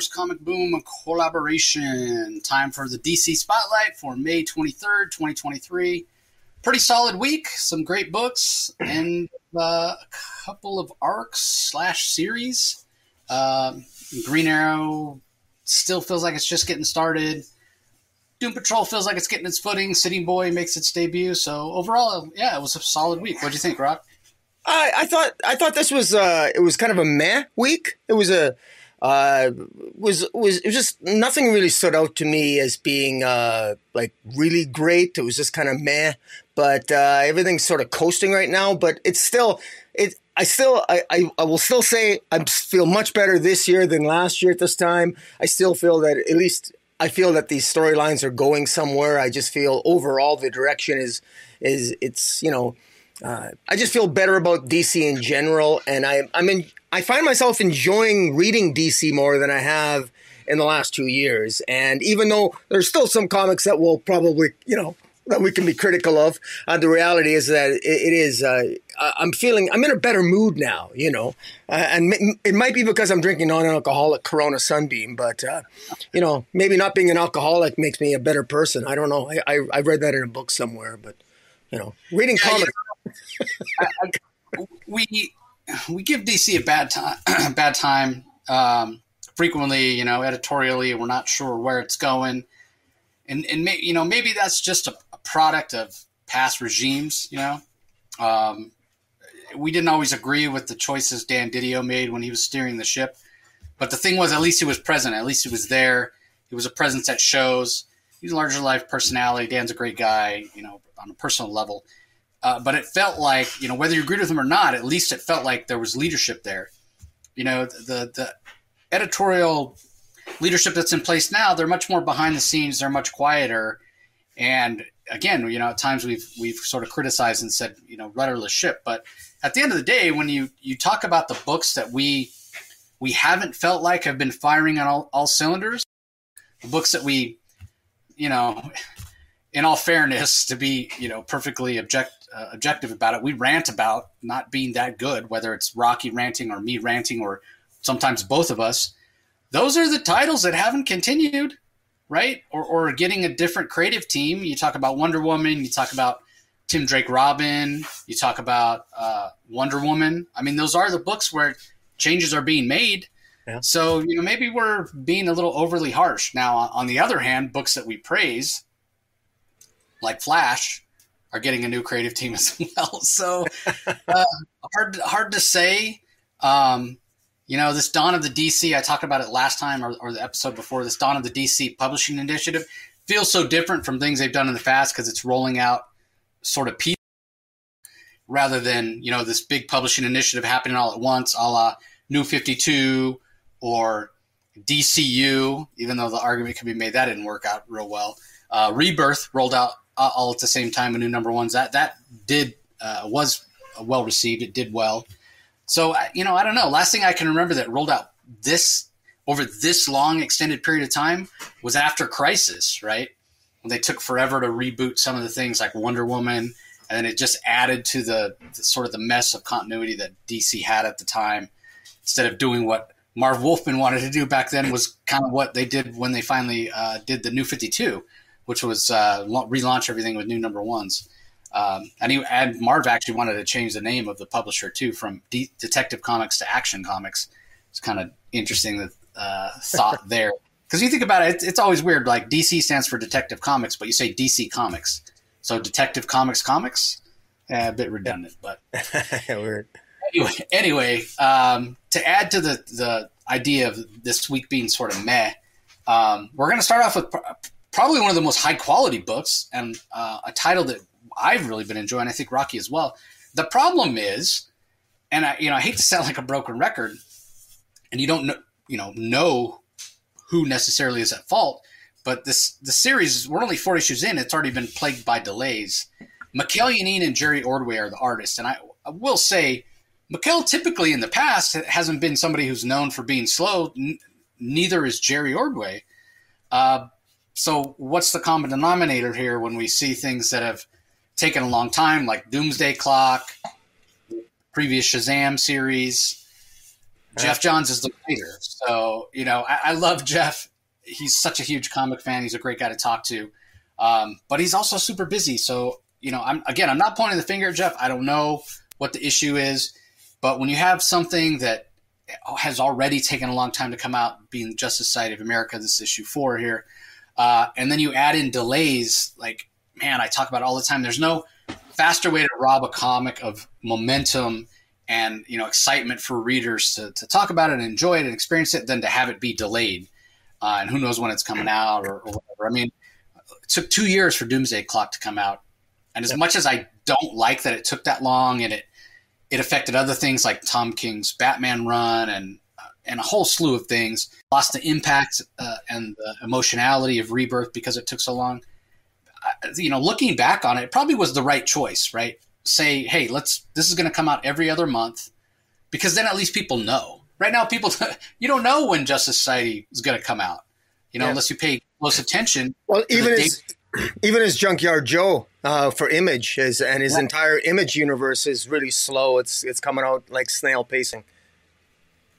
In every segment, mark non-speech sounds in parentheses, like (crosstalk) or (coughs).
Source Comic Boom collaboration. Time for the DC Spotlight for May 23rd, 2023. Pretty solid week, some great books, (clears throat) and uh, a couple of arcs slash series. Uh, Green Arrow still feels like it's just getting started. Doom Patrol feels like it's getting its footing. Sitting Boy makes its debut. So overall, yeah, it was a solid week. What'd you think, Rock? I, I thought I thought this was uh, it was kind of a meh week. It was a uh, was was just nothing really stood out to me as being uh, like really great. It was just kind of meh. But uh, everything's sort of coasting right now. But it's still it. I still I, I, I will still say I feel much better this year than last year at this time. I still feel that at least I feel that these storylines are going somewhere. I just feel overall the direction is is it's you know uh, I just feel better about DC in general, and I I mean I find myself enjoying reading DC more than I have in the last two years. And even though there's still some comics that will probably you know that we can be critical of, uh, the reality is that it, it is. Uh, I'm feeling I'm in a better mood now, you know, uh, and it might be because I'm drinking non-alcoholic Corona Sunbrew, but uh, you know, maybe not being an alcoholic makes me a better person. I don't know. I, I, I read that in a book somewhere, but you know, reading yeah, comics. I, I, we (sighs) we give DC a bad time, (clears throat) bad time um, frequently. You know, editorially, we're not sure where it's going, and and may, you know maybe that's just a, a, product of past regimes. You know, um, we didn't always agree with the choices Dan Didio made when he was steering the ship, but the thing was, at least he was present. At least he was there. He was a presence at shows. He's a larger life personality. Dan's a great guy. You know, on a personal level uh, but it felt like, you know, whether you agreed with them or not, at least it felt like there was leadership there. You know, the the editorial leadership that's in place now, they're much more behind the scenes. They're much quieter. And again, you know, at times we've we've sort of criticized and said, you know, rudderless ship. But at the end of the day, when you you talk about the books that we we haven't felt like have been firing on all, all cylinders, the books that we, you know, in all fairness, to be you know perfectly object uh, objective about it, we rant about not being that good, whether it's Rocky ranting or me ranting or sometimes both of us. Those are the titles that haven't continued, right? Or, or getting a different creative team. You talk about Wonder Woman, you talk about Tim Drake Robin, you talk about uh, Wonder Woman. I mean, those are the books where changes are being made. Yeah. So, you know, maybe we're being a little overly harsh. Now, on the other hand, books that we praise, like Flash, are getting a new creative team as (laughs) well. So uh, hard hard to say. Um, you know, this Dawn of the DC, I talked about it last time or, or the episode before. This Dawn of the DC publishing initiative feels so different from things they've done in the past because it's rolling out sort of pieces rather than you know this big publishing initiative happening all at once, a la New Fifty Two or DCU. Even though the argument could be made that didn't work out real well. Uh, Rebirth rolled out uh, all at the same time, a new number ones. That that did uh, was well received. It did well. So you know, I don't know. Last thing I can remember that rolled out this over this long extended period of time was after Crisis, right? When they took forever to reboot some of the things like Wonder Woman, and then it just added to the, the sort of the mess of continuity that DC had at the time. Instead of doing what Marv Wolfman wanted to do back then, was kind of what they did when they finally uh, did the New Fifty Two which was uh, relaunch everything with new number ones. Um, and, he, and Marv actually wanted to change the name of the publisher too from De- Detective Comics to Action Comics. It's kind of interesting that uh, thought (laughs) there because you think about it, it's, it's, always weird. Like DC stands for Detective Comics, but you say DC Comics, so Detective Comics Comics, eh, a bit redundant, but (laughs) weird. Anyway, anyway um, to add to the the idea of this week being sort of meh, um, we're going to start off with probably one of the most high quality books and uh, a title that I've really been enjoying. I think Rocky as well. The problem is, and I, you know, I hate to sound like a broken record, and you don't know, you know, know who necessarily is at fault. But this the series we're only four issues in. It's already been plagued by delays. Janín and Jerry Ordway are the artists, and I, I will say, Mikel typically in the past hasn't been somebody who's known for being slow. N- neither is Jerry Ordway. Uh, so what's the common denominator here when we see things that have taken a long time, like Doomsday Clock, previous Shazam series? Geoff Johns is the writer. So, you know, I, I, love Geoff. He's such a huge comic fan. He's a great guy to talk to. Um, but he's also super busy. So, you know, I'm again, I'm not pointing the finger at Geoff. I don't know what the issue is. But when you have something that has already taken a long time to come out, being Justice Society of America, this issue four here, uh, and then you add in delays, like, man, I talk about it all the time. There's no faster way to rob a comic of momentum and you know excitement for readers to, to talk about it and enjoy it and experience it than to have it be delayed. Uh, and who knows when it's coming out or, or, whatever. I mean it took two years for doomsday clock to come out. And as much as i don't like that it took that long and it it affected other things like tom king's batman run and and a whole slew of things lost the impact uh, and the emotionality of rebirth because it took so long you know looking back on it, it probably was the right choice right say, hey, let's this is going to come out every other month, because then at least people know. Right now, people (laughs) you don't know when Justice Society is going to come out, you know, yeah. unless you pay close attention. Well, even as (clears throat) even as Junkyard Joe uh, for Image is, and his yeah. entire Image universe is really slow. It's it's coming out like snail pacing.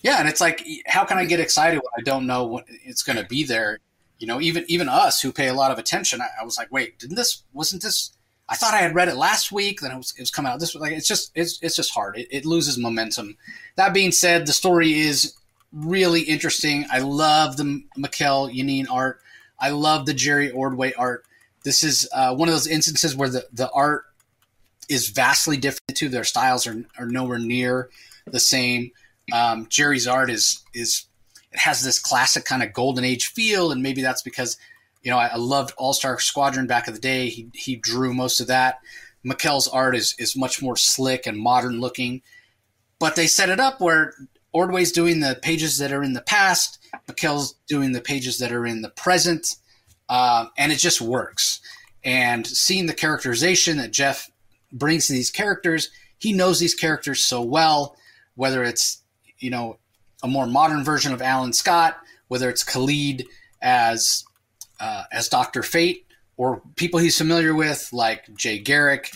Yeah, and it's like, how can I get excited when I don't know when it's going to be there? You know, even even us who pay a lot of attention, I, I was like, wait, didn't this? Wasn't this? I thought I had read it last week. Then it was, it was coming out this like it's just it's it's just hard. It, it loses momentum. That being said, the story is really interesting. I love the Mikel Janín art. I love the Jerry Ordway art. This is uh, one of those instances where the, the art is vastly different too. Their styles are, are nowhere near the same. Um, Jerry's art is is it has this classic kind of golden age feel, and maybe that's because you know, I, I loved All Star Squadron back in the day. He he drew most of that. Mikel's art is is much more slick and modern looking, but they set it up where Ordway's doing the pages that are in the past, Mikel's doing the pages that are in the present, uh, and it just works. And seeing the characterization that Geoff brings to these characters, he knows these characters so well. Whether it's you know a more modern version of Alan Scott, whether it's Khalid as uh, as Doctor Fate, or people he's familiar with like Jay Garrick,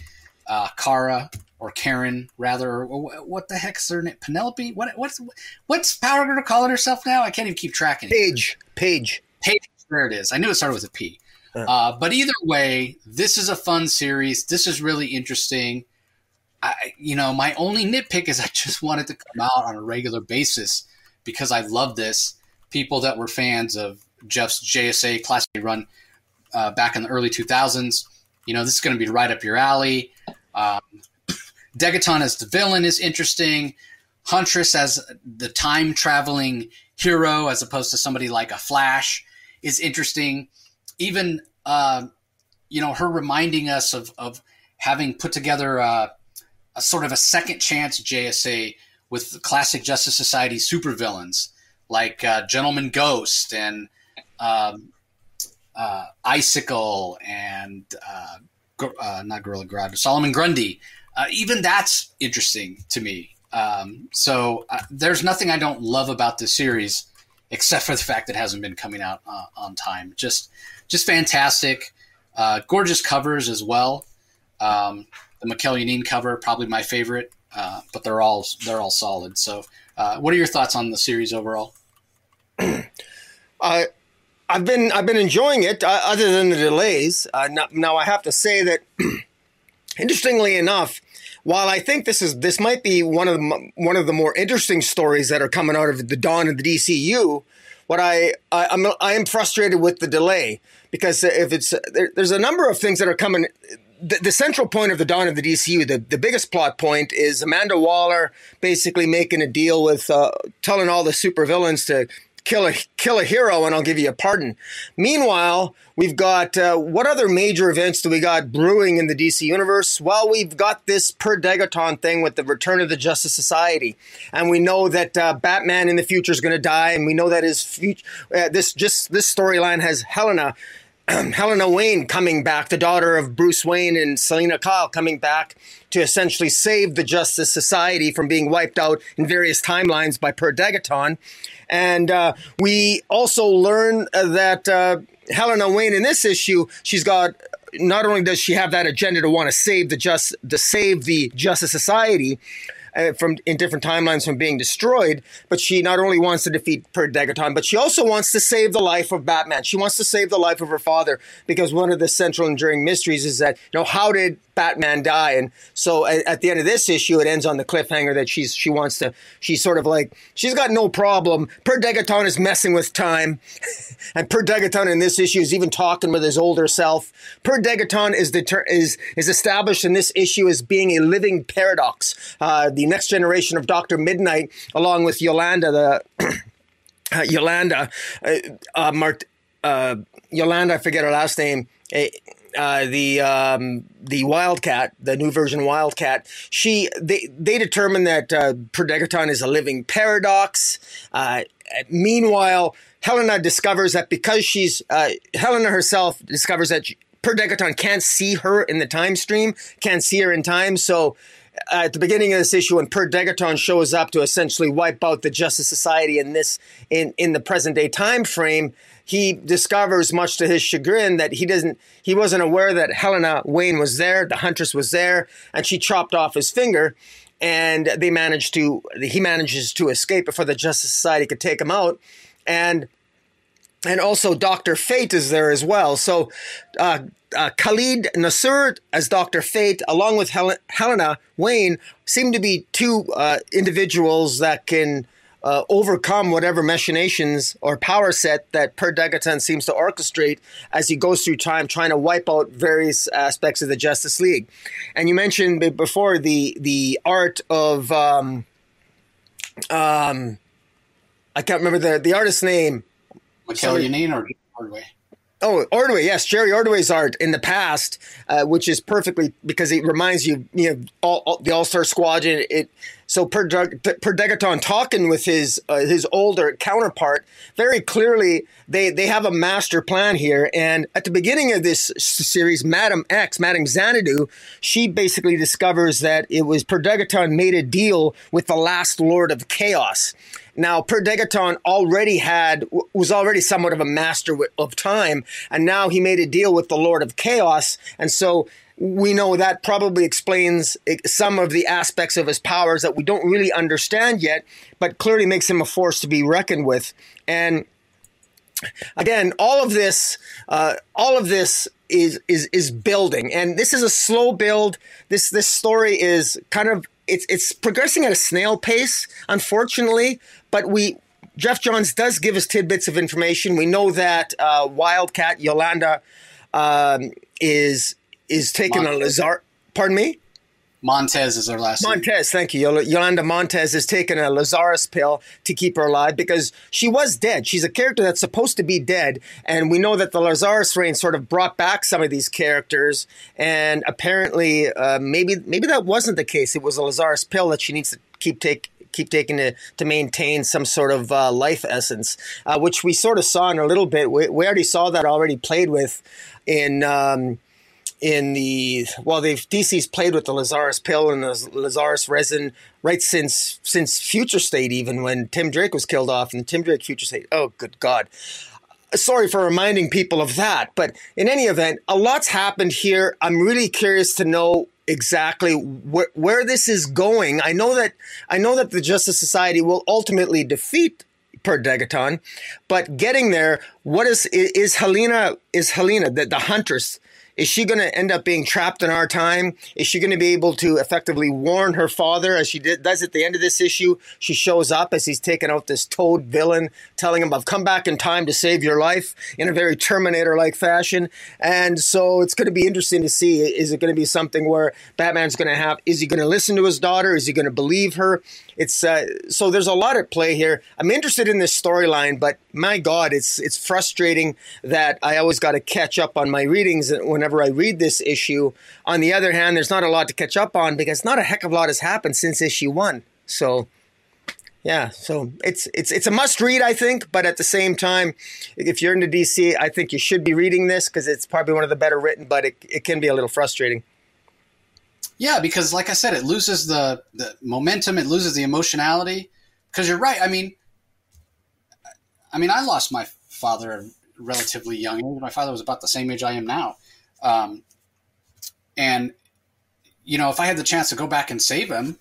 uh, Kara or Karen rather. What the heck's her name? Penelope? What what's what's Power Girl calling herself now? I can't even keep tracking. Page. Page. Page. There it is. I knew it started with a P. Uh, but either way, this is a fun series. This is really interesting. I, you know, my only nitpick is I just wanted to come out on a regular basis because I love this. People that were fans of Geoff's JSA Classic run uh, back in the early 2000s. You know, this is going to be right up your alley. Um, (clears throat) Degaton as the villain is interesting. Huntress as the time traveling hero, as opposed to somebody like a Flash, is interesting. Even, uh, you know, her reminding us of, of having put together a, a sort of a second chance JSA with classic Justice Society supervillains like uh, Gentleman Ghost and um, uh, Icicle and uh, uh, not Gorilla Grodd, Solomon Grundy. Uh, even that's interesting to me. Um, so uh, there's nothing I don't love about this series, except for the fact that it hasn't been coming out uh, on time. Just, just fantastic, gorgeous covers as well. Um, the Mikel Janín cover, probably my favorite, but they're all they're all solid. So, what are your thoughts on the series overall? (clears throat) I I've been I've been enjoying it. Uh, other than the delays, uh, now, now, I have to say that, (clears throat) interestingly enough, while I think this is this might be one of the one of the more interesting stories that are coming out of the dawn of the DCU, what I, I am I am frustrated with the delay because if it's there, there's a number of things that are coming. The, the, central point of the dawn of the DCU, the, the biggest plot point is Amanda Waller basically making a deal with uh, telling all the supervillains to kill a kill a hero and I'll give you a pardon. Meanwhile, we've got uh, what other major events do we got brewing in the DC universe? Well, we've got this per Degaton thing with the Return of the Justice Society, and we know that uh, Batman in the future is going to die, and we know that his future uh, this just this storyline has Helena. (clears throat) Helena Wayne coming back, the daughter of Bruce Wayne and Selina Kyle coming back to essentially save the Justice Society from being wiped out in various timelines by Per Degaton. And uh, we also learn that uh, Helena Wayne in this issue, she's got not only does she have that agenda to want to save the just to save the Justice Society, uh, from in different timelines from being destroyed. But she not only wants to defeat Per Degaton, but she also wants to save the life of Batman. She wants to save the life of her father because one of the central enduring mysteries is that you know how did Batman die? And so at, at the end of this issue, it ends on the cliffhanger that she's she wants to. She's sort of like she's got no problem. Per Degaton is messing with time, (laughs) and Per Degaton in this issue is even talking with his older self. Per Degaton is deter- is is established in this issue as being a living paradox. Uh, the next generation of Doctor Midnight, along with Yolanda, the (clears throat) uh, Yolanda, uh, uh, Mart, uh, Yolanda, I forget her last name. Uh, the um, the Wildcat, the new version Wildcat, she they they determine that uh, Per Degaton is a living paradox. Uh, meanwhile, Helena discovers that because she's uh, Helena herself discovers that Per Degaton can't see her in the time stream, can't see her in time, so at the beginning of this issue when Per Degaton shows up to essentially wipe out the Justice Society in this in in the present day time frame, he discovers, much to his chagrin, that he doesn't he wasn't aware that Helena Wayne was there, the Huntress was there, and she chopped off his finger. And they managed to he manages to escape before the Justice Society could take him out. And and also Doctor Fate is there as well. So uh, uh, Khalid Nassour as Doctor Fate, along with Hel- Helena Wayne, seem to be two uh, individuals that can uh, overcome whatever machinations or power set that Per Degaton seems to orchestrate as he goes through time, trying to wipe out various aspects of the Justice League. And you mentioned before the the art of um, um, I can't remember the the artist's name. Janín or Ordway? Oh, Ordway, yes, Jerry Ordway's art in the past, uh, which is perfectly because it reminds you, you know, all, all, the All Star Squad. Squadron. It so per, per Degaton talking with his uh, his older counterpart very clearly. They they have a master plan here, and at the beginning of this series, Madam X, Madam Xanadu, she basically discovers that it was Per Degaton made a deal with the last Lord of Chaos now, Per Degaton already had was already somewhat of a master of time, and now he made a deal with the Lord of Chaos, and so we know that probably explains some of the aspects of his powers that we don't really understand yet, but clearly makes him a force to be reckoned with. And again, all of this, uh, all of this is is is building, and this is a slow build. This this story is kind of it's it's progressing at a snail pace, unfortunately. But we Geoff Johns does give us tidbits of information. We know that uh, Wildcat Yolanda um, is is taking Montez. a Lazar. Pardon me. Montez is her last name. Montez, name. thank you. Yolanda Montez has taken a Lazarus pill to keep her alive because she was dead. She's a character that's supposed to be dead, and we know that the Lazarus rain sort of brought back some of these characters. And apparently, uh, maybe maybe that wasn't the case. It was a Lazarus pill that she needs to keep take keep taking to, to maintain some sort of uh, life essence, uh, which we sort of saw in a little bit. We, we already saw that already played with in. Um, in the well, they've DC's played with the Lazarus pill and the Lazarus resin right since since Future State, even when Tim Drake was killed off the Tim Drake Future State. Oh, good God! Sorry for reminding people of that, but in any event, a lot's happened here. I'm really curious to know exactly where, where this is going. I know that I know that the Justice Society will ultimately defeat Per Degaton, but getting there, what is is Helena is Helena the, the huntress is she going to end up being trapped in our time? Is she going to be able to effectively warn her father, as she did, does at the end of this issue? She shows up as he's taking out this toad villain, telling him, I've come back in time to save your life in a very Terminator like fashion. And so it's going to be interesting to see is it going to be something where Batman's going to have, is he going to listen to his daughter? Is he going to believe her? It's uh, so there's a lot at play here. I'm interested in this storyline, but my God, it's it's frustrating that I always got to catch up on my readings whenever I read this issue. On the other hand, there's not a lot to catch up on because not a heck of a lot has happened since issue one. So yeah, so it's it's it's a must read, I think. But at the same time, if you're into DC, I think you should be reading this because it's probably one of the better written. But it it can be a little frustrating. Yeah, because like I said, it loses the, the momentum, it loses the emotionality. Because you're right. I mean, I mean, I lost my father at relatively young age. My father was about the same age I am now, um, and you know, if I had the chance to go back and save him,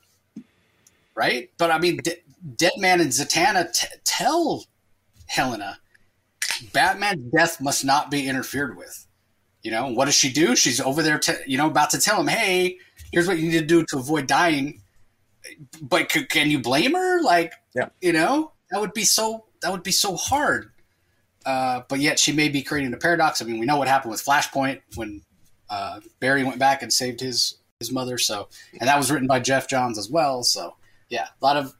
right? But I mean, D- Deadman and Zatanna t- tell Helena, Batman's death must not be interfered with. You know, what does she do? She's over there, t- you know, about to tell him, hey, here's what you need to do to avoid dying. But c- can you blame her? Like, yeah. you know, that would be so that would be so hard. Uh, but yet she may be creating a paradox. I mean, we know what happened with Flashpoint when uh, Barry went back and saved his his mother. So, and that was written by Geoff Johns as well. So, yeah, a lot of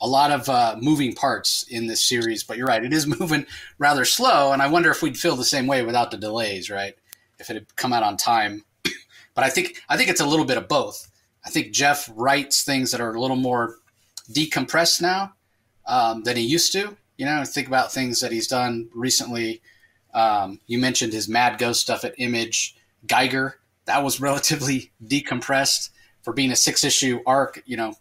a lot of uh, moving parts in this series. But you're right, it is (laughs) moving rather slow, and I wonder if we'd feel the same way without the delays, right? If it had come out on time. (clears throat) but I think I think it's a little bit of both. I think Geoff writes things that are a little more decompressed now um, than he used to. You know, think about things that he's done recently. Um, you mentioned his Mad Ghost stuff at Image. Geiger, that was (laughs) relatively decompressed for being a six issue arc, you know,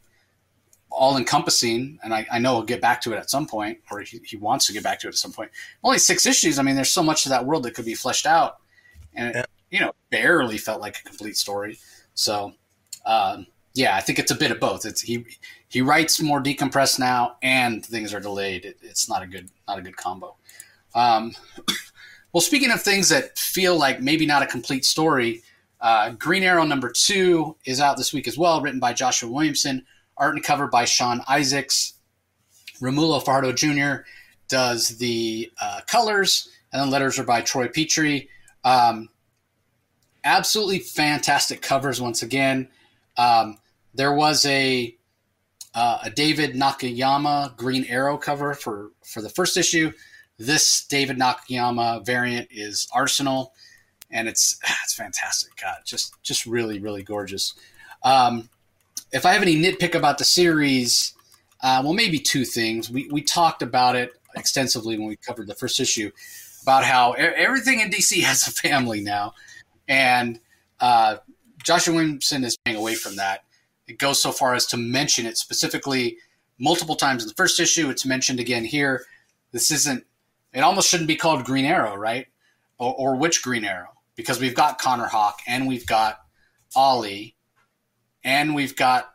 all encompassing. And I, I, know he'll get back to it at some point, or he, he, wants to get back to it at some point. Only six issues. I mean, there's so much of that world that could be fleshed out. And it, yeah. you know, barely felt like a complete story. So, um, yeah, I think it's a bit of both. It's he he writes more decompressed now, and things are delayed. It, it's not a good not a good combo. Um, (coughs) well, speaking of things that feel like maybe not a complete story, uh, Green Arrow number two is out this week as well, written by Joshua Williamson, art and cover by Sean Izaakse. Romulo Fajardo Jr. does the uh, colors, and then letters are by Troy Peteri. Um, absolutely fantastic covers once again. Um, there was a uh, a David Nakayama Green Arrow cover for for the first issue. This David Nakayama variant is Arsenal, and it's (sighs) it's fantastic. God, just just really really gorgeous. Um, if I have any nitpick about the series, uh, well, maybe two things. We we talked about it extensively when we covered the first issue about how everything in DC (laughs) has a family now, and uh, Joshua Williamson is staying away from that it goes so far as to mention it specifically multiple times in the first issue. It's mentioned again here. This isn't, it almost shouldn't be called Green Arrow, right? Or, or which Green Arrow? Because we've got Connor Hawke and we've got Ollie and we've got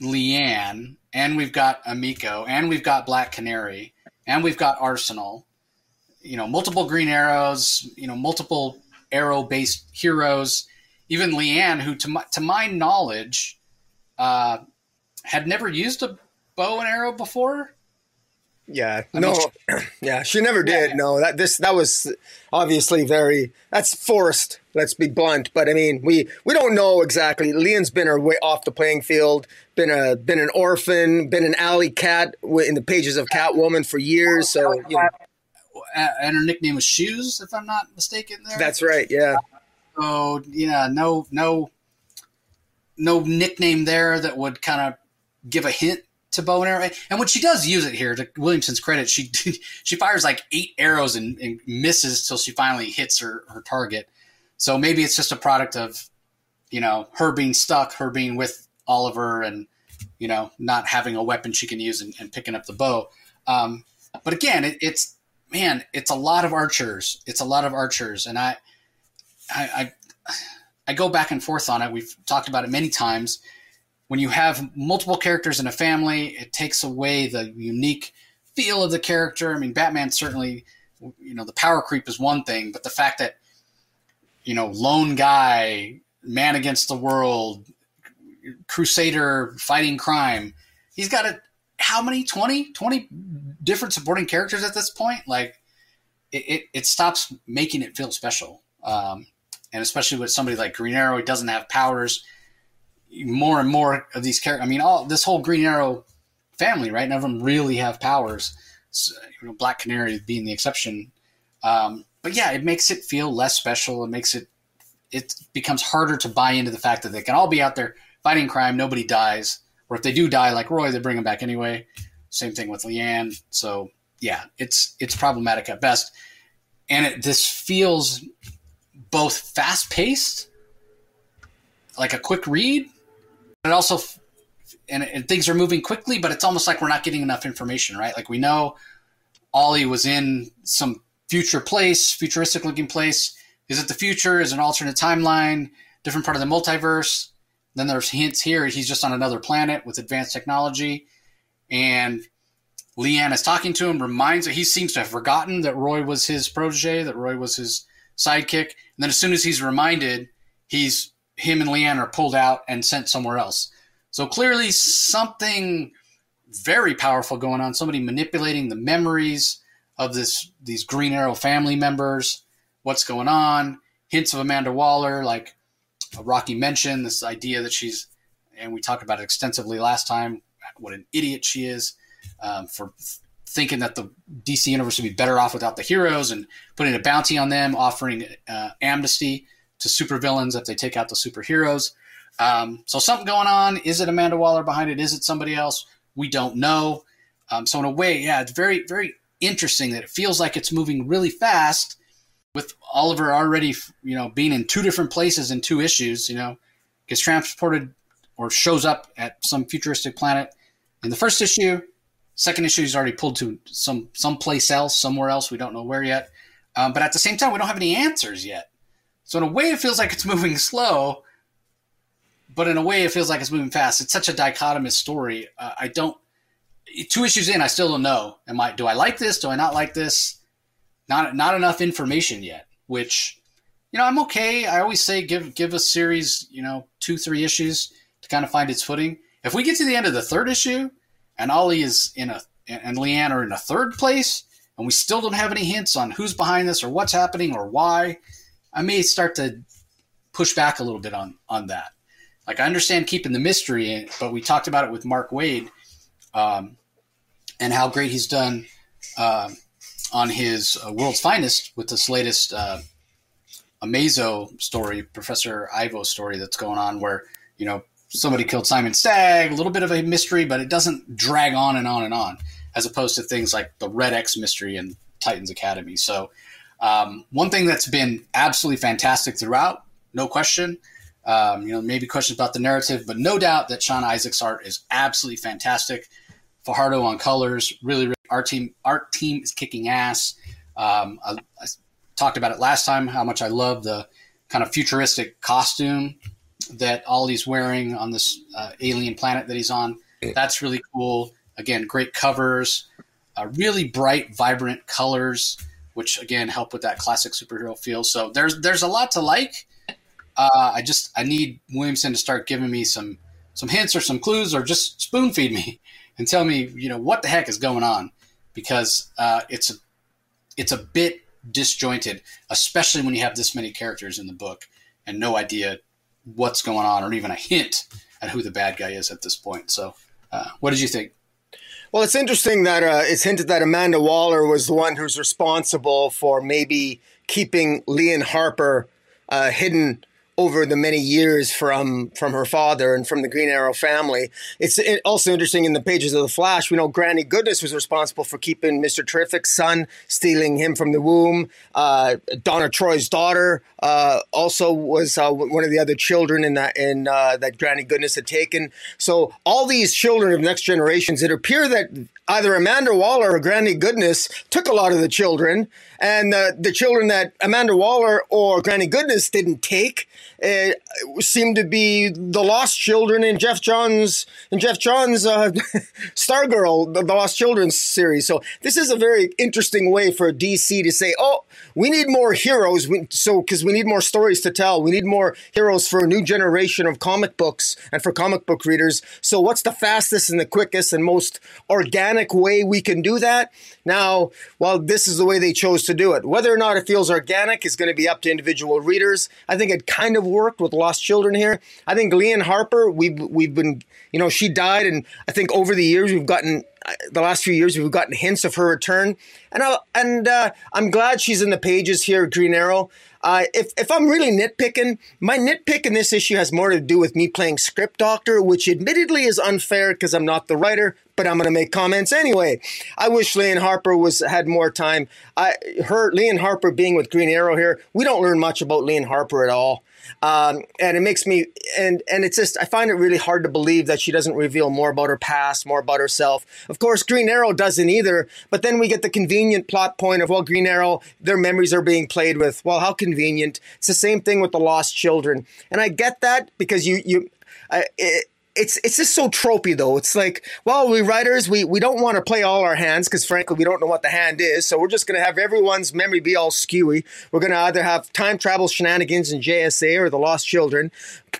Lian and we've got Emiko and we've got Black Canary and we've got Arsenal. You know, multiple Green Arrows, you know, multiple arrow based heroes. Even Lian, who to my, to my knowledge, uh, had never used a bow and arrow before. Yeah, I no, mean, she, (clears throat) yeah, she never did. Yeah. No, that this that was obviously very that's forced. Let's be blunt, but I mean, we we don't know exactly. Lian's been her way off the playing field. Been a been an orphan. Been an alley cat in the pages of Catwoman for years. So you know. and her nickname was Shoes, if I'm not mistaken. There. That's right. Yeah. So yeah, no, no no nickname there that would kind of give a hint to bow and arrow. And when she does use it here, to Williamson's credit, she (laughs) she fires like eight arrows and, and misses till she finally hits her, her target. So maybe it's just a product of, you know, her being stuck, her being with Oliver, and you know, not having a weapon she can use and, and picking up the bow. Um, but again, it, it's man, it's a lot of archers. It's a lot of archers, and I, I, I I go back and forth on it. We've talked about it many times. When you have multiple characters in a family, it takes away the unique feel of the character. I mean, Batman certainly, you know, the power creep is one thing, but the fact that, you know, lone guy, man against the world, crusader fighting crime, he's got a, how many, 20, 20 different supporting characters at this point? Like, it, it, it stops making it feel special. Um, and especially with somebody like Green Arrow, he doesn't have powers. More and more of these characters. I mean, all this whole Green Arrow family, right? None of them really have powers. So, you know, Black Canary being the exception. Um, but yeah, it makes it feel less special. It makes it it becomes harder to buy into the fact that they can all be out there fighting crime. Nobody dies, or if they do die, like Roy, they bring them back anyway. Same thing with Lian. So yeah, it's it's problematic at best, and it, this feels both fast paced, like a quick read, but also, and, and, things are moving quickly, but it's almost like we're not getting enough information, right? Like we know Ollie was in some future place, futuristic looking place. Is it the future? Is it an alternate timeline? Different part of the multiverse? Then there's hints here he's just on another planet with advanced technology, and Lian is talking to him, reminds that he seems to have forgotten that Roy was his protege, that Roy was his sidekick. And then as soon as he's reminded, he's him and Lian are pulled out and sent somewhere else. So clearly something very powerful going on. Somebody manipulating the memories of this these Green Arrow family members. What's going on? Hints of Amanda Waller, like Rocky mentioned, this idea that she's, and we talked about it extensively last time, what an idiot she is um, for thinking that the DC universe would be better off without the heroes and putting a bounty on them, offering uh, amnesty to supervillains if they take out the superheroes. Um, so something going on. Is it Amanda Waller behind it? Is it somebody else? We don't know. Um, so in a way, yeah, it's very very interesting that it feels like it's moving really fast with Oliver already, you know, being in two different places in two issues. You know, gets transported or shows up at some futuristic planet in the first issue Second issue is already pulled to some someplace else, somewhere else. We don't know where yet. Um, but at the same time, we don't have any answers yet. So in a way, it feels like it's (laughs) moving slow, but in a way, it feels like it's moving fast. It's such a dichotomous story. Uh, I don't. Two issues in, I still don't know. Am I? Do I like this? Do I not like this? Not not enough information yet. Which, you know, I'm okay. I always say give give a series, you know, two three issues to kind of find its footing. If we get to the end of the third issue and Ollie is in a and Lian are in a third place, and we still don't have any hints on who's behind this or what's happening or why, I may start to push back a little bit on on that. Like I understand keeping the mystery, but we talked about it with Mark Waid, um, and how great he's done uh, on his uh, World's Finest with this latest uh, Amazo story, Professor Ivo story that's going on, where you know somebody killed Simon Stagg, a little bit of a mystery, but it doesn't drag on and on and on, as opposed to things like the Red X mystery and Titans Academy. So, um, one thing that's been absolutely fantastic throughout, no question. Um, you know, maybe questions about the narrative, but no doubt that Sean Izaakse's art is absolutely fantastic. Fajardo on colors, really, really our team, our team is kicking ass. Um, I, I talked about it last time how much I love the kind of futuristic costume that Ollie's wearing on this uh, alien planet that he's on. That's really cool. Again, great covers, uh, really bright, vibrant colors, which again help with that classic superhero feel. So there's there's a lot to like. Uh, I just I need Williamson to start giving me some some hints or some clues, or just spoon feed me (laughs) and tell me you know what the heck is going on, because uh, it's a it's a bit disjointed, especially when you have this many characters in the book and no idea what's going on or even a hint at who the bad guy is at this point. So, uh, what did you think? Well, it's interesting that uh, it's hinted that Amanda Waller was the one who's responsible for maybe keeping Lian Harper uh, hidden over the many years from from her father and from the Green Arrow family. It's also interesting in the pages of the Flash. We know Granny Goodness was responsible for keeping Mister Terrific's son, stealing him from the womb. Uh, Donna Troy's daughter uh, also was uh, one of the other children in that in uh, that Granny Goodness had taken. So all these children of next generations, it appear that either Amanda Waller or Granny Goodness took a lot of the children, and the, the children that Amanda Waller or Granny Goodness didn't take uh, seemed to be the lost children in Geoff Johns in Geoff Johns uh, (laughs) Stargirl, the, the Lost Children series. So this is a very interesting way for DC to say, "Oh, we need more heroes." We, so because we need more stories to tell, we need more heroes for a new generation of comic books and for comic book readers. So what's the fastest and the quickest and most organic way we can do that? Now, well, this is the way they chose to do it. Whether or not it feels organic is going to be up to individual readers. I think it kind of worked with Lost Children here. I think Lian Harper, we've we've been, you know, she died, and I think over the years we've gotten the last few years we've gotten hints of her return, and I, and uh, I'm glad she's in the pages here, Green Arrow. Uh, if, if I'm really nitpicking, my nitpick in this issue has more to do with me playing script doctor, which admittedly is unfair because I'm not the writer, but I'm going to make comments anyway. I wish Lian Harper was had more time. I her Lian Harper being with Green Arrow here, we don't learn much about Lian Harper at all. Um, and it makes me and and it's just I find it really hard to believe that she doesn't reveal more about her past, more about herself. Of course, Green Arrow doesn't either. But then we get the convenient plot point of well, Green Arrow, their memories are being played with. Well, how convenient! It's the same thing with the Lost Children, and I get that because you you I, it, it's it's just so tropey though. It's like, well, we writers we we don't want to play all our hands because frankly we don't know what the hand is. So we're just gonna have everyone's memory be all skewy. We're gonna either have time travel shenanigans in JSA or the Lost Children,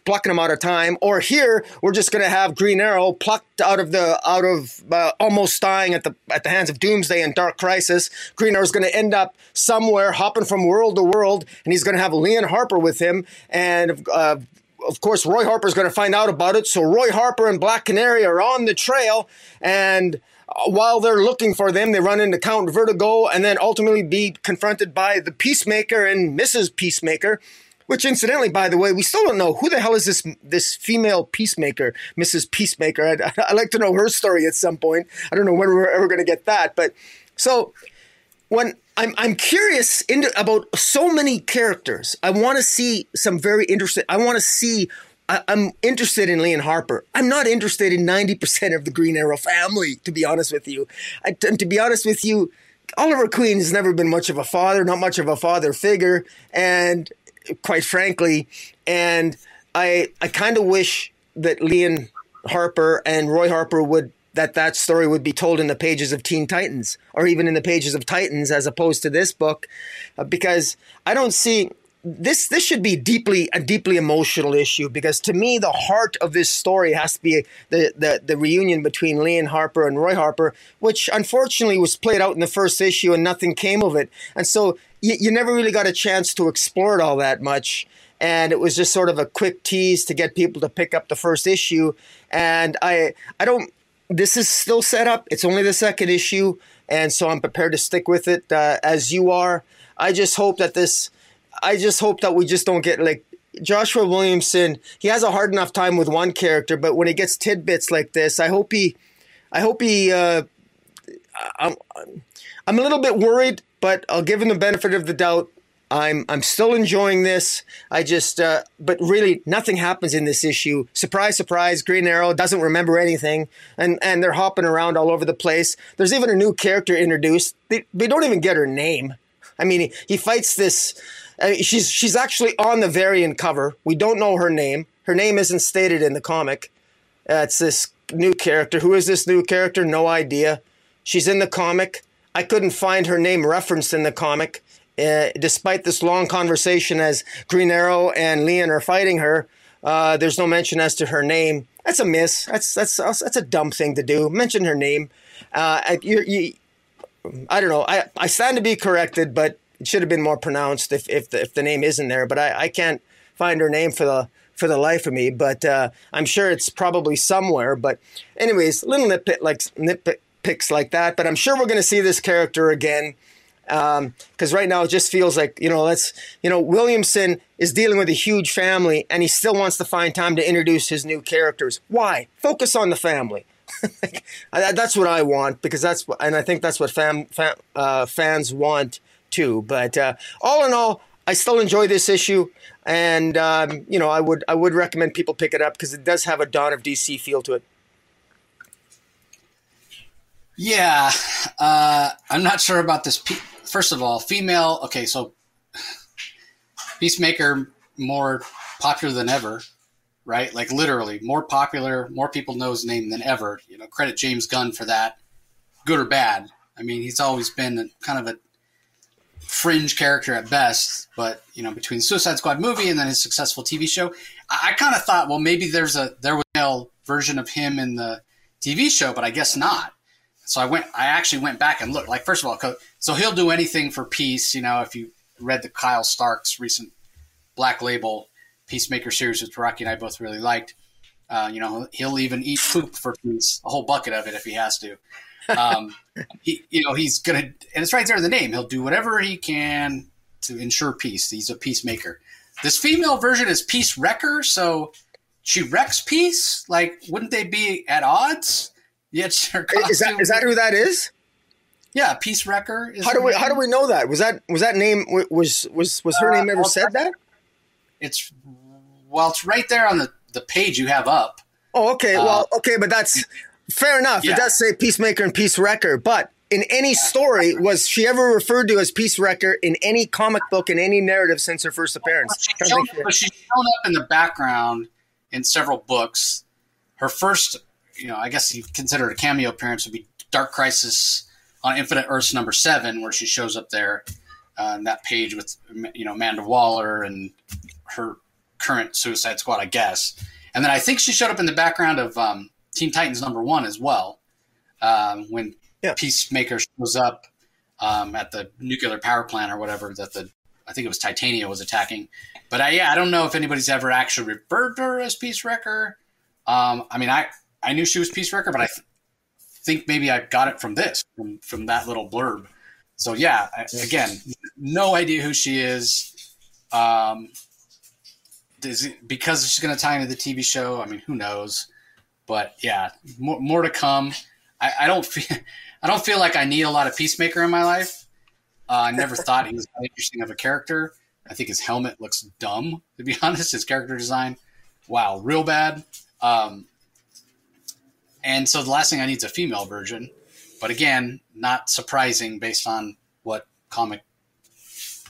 plucking them out of time, or here we're just gonna have Green Arrow plucked out of the out of uh, almost dying at the at the hands of Doomsday and Dark Crisis. Green Arrow's gonna end up somewhere hopping from world to world, and he's gonna have Lian Harper with him and. Uh, of course, Roy Harper's going to find out about it. So Roy Harper and Black Canary are on the trail, and uh, while they're looking for them, they run into Count Vertigo, and then ultimately be confronted by the Peacemaker and Mrs. Peacemaker. Which, incidentally, by the way, we still don't know who the hell is this this female peacemaker, Mrs. Peacemaker. I'd, (laughs) I'd like to know her story at some point. I don't know when we're ever going to get that, but so when I'm I'm curious about so many characters. I want to see some very interesting. I want to see. I, am interested in Lian Harper. I'm not interested in 90% of the Green Arrow family, to be honest with you. I, to be honest with you, Oliver Queen has never been much of a father, not much of a father figure, and quite frankly, and I I kind of wish that Lian Harper and Roy Harper would that that story would be told in the pages of Teen Titans or even in the pages of Titans as opposed to this book. Uh, because I don't see this this should be deeply a deeply emotional issue because to me the heart of this story has to be the the, the reunion between Lian Harper and Roy Harper which unfortunately was played out in the first issue and nothing came of it. And so you, you never really got a chance to explore it all that much. And it was just sort of a quick tease to get people to pick up the first issue. And I I don't this is still set up. It's only the second issue, and so I'm prepared to stick with it uh, as you are. I just hope that this. I just hope that we just don't get like Joshua Williamson. He has a hard enough time with one character, but when he gets tidbits like this, I hope he. I hope he. Uh, I'm, I'm a little bit worried, but I'll give him the benefit of the doubt. I'm I'm still enjoying this. I just uh, but really nothing happens in this issue. Surprise, surprise! Green Arrow doesn't remember anything, and and they're hopping around all over the place. There's even a new character introduced. They, they don't even get her name. I mean, he, he fights this. Uh, she's she's actually on the variant cover. We don't know her name. Her name isn't stated in the comic. Uh, it's this new character. Who is this new character? No idea. She's in the comic. I couldn't find her name referenced in the comic. Uh, despite this long conversation as Green Arrow and Lian are fighting her, uh, there's no mention as to her name. That's a miss. That's that's that's a dumb thing to do. Mention her name. Uh, you, I don't know. I, I stand to be corrected, but it should have been more pronounced if if the, if the name isn't there. But I, I can't find her name for the for the life of me. But uh, I'm sure it's probably somewhere. But anyways, little nitpick like nitpicks like that. But I'm sure we're going to see this character again because um, right now it just feels like you know let's you know Williamson is dealing with a huge family and he still wants to find time to introduce his new characters. Why? Focus on the family. (laughs) that's what I want because that's and I think that's what fam, fam, uh, fans want too. But uh, all in all, I still enjoy this issue, and um, you know I would I would recommend people pick it up because it does have a Dawn of DC feel to it. Yeah, uh, I'm not sure about this first of all, female. Okay, so Peacemaker more popular than ever, right? Like literally more popular, more people know his name than ever. You know, credit James Gunn for that, good or bad. I mean, he's always been kind of a fringe character at best, but you know, between Suicide Squad movie and then his successful TV show, I, I kind of thought, well, maybe there's a there was a version of him in the TV show, but I guess not. So I went, I actually went back and looked. Like, first of all, so he'll do anything for peace. You know, if you read the Kyle Starks' recent Black Label Peacemaker series, which Rocky and I both really liked, uh, you know, he'll even eat poop for peace, a whole bucket of it if he has to. Um, (laughs) he, you know, he's gonna, and it's right there in the name. He'll do whatever he can to ensure peace. He's a peacemaker. This female version is peace wrecker, so she wrecks peace. Like, wouldn't they be at odds? Yet. (laughs) Is that is that who that is? Yeah, Peace Wrecker. how do we name. how do we know that? Was that was that name was was was her uh, name ever well, said that? It's well, it's right there on the the page you have up. Oh, okay. Uh, well, okay, but that's fair enough. Yeah. It does say Peacemaker and Peace Wrecker, but in any story was she ever referred to as Peace Wrecker in any comic book in any narrative since her first appearance? Well, she's, shown, she's shown up in the background in several books. Her first, you know, I guess you consider it a cameo appearance would be Dark Crisis on Infinite Earths number seven, where she shows up there uh, that page with you know Amanda Waller and her current Suicide Squad, I guess. And then I think she showed up in the background of um, Teen Titans number one as well, um, when yeah. Peacemaker shows up um, at the nuclear power plant or whatever that the I think it was Titania was attacking. But I, yeah, I don't know if anybody's ever actually referred to her as Peace Wrecker. Um, I mean, I I knew she was Peace Wrecker, but I think maybe I got it from this from from that little blurb. So yeah, I, again, no idea who she is. Um, is it because she's going to tie into the TV show? I mean, who knows? But yeah, more, more to come. I, I, don't feel (laughs) I don't feel like I need a lot of Peacemaker in my life. Uh, I never (laughs) thought he was that interesting of a character. I think his helmet looks dumb, to be (laughs) honest. His character design, wow, real bad. Um, and so the last thing I need is a female version. But again, not surprising based on what comic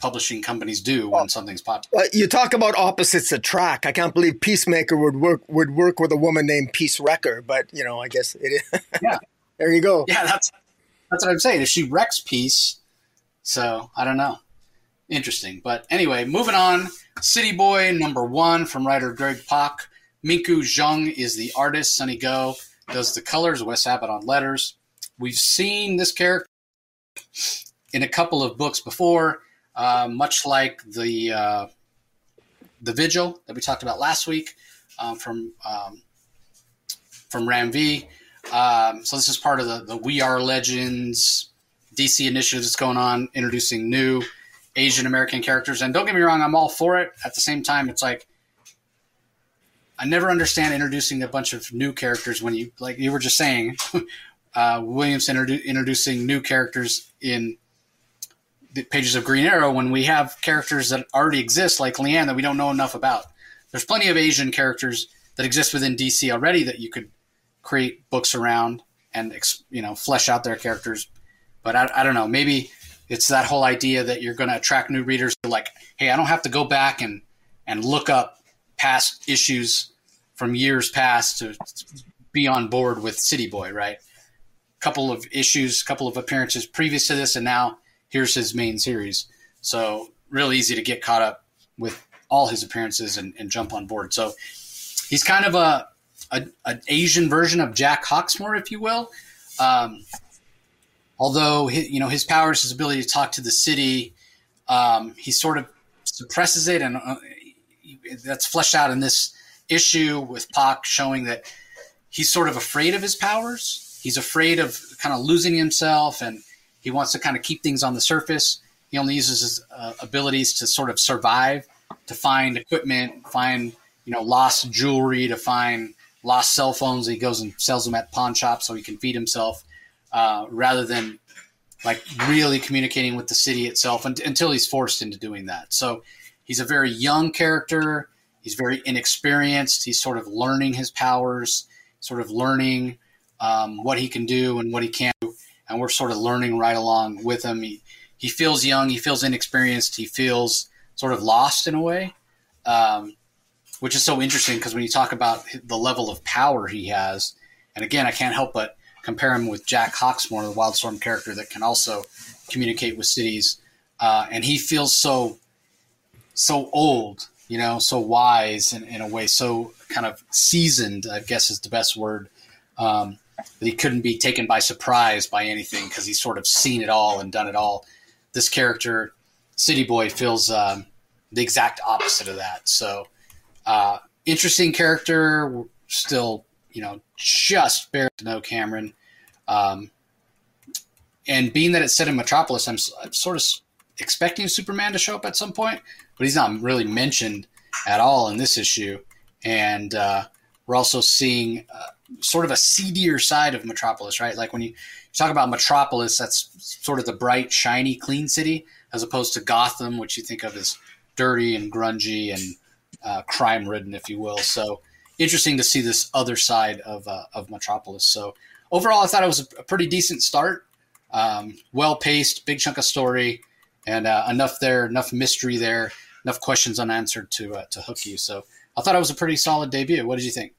publishing companies do when something's popular. Uh, you talk about opposites attract. I can't believe Peacemaker would work would work with a woman named Peace Wrecker, but you know, I guess it is. yeah, (laughs) there you go. Yeah, that's that's what I'm saying. If she wrecks peace, so I don't know. Interesting, but anyway, moving on. City Boy number one from writer Greg Pak. Minkyu Jung is the artist. Sunny Gho does the colors. Wes Abbott on letters. We've seen this character in a couple of books before. Uh, much like the uh, the Vigil that we talked about last week um, from um, from Ram V. Um, so this is part of the, the We Are Legends DC initiative that's going on, introducing new Asian American characters. And don't get me wrong, I'm all for it. At the same time, it's like I never understand introducing a bunch of new characters when you like you were just saying. (laughs) uh, Williams introdu- introducing new characters in the pages of Green Arrow when we have characters that already exist, like Lian, that we don't know enough about. There's plenty of Asian characters that exist within DC already that you could create books around and you know flesh out their characters. But I, I don't know, maybe it's that whole idea that you're going to attract new readers. Like, hey, I don't have to go back and and look up past issues from years past to be on board with City Boy, right? Couple of issues, couple of appearances previous to this, and now here's his main series. So real easy to get caught up with all his appearances and, and jump on board. So he's kind of a, an Asian version of Jack Hawksmoor, if you will. Um, although you know his powers, his ability to talk to the city, um, he sort of suppresses it, and uh, that's fleshed out in this issue with Pak showing that he's sort of afraid of his powers. He's afraid of kind of losing himself and he wants to kind of keep things on the surface. He only uses his uh, abilities to sort of survive, to find equipment, find you know lost jewelry, to find lost cell phones. He goes and sells them at pawn shops so he can feed himself, uh, rather than like really communicating with the city itself until he's forced into doing that. So he's a very young character. He's very inexperienced. He's sort of learning his powers, sort of learning um, what he can do and what he can't do and we're sort of learning right along with him. He he feels young, he feels inexperienced, he feels sort of lost in a way, um, which is so interesting because when you talk about the level of power he has, and again, I can't help but compare him with Jack Hawksmoor, the Wildstorm character that can also communicate with cities, uh, and he feels so so old, you know, so wise in, in a way, so kind of seasoned, I guess is the best word. Um, that he couldn't be taken by surprise by anything because he's sort of seen it all and done it all. This character, City Boy, feels um, the exact opposite of that. So, uh, interesting character. Still, you know, just barely know Cameron. Um, and being that it's set in Metropolis, I'm, I'm, sort of expecting Superman to show up at some point, but he's not really mentioned at all in this issue. And uh, we're also seeing uh, sort of a seedier side of Metropolis, right? Like when you talk about Metropolis, that's sort of the bright, shiny, clean city, as opposed to Gotham, which you think of as dirty and grungy and uh, crime ridden, if you will. So interesting to see this other side of, uh, of Metropolis. So overall, I thought it was a pretty decent start. Um, well paced, big chunk of story, and uh, enough there, enough mystery there enough questions unanswered to uh, to hook you. So I thought it was a pretty solid debut. What did you think?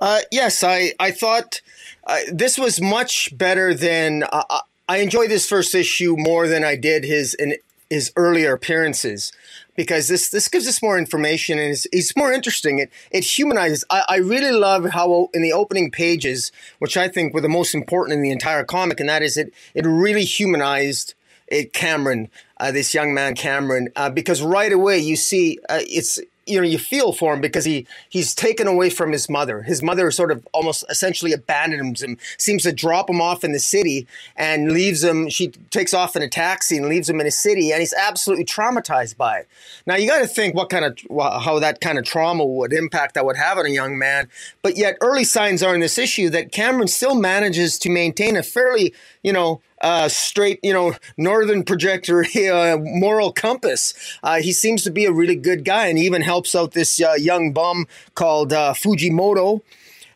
Uh, yes, I I thought uh, this was much better than uh, I enjoyed this first issue more than I did his in his earlier appearances because this this gives us more information and it's, it's more interesting. It it humanizes. I, I really love how in the opening pages, which I think were the most important in the entire comic, and that is it it really humanized it Cameron, uh, this young man Cameron, uh, because right away you see uh, it's you know you feel for him because he he's taken away from his mother. His mother sort of almost essentially abandons him, seems to drop him off in the city and leaves him. She takes off in a taxi and leaves him in a city, and he's absolutely traumatized by it. Now you got to think what kind of how that kind of trauma would impact that would have on a young man. But yet early signs are in this issue that Cameron still manages to maintain a fairly you know uh, straight, you know, northern projector (laughs) uh, moral compass. Uh, he seems to be a really good guy, and he even helps out this uh, young bum called uh, Fujimoto.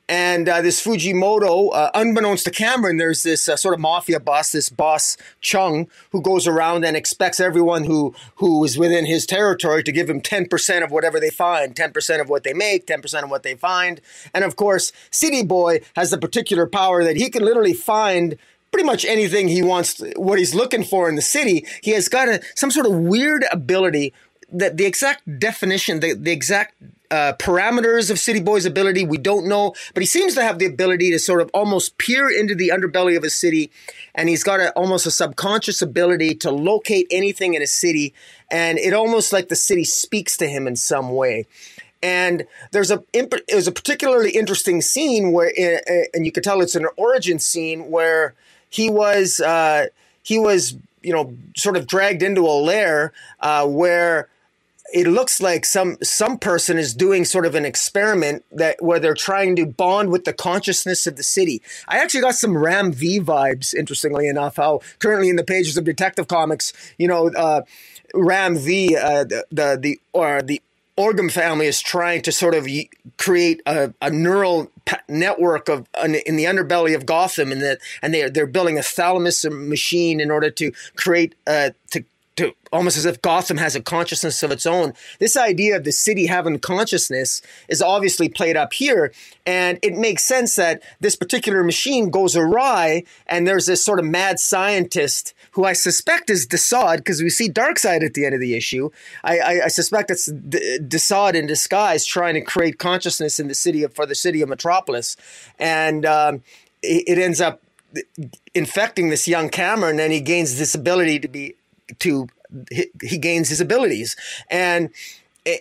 And uh, this Fujimoto, unbeknownst to Cameron, there's this sort of mafia boss, this boss Chung, who goes around and expects everyone who who is within his territory to give him 10% of whatever they find, 10% of what they make, 10% of what they find. And of course, City Boy has the particular power that he can literally find pretty much anything he wants, what he's looking for in the city. He has got a, some sort of weird ability that the exact definition, the, the exact uh, parameters of City Boy's ability, we don't know, but he seems to have the ability to sort of almost peer into the underbelly of a city, and he's got a, almost a subconscious ability to locate anything in a city, and it almost like the city speaks to him in some way. And there's a was a particularly interesting scene where, eh, eh, and you could tell it's an origin scene where he was uh, he was you know sort of dragged into a lair uh, where it looks like some some person is doing sort of an experiment that where they're trying to bond with the consciousness of the city. I actually got some Ram V vibes, interestingly enough. How currently in the pages of Detective Comics, you know, uh, Ram V, uh, the the the or the Orgham family is trying to sort of create a, a neural network of in the underbelly of Gotham, and that and they they're building a thalamus machine in order to create uh, to to almost as if Gotham has a consciousness of its own. This idea of the city having consciousness is obviously played up here, and it makes sense that this particular machine goes awry, and there's this sort of mad scientist who I suspect is Desaad because we see Darkseid at the end of the issue. I, I, I suspect it's Desaad in disguise trying to create consciousness in the city of, for the city of Metropolis, and um, it, it ends up infecting this young Cameron, and he gains this ability to be to he, gains his abilities and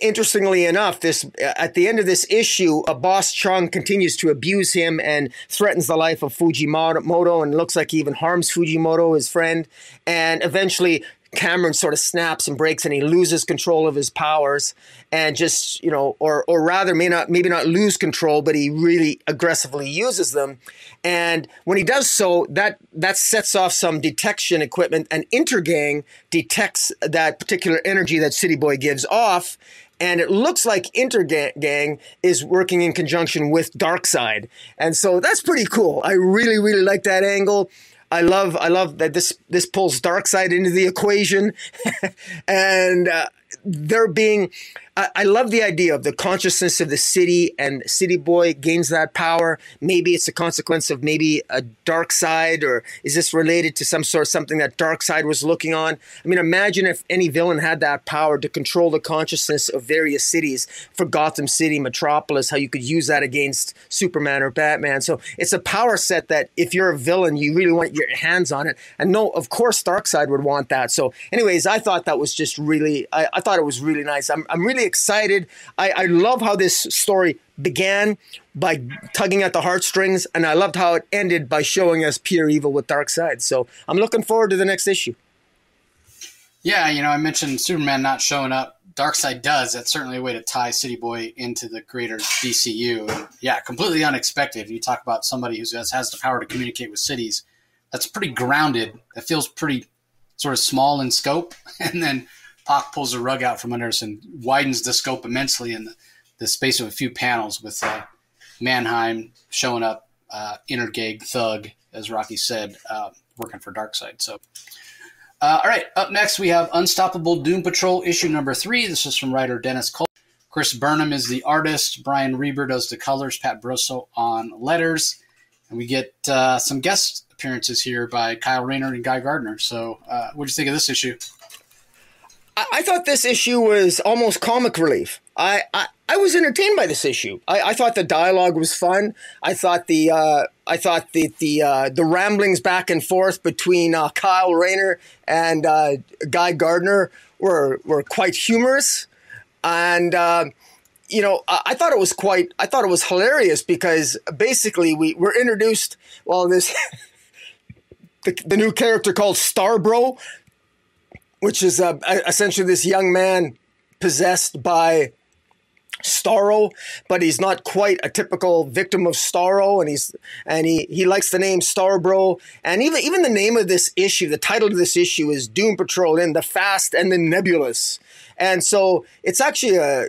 interestingly enough, this at the end of this issue, a boss Chung continues to abuse him and threatens the life of Fujimoto, and looks like he even harms Fujimoto, his friend. And eventually, Cameron sort of snaps and breaks and he loses control of his powers and just, you know, or or rather may not maybe not lose control, but he really aggressively uses them. And when he does so, that that sets off some detection equipment and Intergang detects that particular energy that City Boy gives off and it looks like Intergang is working in conjunction with Darkseid, and so that's pretty cool. I really, really like that angle. I love I love that this this pulls Darkseid into the equation, (laughs) and uh, there being I, I, love the idea of the consciousness of the city and City Boy gains that power. Maybe it's a consequence of maybe a Darkseid, or is this related to some sort of something that Darkseid was looking on? I mean, imagine if any villain had that power to control the consciousness of various cities for Gotham City, Metropolis, how you could use that against Superman or Batman. So it's a power set that if you're a villain, you really want your hands on it. And no, of course, Darkseid would want that. So, anyways, I thought that was just really, I, I thought it was really nice. I'm, I'm really excited. I, I love how this story began by tugging at the heartstrings, and I loved how it ended by showing us pure evil with dark Darkseid. So I'm looking forward to the next issue. Yeah, you know, I mentioned Superman not showing up. Darkseid does. That's certainly a way to tie City Boy into the greater DCU. Yeah, completely unexpected. You talk about somebody who has, has the power to communicate with cities. That's pretty grounded. That feels pretty sort of small in scope. (laughs) And then Pak pulls the rug out from under us and widens the scope immensely in the, the space of a few panels with uh, Mannheim showing up, uh, Intergang Thug, as Rocky said, uh, working for Darkseid. So Uh, all right, up next we have Unstoppable Doom Patrol issue number three. This is from writer Dennis Culver. Chris Burnham is the artist. Brian Reber does the colors. Pat Brosseau on letters. And we get uh, some guest appearances here by Kyle Rayner and Guy Gardner. So, uh, what do you think of this issue? I, I thought this issue was almost comic relief. I, I, I was entertained by this issue. I, I thought the dialogue was fun. I thought the uh, I thought the the uh, the ramblings back and forth between uh, Kyle Rayner and uh, Guy Gardner were were quite humorous, and uh, you know I, I thought it was quite I thought it was hilarious because basically we were introduced well this (laughs) the, the new character called Starbro, which is uh, essentially this young man possessed by Starro, but he's not quite a typical victim of Starro, and he's and he he likes the name Starbro, and even even the name of this issue, the title of this issue is Doom Patrol in the Fast and the Nebulous, and so it's actually a.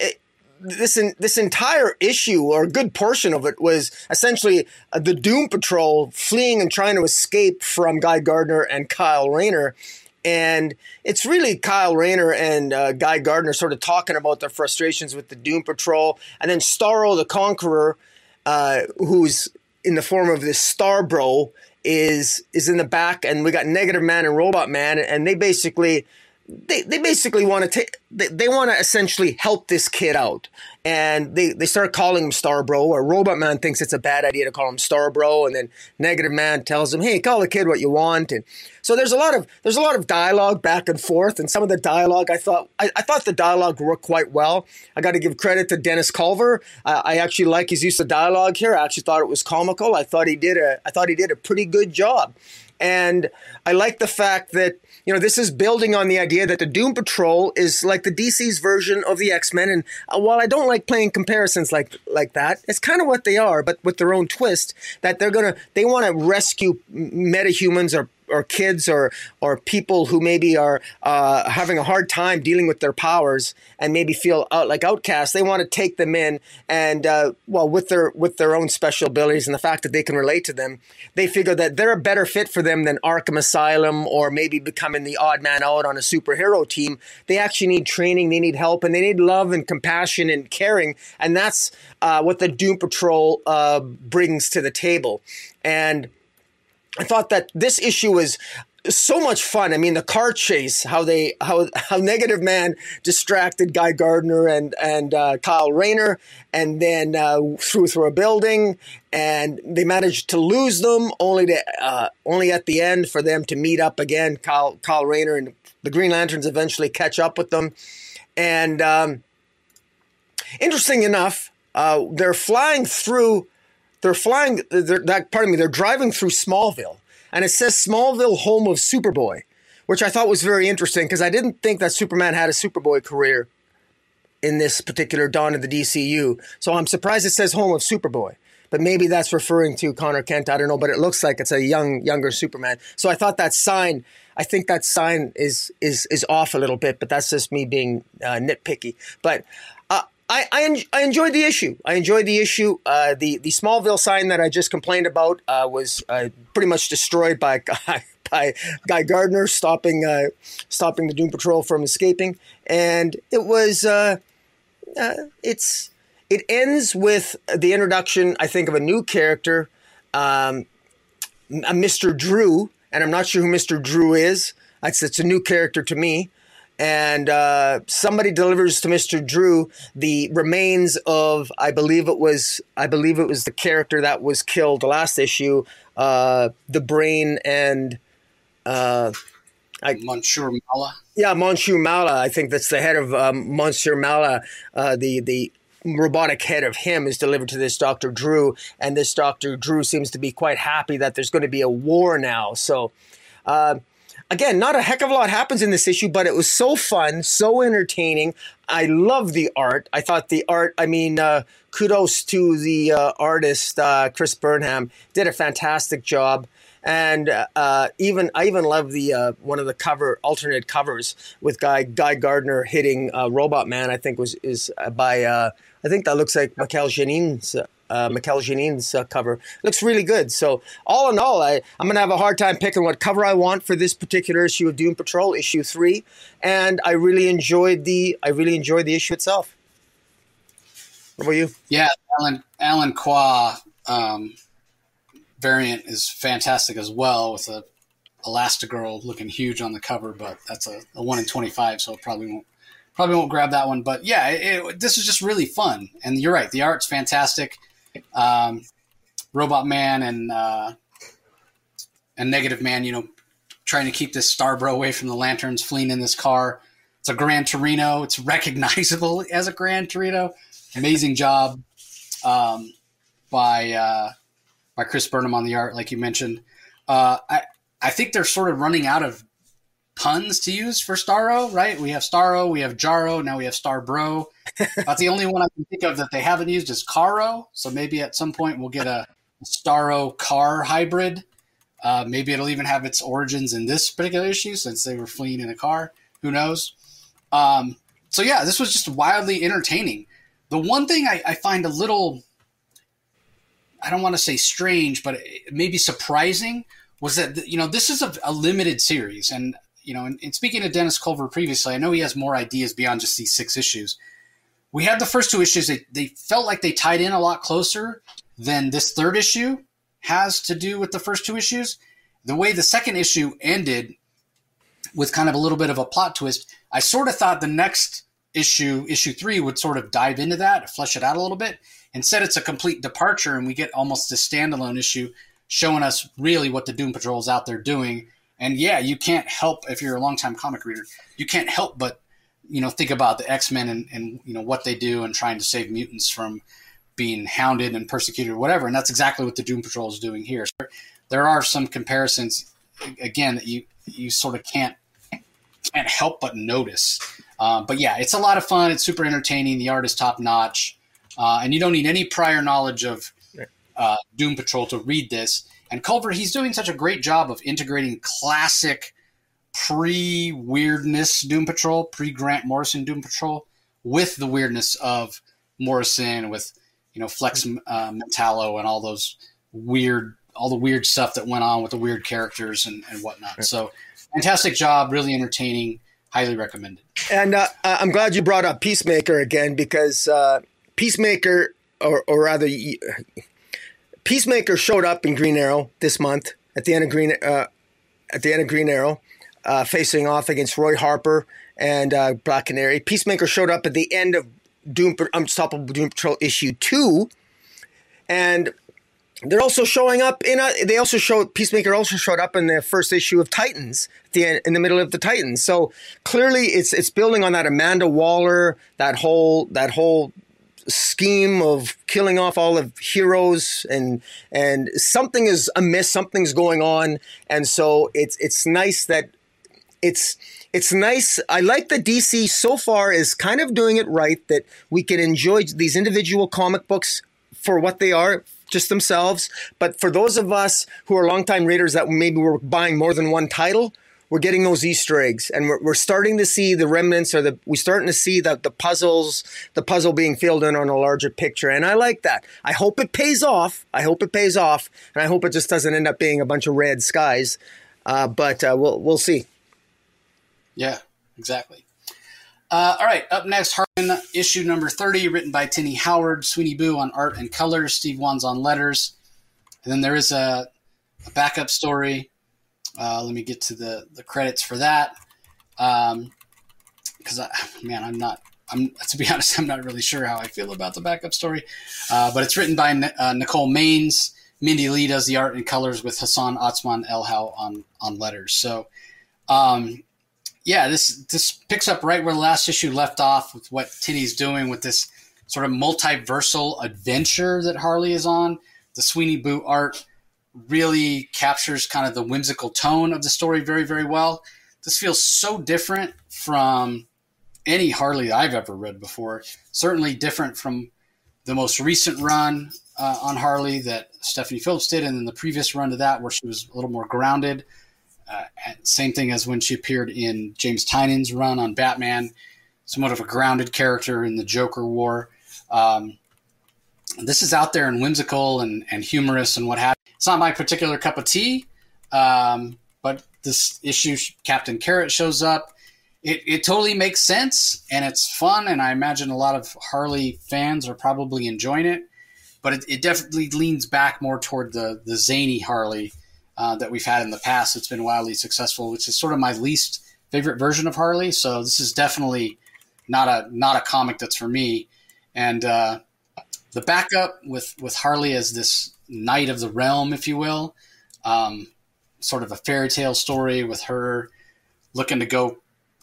It, this this entire issue, or a good portion of it, was essentially uh, the Doom Patrol fleeing and trying to escape from Guy Gardner and Kyle Rayner, and it's really Kyle Rayner and uh, Guy Gardner sort of talking about their frustrations with the Doom Patrol. And then Starro the Conqueror, uh, who's in the form of this Starbro, is is in the back. And we got Negative Man and Robot Man. And they basically they, they basically want to take they, they want to essentially help this kid out. And they, they start calling him starbro or robot man thinks it's a bad idea to call him starbro and then negative man tells him hey call the kid what you want. And so there's a lot of there's a lot of dialogue back and forth and some of the dialogue i thought i, I thought the dialogue worked quite well. I got to give credit to dennis culver. I, I actually like his use of dialogue here. I actually thought it was comical. I thought he did a i thought he did a pretty good job and I like the fact that, you know, this is building on the idea that the Doom Patrol is like the DC's version of the X-Men. And uh, while I don't like playing comparisons like, like that, it's kind of what they are, but with their own twist that they're going to, they want to rescue metahumans or or kids or or people who maybe are uh, having a hard time dealing with their powers and maybe feel out, like outcasts. They want to take them in and uh, well with their with their own special abilities and the fact that they can relate to them, they figure that they're a better fit for them than Arkham Asylum or maybe becoming the odd man out on a superhero team. They actually need training, they need help, and they need love and compassion and caring, and that's uh, what the Doom Patrol uh, brings to the table. And I thought that this issue was so much fun. I mean, the car chase, how they, how how Negative Man distracted Guy Gardner and and uh, Kyle Rayner, and then uh, threw through a building, and they managed to lose them. Only to uh, only at the end for them to meet up again. Kyle Kyle Rayner and the Green Lanterns eventually catch up with them, and um, interesting enough, uh, they're flying through they're flying. They're, that pardon me. They're driving through Smallville, and it says Smallville, home of Superboy, which I thought was very interesting because I didn't think that Superman had a Superboy career in this particular dawn of the DCU. So I'm surprised it says home of Superboy. But maybe that's referring to Connor Kent. I don't know, but it looks like it's a young, younger Superman. So I thought that sign. I think that sign is is is off a little bit, but that's just me being uh, nitpicky. But I, I, I, enjoyed the issue. I enjoyed the issue. Uh, the the Smallville sign that I just complained about uh, was uh, pretty much destroyed by (laughs) by Guy Gardner stopping uh, stopping the Doom Patrol from escaping, and it was uh, uh, it's it ends with the introduction, I think, of a new character, um, a Mister Drew, and I'm not sure who Mister Drew is. It's, it's a new character to me and uh, somebody delivers to Mr. Drew the remains of I believe it was I believe it was the character that was killed last issue, uh, the brain and uh, I, Monsieur Mallah. Yeah, Monsieur Mallah. I think that's the head of um, Monsieur Mallah. Uh, the the robotic head of him is delivered to this Doctor Drew, and this Doctor Drew seems to be quite happy that there's going to be a war now. So. Uh, again, not a heck of a lot happens in this issue, but it was so fun, so entertaining. I love the art. I thought the art, I mean, uh, kudos to the uh, artist, uh, Chris Burnham, did a fantastic job. And uh, even I even love the uh, one of the cover alternate covers with Guy Guy Gardner hitting uh, Robot Man. I think was is by I think that looks like Mikel Janin's uh, Mikel Janin's uh, cover. looks really good. So all in all, I, I'm going to have a hard time picking what cover I want for this particular issue of Doom Patrol, issue three. And I really enjoyed the I really enjoyed the issue itself. What about you? Yeah, Alan Alan Quah um, variant is fantastic as well with a Elastigirl looking huge on the cover, but that's a, a one in twenty five, so it probably won't probably won't grab that one. But yeah, it, it, this is just really fun, and you're right, the art's fantastic. Um, Robot Man and uh, and Negative Man, you know, trying to keep this Starbro away from the lanterns, fleeing in this car. It's a Gran Torino. It's recognizable (laughs) as a Gran Torino. Amazing job um, by uh, by Chris Burnham on the art, like you mentioned. Uh, I I think they're sort of running out of puns to use for Starro, right? We have Starro, we have Jarro, now we have Starbro. About the only one I can think of that they haven't used is Caro. So maybe at some point we'll get a Starro car hybrid. Uh, maybe it'll even have its origins in this particular issue since they were fleeing in a car. Who knows? Um, so yeah, this was just wildly entertaining. The one thing I, I find a little, I don't want to say strange, but maybe surprising was that you know this is a, a limited series, and you know, in, in speaking to Dennis Culver previously, I know he has more ideas beyond just these six issues. We had the first two issues; they they felt like they tied in a lot closer than this third issue has to do with the first two issues. The way the second issue ended with kind of a little bit of a plot twist, I sort of thought the next issue, issue three, would sort of dive into that, flesh it out a little bit. Instead, it's a complete departure, and we get almost a standalone issue showing us really what the Doom Patrol is out there doing. And yeah, you can't help if you're a longtime comic reader, you can't help but you know think about the X Men and, and you know what they do and trying to save mutants from being hounded and persecuted or whatever. And that's exactly what the Doom Patrol is doing here. So there are some comparisons again that you you sort of can't can't help but notice. Uh, but yeah, it's a lot of fun. It's super entertaining. The art is top notch, uh, and you don't need any prior knowledge of uh, Doom Patrol to read this. And Culver, he's doing such a great job of integrating classic pre weirdness Doom Patrol, pre Grant Morrison Doom Patrol, with the weirdness of Morrison, with you know Flex uh, Mentallo and all those weird, all the weird stuff that went on with the weird characters and, and whatnot. So, fantastic job, really entertaining, highly recommended. And uh, I'm glad you brought up Peacemaker again because uh, Peacemaker, or, or rather, Peacemaker showed up in Green Arrow this month at the end of Green uh, at the end of Green Arrow, uh, facing off against Roy Harper and uh, Black Canary. Peacemaker showed up at the end of Doom Unstoppable Doom Patrol issue two, and they're also showing up in a. They also showed Peacemaker also showed up in the first issue of Titans at the end, in the middle of the Titans. So clearly, it's it's building on that Amanda Waller, that whole that whole scheme of killing off all of heroes and and something is amiss something's going on and so it's it's nice that it's it's nice i like that dc so far is kind of doing it right that we can enjoy these individual comic books for what they are just themselves but for those of us who are longtime readers that maybe we're buying more than one title we're getting those Easter eggs, and we're, we're starting to see the remnants, or the we're starting to see the the puzzles, the puzzle being filled in on a larger picture, and I like that. I hope it pays off. I hope it pays off, and I hope it just doesn't end up being a bunch of red skies. Uh, but uh, we'll we'll see. Yeah, exactly. Uh, all right, up next, Harlan issue number thirty, written by Tini Howard, Sweeney Boo on art and colors, Steve Wands on letters, and then there is a, a backup story uh, let me get to the the credits for that. Um, because I, man, I'm not. I'm to be (laughs) honest, I'm not really sure how I feel about the backup story. Uh, but it's written by uh, Nicole Maines. Mindy Lee does the art and colors with Hassan Otsmane-Elhaou on on letters. So, um, yeah, this this picks up right where the last issue left off with what Tini's doing with this sort of multiversal adventure that Harley is on. The Sweeney Boo art really captures kind of the whimsical tone of the story very, very well. This feels so different from any Harley I've ever read before. Certainly different from the most recent run uh, on Harley that Stephanie Phillips did, and then the previous run to that where she was a little more grounded. Uh, same thing as when she appeared in James Tynion's run on Batman, somewhat of a grounded character in the Joker War. Um, this is out there and whimsical and, and humorous and what have. It's not my particular cup of tea, um, but this issue, Captain Carrot shows up. It, it totally makes sense and it's fun, and I imagine a lot of Harley fans are probably enjoying it. But it, it definitely leans back more toward the the zany Harley uh, that we've had in the past. It's been wildly successful, which is sort of my least favorite version of Harley. So this is definitely not a not a comic that's for me. And uh, the backup with with Harley as this knight of the realm, if you will, um, sort of a fairy tale story with her looking to go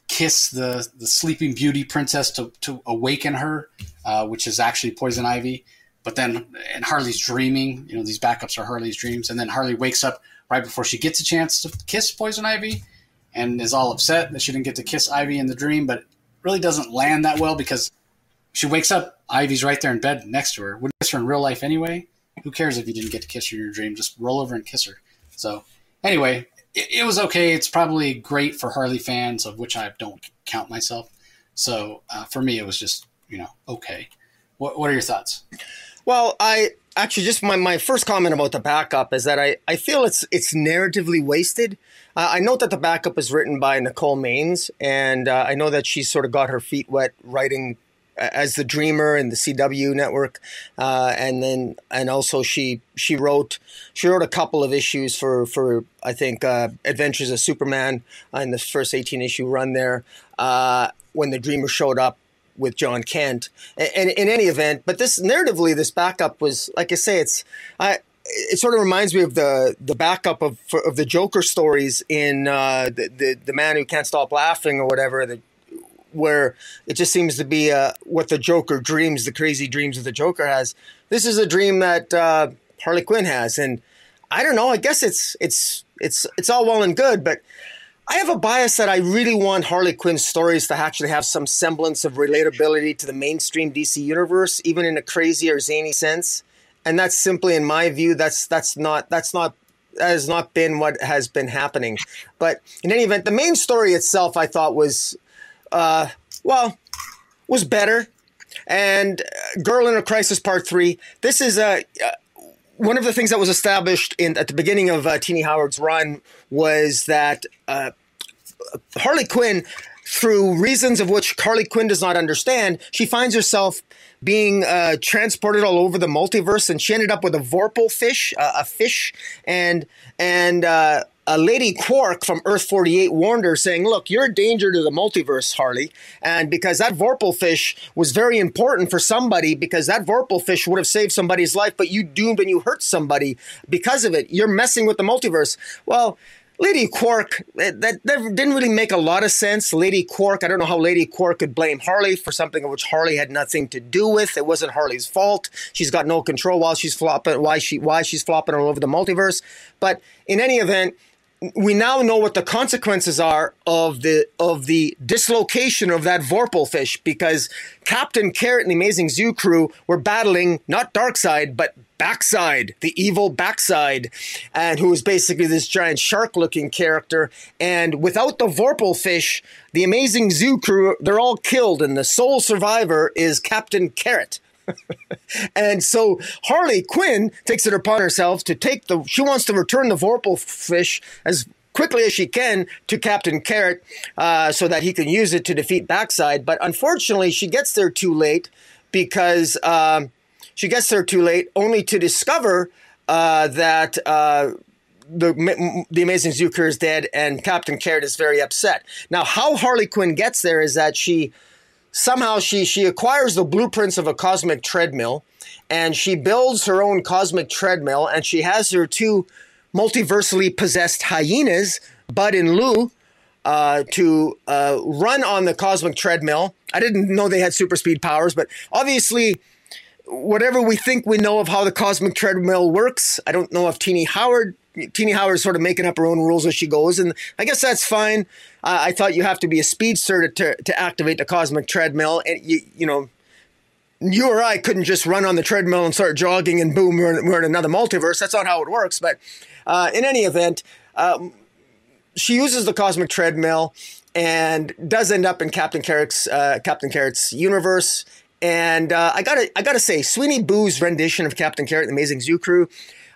kiss the the sleeping beauty princess to to awaken her, uh, which is actually poison ivy. But then, and Harley's dreaming. You know, these backups are Harley's dreams, and then Harley wakes up right before she gets a chance to kiss poison ivy, and is all upset that she didn't get to kiss Ivy in the dream, but really doesn't land that well because she wakes up, Ivy's right there in bed next to her. Would kiss her in real life anyway. Who cares if you didn't get to kiss her in your dream? Just roll over and kiss her. So anyway, it, it was okay. It's probably great for Harley fans, of which I don't count myself. So uh, for me, it was just you know okay. What What are your thoughts? Well, I actually just my, my first comment about the backup is that I, I feel it's it's narratively wasted. Uh, I note that the backup is written by Nicole Maines, and uh, I know that she's sort of got her feet wet writing as the Dreamer and the CW network, uh, and then and also she she wrote she wrote a couple of issues for for I think uh, Adventures of Superman in the first eighteen issue run there uh, when the Dreamer showed up with Jon Kent. And, and, in any event, but this narratively, this backup was like I say, it's I. It sort of reminds me of the the backup of of the Joker stories in uh, the, the the man who can't stop laughing or whatever. The where it just seems to be uh, what the Joker dreams, the crazy dreams that the Joker has. This is a dream that uh, Harley Quinn has, and I don't know. I guess it's it's it's it's all well and good, but I have a bias that I really want Harley Quinn stories to actually have some semblance of relatability to the mainstream DC universe, even in a crazy or zany sense. And that's simply, in my view, that's that's not that's not that has not been what has been happening. But in any event, the main story itself, I thought was uh, well, was better. And uh, Girl in a Crisis Part 3, this is a. One of the things that was established in at the beginning of uh, Tini Howard's run was that uh, Harley Quinn, through reasons of which Harley Quinn does not understand, she finds herself being uh, transported all over the multiverse, and she ended up with a Vorpal fish, uh, a fish, and and uh, a lady Quark from Earth 48 warned her, saying, Look, you're a danger to the multiverse, Harley. And because that Vorpal fish was very important for somebody, because that Vorpal fish would have saved somebody's life, but you doomed and you hurt somebody because of it. You're messing with the multiverse. Well, Lady Quark, eh, that, that, didn't really make a lot of sense. Lady Quark, I don't know how Lady Quark could blame Harley for something of which Harley had nothing to do with. It wasn't Harley's fault. She's got no control while she's flopping, why she why she's flopping all over the multiverse. But in any event, we now know what the consequences are of the of the dislocation of that Vorpal fish because Captain Carrot and the Amazing Zoo crew were battling not Darkseid but Backside, the evil Backside, and who is basically this giant shark-looking character. And without the Vorpal fish, the Amazing Zoo crew they're all killed, and the sole survivor is Captain Carrot. And so Harley Quinn takes it upon herself to take the. She wants to return the Vorpal fish as quickly as she can to Captain Carrot uh, so that he can use it to defeat Backside. But unfortunately, she gets there too late because um, she gets there too late, only to discover uh, that. Uh, the the amazing Zoo Crew is dead, and Captain Carrot is very upset. Now, how Harley Quinn gets there is that she somehow she she acquires the blueprints of a cosmic treadmill and she builds her own cosmic treadmill and she has her two multiversally possessed hyenas bud and lou uh, to uh, run on the cosmic treadmill i didn't know they had super speed powers but obviously whatever we think we know of how the cosmic treadmill works i don't know if tini howard Tini Howard is sort of making up her own rules as she goes, and I guess that's fine. I thought you have to be a speedster to, to activate the cosmic treadmill, and you you know, you or I couldn't just run on the treadmill and start jogging, and boom, we're in, we're in another multiverse. That's not how it works. But uh, in any event, um, she uses the cosmic treadmill and does end up in Captain Carrot's uh, Captain Carrot's universe And uh, I gotta I gotta say, Sweeney Boo's rendition of Captain Carrot the Amazing Zoo Crew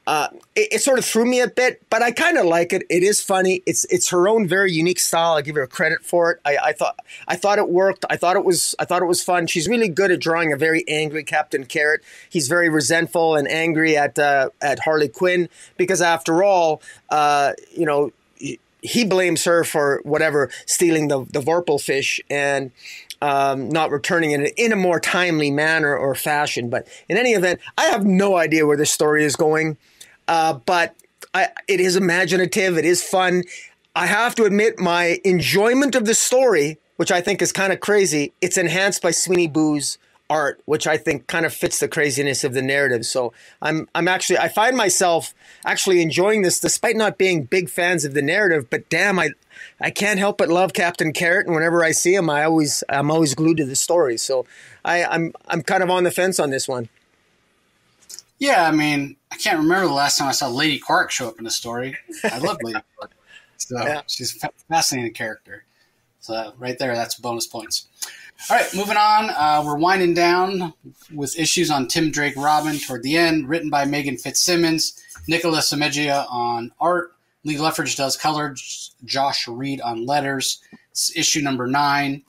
uh, it, it, sort of threw me a bit, but I kind of like it. It is funny. It's it's her own very unique style. I give her credit for it. I, I thought I thought it worked. I thought it was I thought it was fun. She's really good at drawing a very angry Captain Carrot. He's very resentful and angry at uh, at Harley Quinn because after all, uh, you know, he, blames her for whatever stealing the the Vorpal fish and um, not returning it in a more timely manner or fashion. But in any event, I have no idea where this story is going. Uh, but I, it is imaginative. It is fun. I have to admit, my enjoyment of the story, which I think is kind of crazy, it's enhanced by Sweeney Boo's art, which I think kind of fits the craziness of the narrative. So I'm I'm actually I find myself actually enjoying this despite not being big fans of the narrative. But damn, I I can't help but love Captain Carrot, and whenever I see him, I always I'm always glued to the story. So I, I'm I'm kind of on the fence on this one. Yeah, I mean, I can't remember the last time I saw Lady Quark show up in a story. I love Lady (laughs) Quark. So yeah. she's a fascinating character. So right there, that's bonus points. All right, moving on. Uh, we're winding down with issues on Tim Drake Robin toward the end, written by Megan Fitzsimmons, Nikola Čižmešija on art, Lee Loughridge does colors, Josh Reed on letters. It's issue number nine.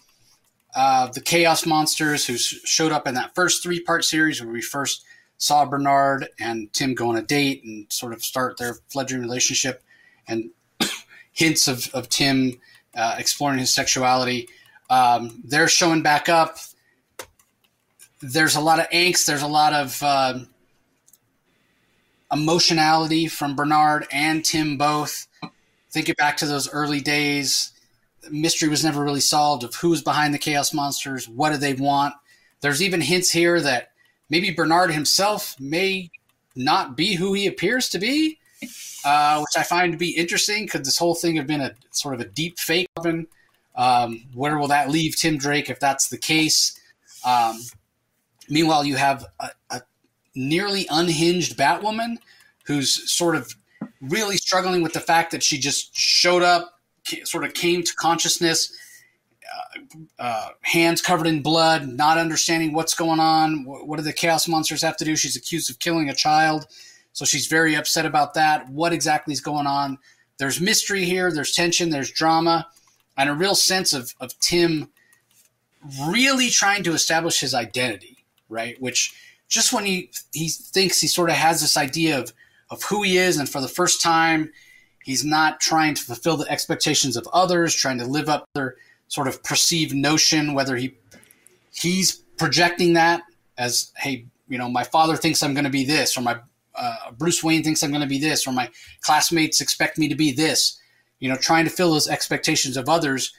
Uh, the Chaos Monsters, who showed up in that first three part series where we first saw Bernard and Tim go on a date and sort of start their fledgling relationship, and (coughs) hints of, of Tim uh, exploring his sexuality. Um, they're showing back up. There's a lot of angst. There's a lot of uh, emotionality from Bernard and Tim both. Thinking back to those early days, the mystery was never really solved of who's behind the Chaos Monsters. What do they want? There's even hints here that maybe Bernard himself may not be who he appears to be, uh, which I find to be interesting. Could this whole thing have been a sort of a deep fake? Um, where will that leave Tim Drake if that's the case? Um, meanwhile, you have a, a nearly unhinged Batwoman who's sort of really struggling with the fact that she just showed up, sort of came to consciousness uh, hands covered in blood, not understanding what's going on. What, do the chaos monsters have to do? She's accused of killing a child, so she's very upset about that. What exactly is going on? There's mystery here. There's tension. There's drama, and a real sense of of Tim really trying to establish his identity, right? Which just when he he thinks he sort of has this idea of of who he is, and for the first time, he's not trying to fulfill the expectations of others, trying to live up their sort of perceived notion, whether he he's projecting that as, hey, you know, my father thinks I'm going to be this, or my uh, Bruce Wayne thinks I'm going to be this, or my classmates expect me to be this. You know, trying to fill those expectations of others.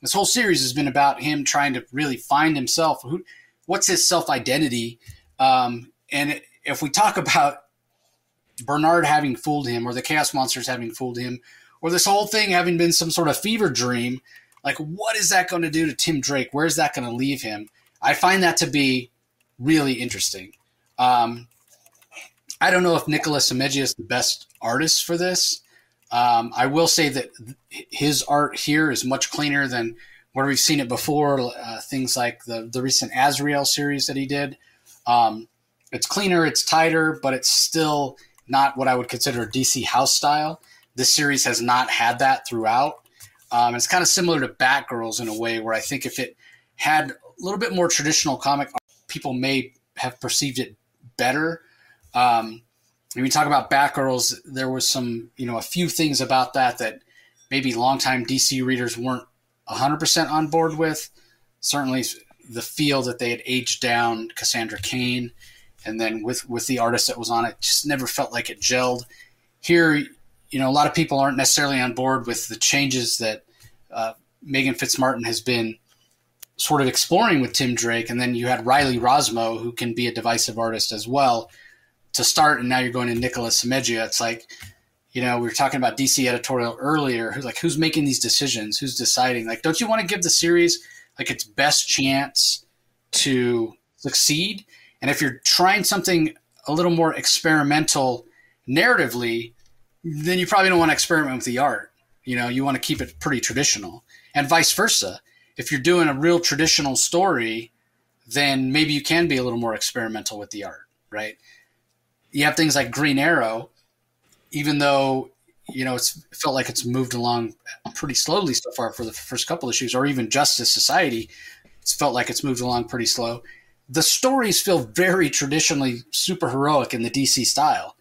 This whole series has been about him trying to really find himself. Who, what's his self identity? Um, and if we talk about Bernard having fooled him, or the Chaos Monsters having fooled him, or this whole thing having been some sort of fever dream, like, what is that going to do to Tim Drake? Where is that going to leave him? I find that to be really interesting. Um, I don't know if Nikola Čižmešija is the best artist for this. Um, I will say that his art here is much cleaner than where we've seen it before. Uh, things like the the recent Azrael series that he did. Um, it's cleaner, it's tighter, but it's still not what I would consider DC house style. This series has not had that throughout. Um, it's kind of similar to Batgirls in a way where I think if it had a little bit more traditional comic, people may have perceived it better. Um, when we talk about Batgirls, there was some, you know, a few things about that that maybe longtime DC readers weren't 100% on board with. Certainly the feel that they had aged down Cassandra Cain, and then with, with the artist that was on it, just never felt like it gelled. Here, you know, a lot of people aren't necessarily on board with the changes that uh, Meghan Fitzmartin has been sort of exploring with Tim Drake, and then you had Riley Rossmo, who can be a divisive artist as well, to start, and now you're going to Nikola Čižmešija. It's like, you know, we were talking about DC editorial earlier. Who's like, who's making these decisions? Who's deciding? Like, don't you want to give the series like its best chance to succeed? And if you're trying something a little more experimental narratively, then you probably don't want to experiment with the art. You know, you want to keep it pretty traditional, and vice versa. If you're doing a real traditional story, then maybe you can be a little more experimental with the art, right? You have things like Green Arrow, even though you know it's it felt like it's moved along pretty slowly so far for the first couple issues, or even Justice Society, it's felt like it's moved along pretty slow. The stories feel very traditionally super heroic in the DC style,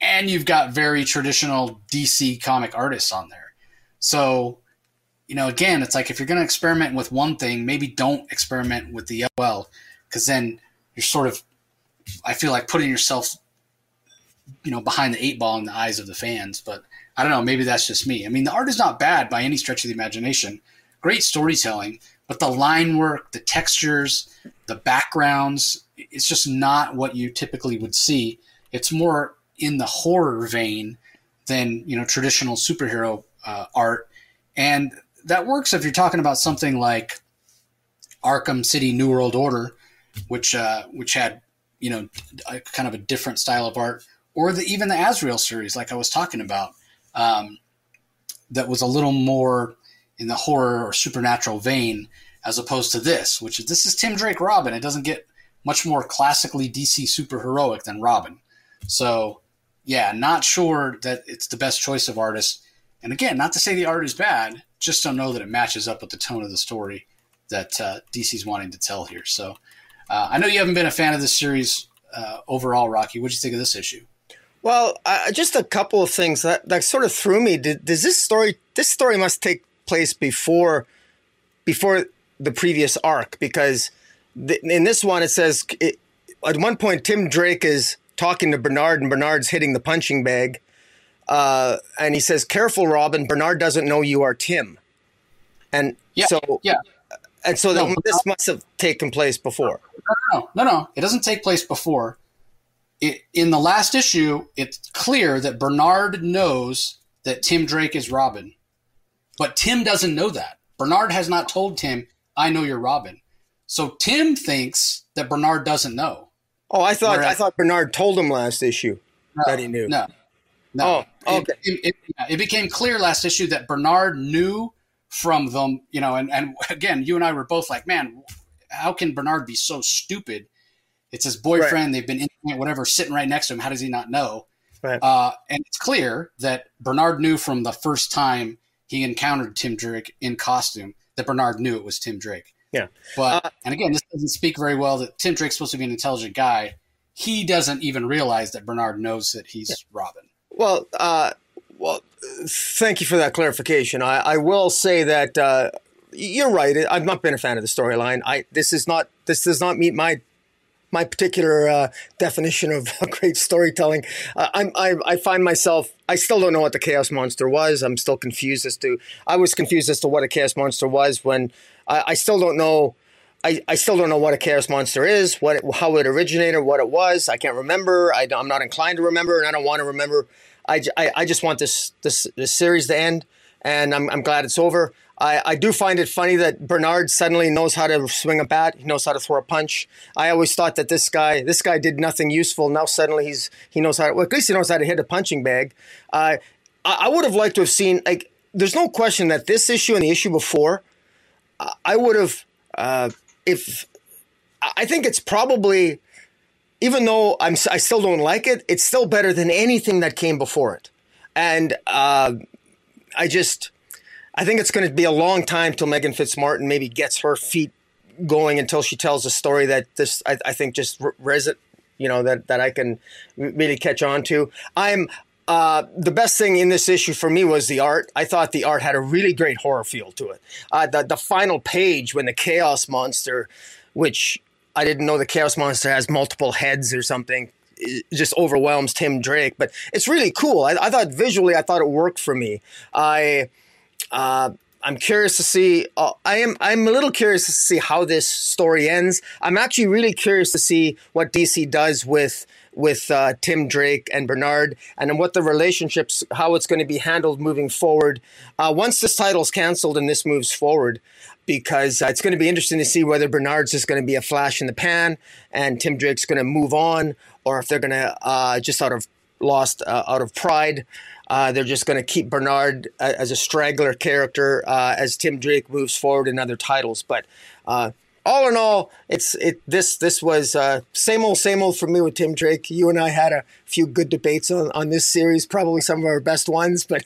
and you've got very traditional DC comic artists on there. So, you know, again, it's like if you're going to experiment with one thing, maybe don't experiment with the well, because then you're sort of, I feel like putting yourself, you know, behind the eight ball in the eyes of the fans. But I don't know, maybe that's just me. I mean, the art is not bad by any stretch of the imagination. Great storytelling, but the line work, the textures, the backgrounds, it's just not what you typically would see. It's more in the horror vein than you know traditional superhero uh, art, and that works if you're talking about something like Arkham City New World Order, which uh, which had you know a, kind of a different style of art, or the, even the Azrael series, like I was talking about, um, that was a little more in the horror or supernatural vein, as opposed to this, which is this is Tim Drake Robin. It doesn't get much more classically DC superheroic than Robin. So yeah, not sure that it's the best choice of artist. And again, not to say the art is bad, just don't know that it matches up with the tone of the story that uh, DC's wanting to tell here. So uh, I know you haven't been a fan of this series uh, overall, Rocky. What do you think of this issue? Well, just a couple of things that, that sort of threw me. Did, does this story? This story must take place before before the previous arc because in this one it says it, at one point Tim Drake is talking to Bernard, and Bernard's hitting the punching bag. Uh, and he says, "Careful, Robin. Bernard doesn't know you are Tim." And yeah, so, yeah, and so no, this must have taken place before. No, no, no, no. It doesn't take place before. It, in the last issue, it's clear that Bernard knows that Tim Drake is Robin, but Tim doesn't know that. Bernard has not told Tim, "I know you're Robin." So Tim thinks that Bernard doesn't know. Oh, I thought I thought Bernard told him last issue no, that he knew. No, no. Oh, okay. It, it, it, became clear last issue that Bernard knew from them. You know, and and again, you and I were both like, man, how can Bernard be so stupid? It's his boyfriend. Right. They've been in whatever, sitting right next to him. How does he not know? Right. Uh, and it's clear that Bernard knew from the first time he encountered Tim Drake in costume that Bernard knew it was Tim Drake. Yeah. But uh, and again, this doesn't speak very well that Tim Drake's supposed to be an intelligent guy. He doesn't even realize that Bernard knows that he's yeah. Robin. Well, uh, well, thank you for that clarification. I, I will say that uh, you're right. I've not been a fan of the storyline. I this is not this does not meet my my particular uh, definition of (laughs) great storytelling. Uh, I'm, I, I, find myself, I still don't know what the Chaos Monster was. I'm still confused as to, I was confused as to what a Chaos Monster was when I, I still don't know. I, I still don't know what a chaos monster is, what it, how it originated, what it was. I can't remember. I, am not inclined to remember, and I don't want to remember. I, I, I just want this, this this series to end, and I'm, I'm glad it's over. I, I do find it funny that Bernard suddenly knows how to swing a bat. He knows how to throw a punch. I always thought that this guy this guy did nothing useful. Now suddenly he's he knows how. To, well, at least he knows how to hit a punching bag. Uh, I, I would have liked to have seen like. There's no question that this issue and the issue before I would have, uh, if I think it's probably, even though I'm, I still don't like it, it's still better than anything that came before it. And uh, I just, I think it's going to be a long time till Meghan Fitzmartin maybe gets her feet going until she tells a story that this, I, I think, just res you know that that I can really catch on to. I'm uh, the best thing in this issue for me was the art. I thought the art had a really great horror feel to it. Uh, the, the final page when the Chaos Monster, which I didn't know the Chaos Monster has multiple heads or something, just overwhelms Tim Drake. But it's really cool. I, I thought visually, I thought it worked for me. I. Uh, I'm curious to see. Uh, I am. I'm a little curious to see how this story ends. I'm actually really curious to see what DC does with with uh, Tim Drake and Bernard, and what the relationships, how it's going to be handled moving forward. Uh, once this title's canceled and this moves forward, because uh, it's going to be interesting to see whether Bernard's just going to be a flash in the pan and Tim Drake's going to move on, or if they're going to uh, just out of lost uh, out of pride. Uh, they're just going to keep Bernard as a straggler character as Tim Drake moves forward in other titles. But all in all, it's it this this was uh, same old same old for me with Tim Drake. You and I had a few good debates on, on this series, probably some of our best ones, (laughs) but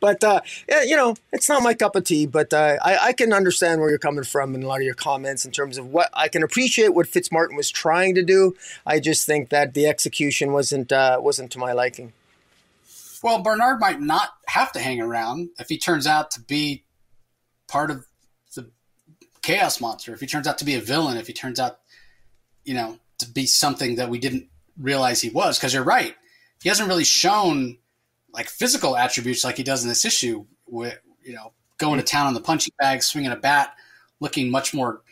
but uh, you know, it's not my cup of tea. But uh, I, I can understand where you're coming from in a lot of your comments in terms of what I can appreciate what Fitzmartin was trying to do. I just think that the execution wasn't uh, wasn't to my liking. Well, Bernard might not have to hang around if he turns out to be part of chaos monster. If he turns out to be a villain, if he turns out, you know, to be something that we didn't realize he was. Because you're right, he hasn't really shown like physical attributes like he does in this issue. With you know, going to town on the punching bag, swinging a bat, looking much more,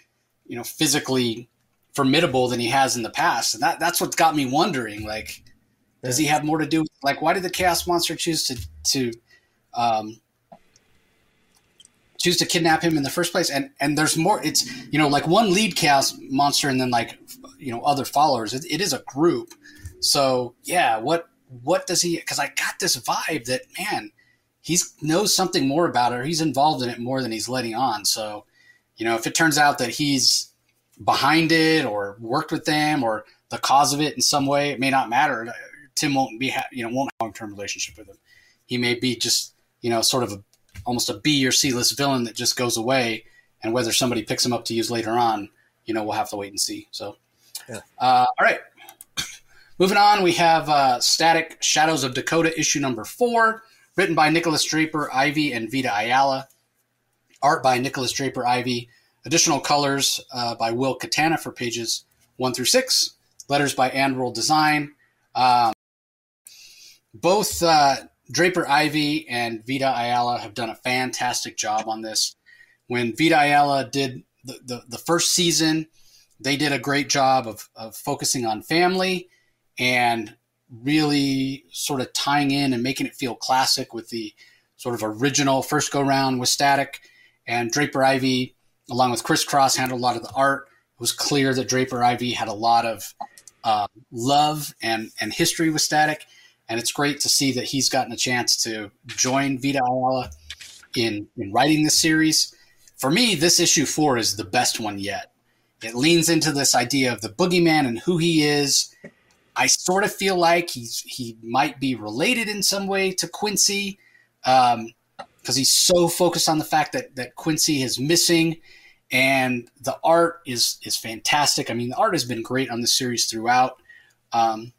you know, physically formidable than he has in the past. And that that's what got me wondering, like does he have more to do? Like, why did the Chaos Monster choose to to um, choose to kidnap him in the first place? And and there's more. It's you know like one lead Chaos Monster and then like you know other followers. it, it is a group. So yeah, what what does he? Because I got this vibe that man, he knows something more about it. or He's involved in it more than he's letting on. So you know, if it turns out that he's behind it or worked with them or the cause of it in some way, it may not matter Tim won't be, you know, won't have a long term relationship with him. He may be just, you know, sort of a, almost a B or C list villain that just goes away. And whether somebody picks him up to use later on, you know, we'll have to wait and see. So, yeah. uh, all right. (coughs) Moving on, we have uh, Static Shadows of Dakota, issue number four, written by Nikolas Draper, Ivey, and Vita Ayala. Art by Nikolas Draper, Ivey. Additional colors uh, by Will Quintana for pages one through six. Letters by Andworld Design. Um, both uh, Draper Ivey and Vita Ayala have done a fantastic job on this. When Vita Ayala did the, the, the first season, they did a great job of, of focusing on family and really sort of tying in and making it feel classic with the sort of original first go round with Static. And Draper Ivey, along with ChrisCross, handled a lot of the art. It was clear that Draper Ivey had a lot of uh, love and, and history with Static and it's great to see that he's gotten a chance to join Vita Ayala in in writing this series. For me, this issue four is the best one yet. It leans into this idea of the boogeyman and who he is. I sort of feel like he's he might be related in some way to Quincy, because um, he's so focused on the fact that that Quincy is missing, and the art is is fantastic. I mean, the art has been great on the series throughout. Um,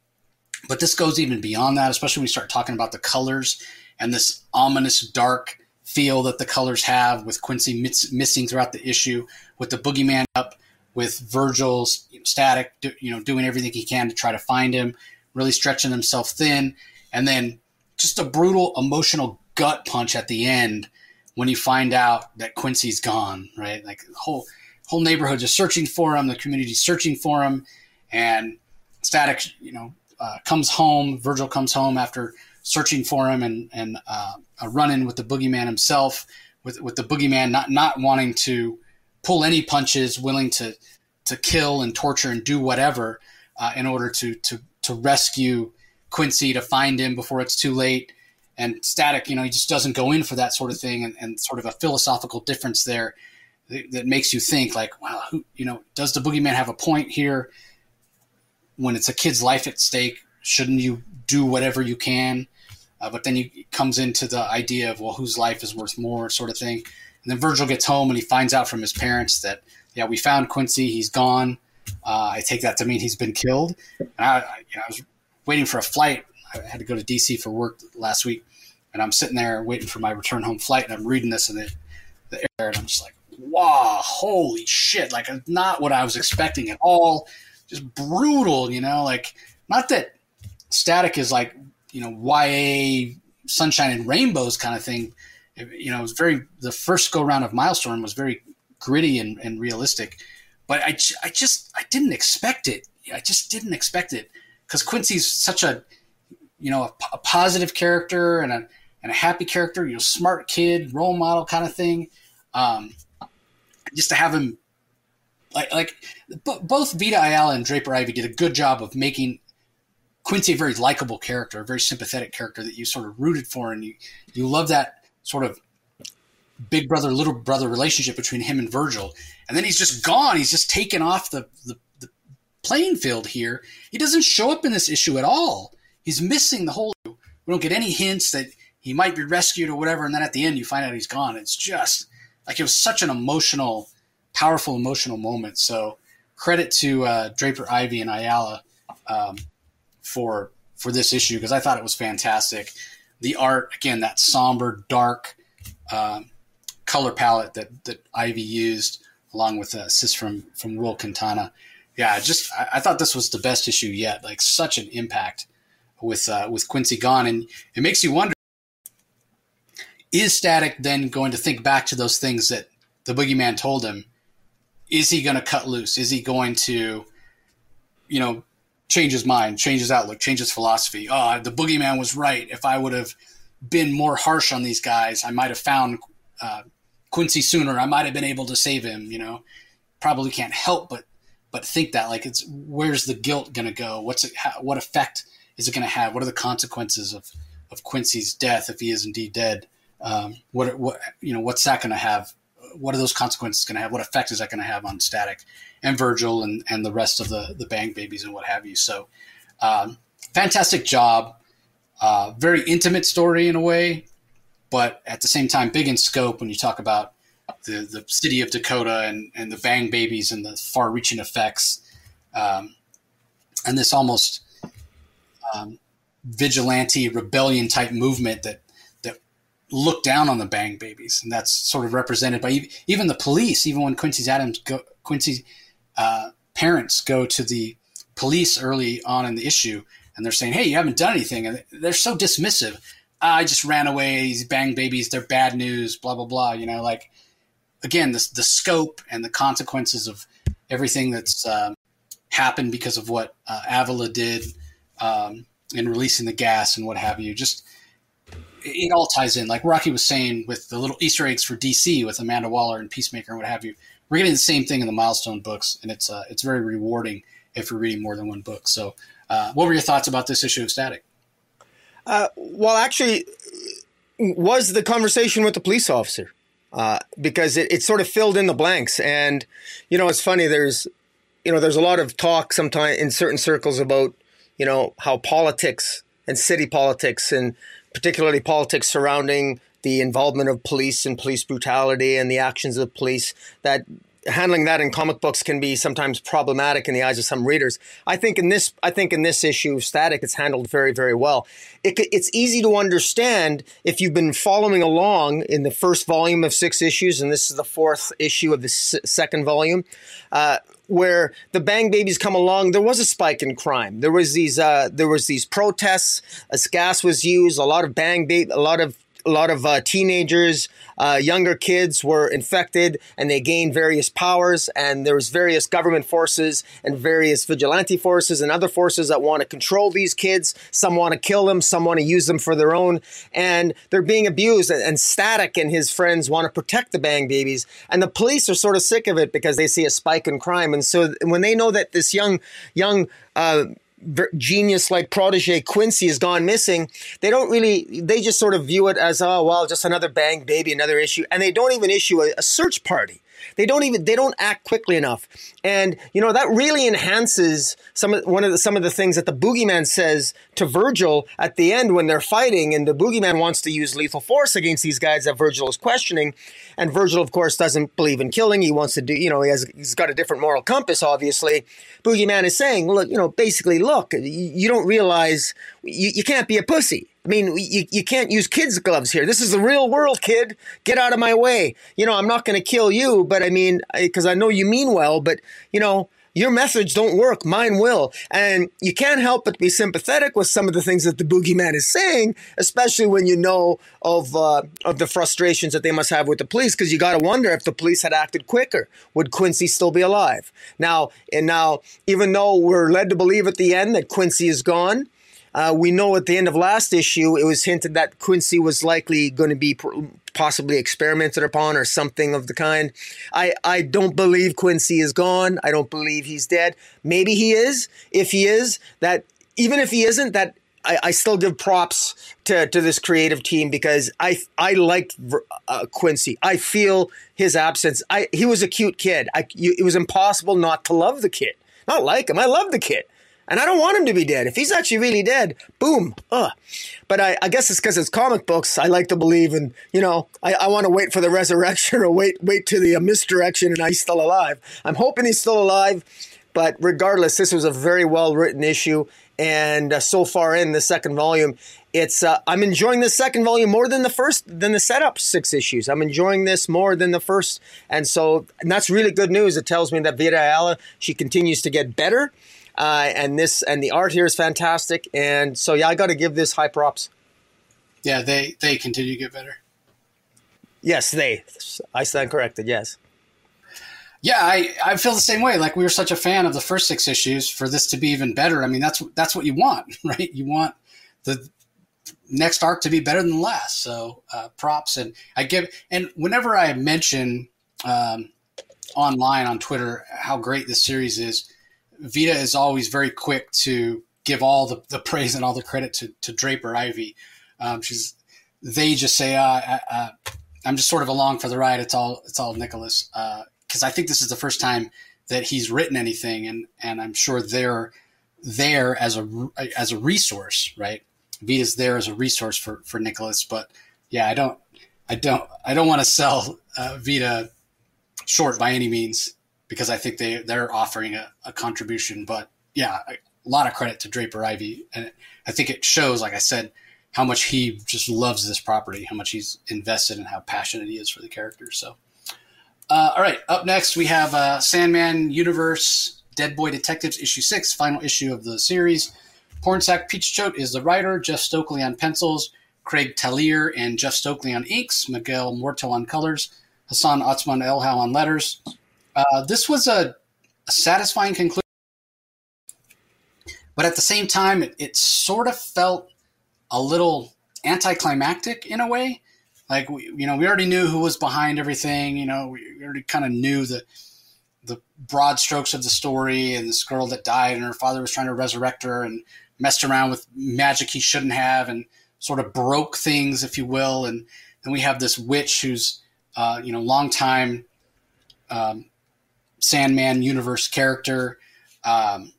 but this goes even beyond that, especially when we start talking about the colors and this ominous dark feel that the colors have with Quincy miss, missing throughout the issue, with the boogeyman up, with Virgil's static, you know, doing everything he can to try to find him, really stretching himself thin, and then just a brutal emotional gut punch at the end when you find out that Quincy's gone, right? Like the whole whole neighborhood is searching for him, the community's searching for him, and Static, you know, uh, comes home. Virgil comes home after searching for him and and uh, a run in with the boogeyman himself. With with the boogeyman not not wanting to pull any punches, willing to to kill and torture and do whatever uh, in order to to to rescue Quincy to find him before it's too late. And Static, you know, he just doesn't go in for that sort of thing, and, and sort of a philosophical difference there that, that makes you think like, wow, who, you know, does the boogeyman have a point here? When it's a kid's life at stake, shouldn't you do whatever you can? Uh, but then he comes into the idea of well, whose life is worth more, sort of thing. And then Virgil gets home and he finds out from his parents that yeah, we found Quincy, he's gone. Uh, I take that to mean he's been killed. And I, I, you know, I was waiting for a flight. I had to go to DC for work last week, and I'm sitting there waiting for my return home flight, and I'm reading this in the, the air, and I'm just like, wow, holy shit! Like not what I was expecting at all just brutal, you know, like not that static is like, you know, YA sunshine and rainbows kind of thing. You know, it was very, the first go round of Milestone was very gritty and, and realistic, but I, I just, I didn't expect it. I just didn't expect it because Quincy's such a, you know, a, a, positive character and a, and a happy character, you know, smart kid, role model kind of thing. Um, just to have him like like both Vita Ayala and Draper Ivey did a good job of making Quincy a very likable character, a very sympathetic character that you sort of rooted for, and you you love that sort of big brother little brother relationship between him and Virgil, and then he's just gone. He's just taken off the, the, the playing field here. He doesn't show up in this issue at all. He's missing the whole. We don't get any hints that he might be rescued or whatever, and then at the end you find out he's gone. It's just like it was such an emotional, powerful emotional moment. So credit to uh, Draper, Ivey and Ayala um, for for this issue because I thought it was fantastic. The art, again, that somber, dark um, color palette that that Ivey used, along with assist from from Will Quintana. Yeah, just I, I, thought this was the best issue yet. Like such an impact with uh, with Quincy gone, and it makes you wonder: Is Static then going to think back to those things that the boogeyman told him? Is he going to cut loose? Is he going to, you know, change his mind, change his outlook, change his philosophy. Oh, the boogeyman was right. If I would have been more harsh on these guys, I might have found uh, Quincy sooner. I might have been able to save him. You know, probably can't help but but think that like it's where's the guilt going to go? What's it? How, what effect is it going to have? What are the consequences of of Quincy's death if he is indeed dead? Um, what what you know? What's that going to have? What are those consequences going to have? What effect is that going to have on Static? and Virgil and, and the rest of the, the Bang Babies and what have you. So, um, fantastic job. Uh, very intimate story in a way, but at the same time, big in scope when you talk about the, the city of Dakota and, and the Bang Babies and the far reaching effects. Um, and this almost um, vigilante rebellion type movement that looked down on the Bang Babies, and that's sort of represented by even the police. Even when Quincy's Adams go, Quincy uh, parents go to the police early on in the issue and they're saying, "Hey, you haven't done anything," and they're so dismissive. I just ran away. These bang babies, they're bad news. Blah blah blah. You know, like again, the the scope and the consequences of everything that's um, happened because of what uh, Avila did um, in releasing the gas and what have you. Just it all ties in. Like Rocky was saying with the little Easter eggs for DC with Amanda Waller and Peacemaker and what have you we're getting the same thing in the milestone books, and it's uh, it's very rewarding if you're reading more than one book. So, uh, what were your thoughts about this issue of Static? Uh, well, actually, was the conversation with the police officer uh, because it, it sort of filled in the blanks, and you know, it's funny. There's you know, there's a lot of talk sometimes in certain circles about you know how politics and city politics and particularly politics surrounding the involvement of police and police brutality and the actions of police that handling that in comic books can be sometimes problematic in the eyes of some readers. I think in this, I think in this issue Static, it's handled very, very well. It, it's easy to understand if you've been following along in the first volume of six issues, and this is the fourth issue of the s- second volume. Uh, where the Bang Babies come along, there was a spike in crime. There was these, uh, there was these protests. As gas was used. A lot of Bang a lot of a lot of uh, teenagers, uh, younger kids were infected, and they gained various powers. And there was various government forces and various vigilante forces and other forces that want to control these kids. Some want to kill them, some want to use them for their own, and they're being abused. And, and Static and his friends want to protect the Bang Babies, and the police are sort of sick of it because they see a spike in crime. And so when they know that this young young uh, genius like protege Quincy has gone missing, they don't really, they just sort of view it as, oh, well, just another bang baby, another issue. And they don't even issue a, a search party. They don't even they don't act quickly enough, and you know that really enhances some of one of the, some of the things that the boogeyman says to Virgil at the end when they're fighting, and the boogeyman wants to use lethal force against these guys that Virgil is questioning, and Virgil of course doesn't believe in killing. He wants to do you know he has he's got a different moral compass. Obviously, boogeyman is saying, look, you know, basically, look, you, you don't realize you, you can't be a pussy. I mean, you, you can't use kids' gloves here. This is the real world, kid. Get out of my way. You know, I'm not going to kill you, but I mean, because I, I know you mean well, but, you know, your methods don't work. Mine will. And you can't help but be sympathetic with some of the things that the boogeyman is saying, especially when you know of, uh, of the frustrations that they must have with the police, because you got to wonder if the police had acted quicker, would Quincy still be alive? Now, and now, even though we're led to believe at the end that Quincy is gone, uh, we know at the end of last issue, it was hinted that Quincy was likely going to be possibly experimented upon or something of the kind. I, I don't believe Quincy is gone. I don't believe he's dead. Maybe he is. If he is, that even if he isn't, that I, I, still give props to, to this creative team because I I liked uh, Quincy. I feel his absence. I he was a cute kid. I, you, it was impossible not to love the kid. Not like him. I love the kid. And I don't want him to be dead. If he's actually really dead, boom. Ugh. But I, I guess it's because it's comic books. I like to believe in, you know, I, I want to wait for the (laughs) resurrection or wait wait to the uh, misdirection and he's still alive. I'm hoping he's still alive. But regardless, this was a very well written issue. And uh, so far in the second volume, it's uh, I'm enjoying the second volume more than the first than the setup six issues. I'm enjoying this more than the first, and so and that's really good news. It tells me that Vita Ayala she continues to get better uh, and this and the art here is fantastic. And so yeah, I got to give this high props. Yeah, they they continue to get better. Yes, they. I stand corrected. Yes. Yeah, I, I feel the same way. Like we were such a fan of the first six issues for this to be even better. I mean, that's that's what you want, (laughs) right? You want the next arc to be better than the last. So uh, props and I give and whenever I mention um, online on Twitter how great this series is, Vita is always very quick to give all the, the praise and all the credit to, to Draper Ivey. Um, she's they just say uh, uh, uh, I'm just sort of along for the ride. It's all it's all Nikolas because uh, I think this is the first time that he's written anything, and and I'm sure they're there as a as a resource, right? Vita's there as a resource for for Nikolas, but yeah, I don't I don't I don't want to sell uh, Vita short by any means because I think they they're offering a, a contribution. But yeah, a, lot of credit to Draper Ivey, and I think it shows, like I said, how much he just loves this property, how much he's invested, and how passionate he is for the characters. So, uh, all right, up next we have uh, Sandman Universe Dead Boy Detectives issue six, final issue of the series. Pornsak Pichetshote is the writer, Jeff Stokely on pencils, Craig Taylor and Jeff Stokely on inks, Miguel Muerto on colors, Hassan Otsmane-Elhaou on letters, uh, this was a, a, satisfying conclusion, but at the same time, it, it sort of felt a little anticlimactic in a way. Like we, you know, we already knew who was behind everything. You know, we already kind of knew the the broad strokes of the story, and this girl that died, and her father was trying to resurrect her, and messed around with magic he shouldn't have, and sort of broke things, if you will. And then we have this witch who's, uh, you know, long time um, Sandman universe character, um,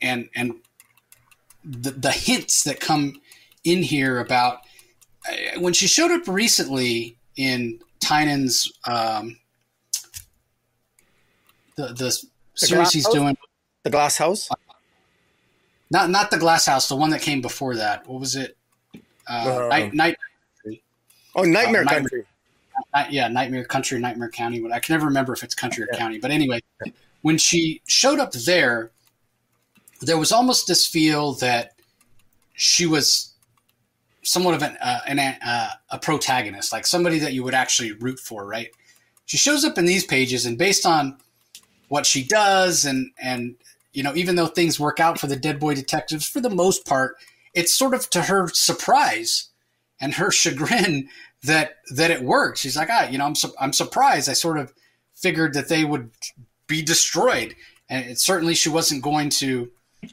and and the, the hints that come in here about uh, when she showed up recently in Tynion's um, the the, the series he's house? doing, the Glass House. Not not the Glass House, the one that came before that. What was it? Uh, night, night. Oh, Nightmare uh, Country yeah, Nightmare Country, Nightmare County. But I can never remember if it's country or yeah. county. But anyway, when she showed up there, there was almost this feel that she was somewhat of an, uh, an uh, a protagonist, like somebody that you would actually root for, right? She shows up in these pages, and based on what she does, and and you know, even though things work out for the Dead Boy detectives for the most part, it's sort of to her surprise and her (laughs) chagrin that that it worked. She's like, ah, you know, I'm su- I'm surprised. I sort of figured that they would be destroyed, and it, certainly she wasn't going to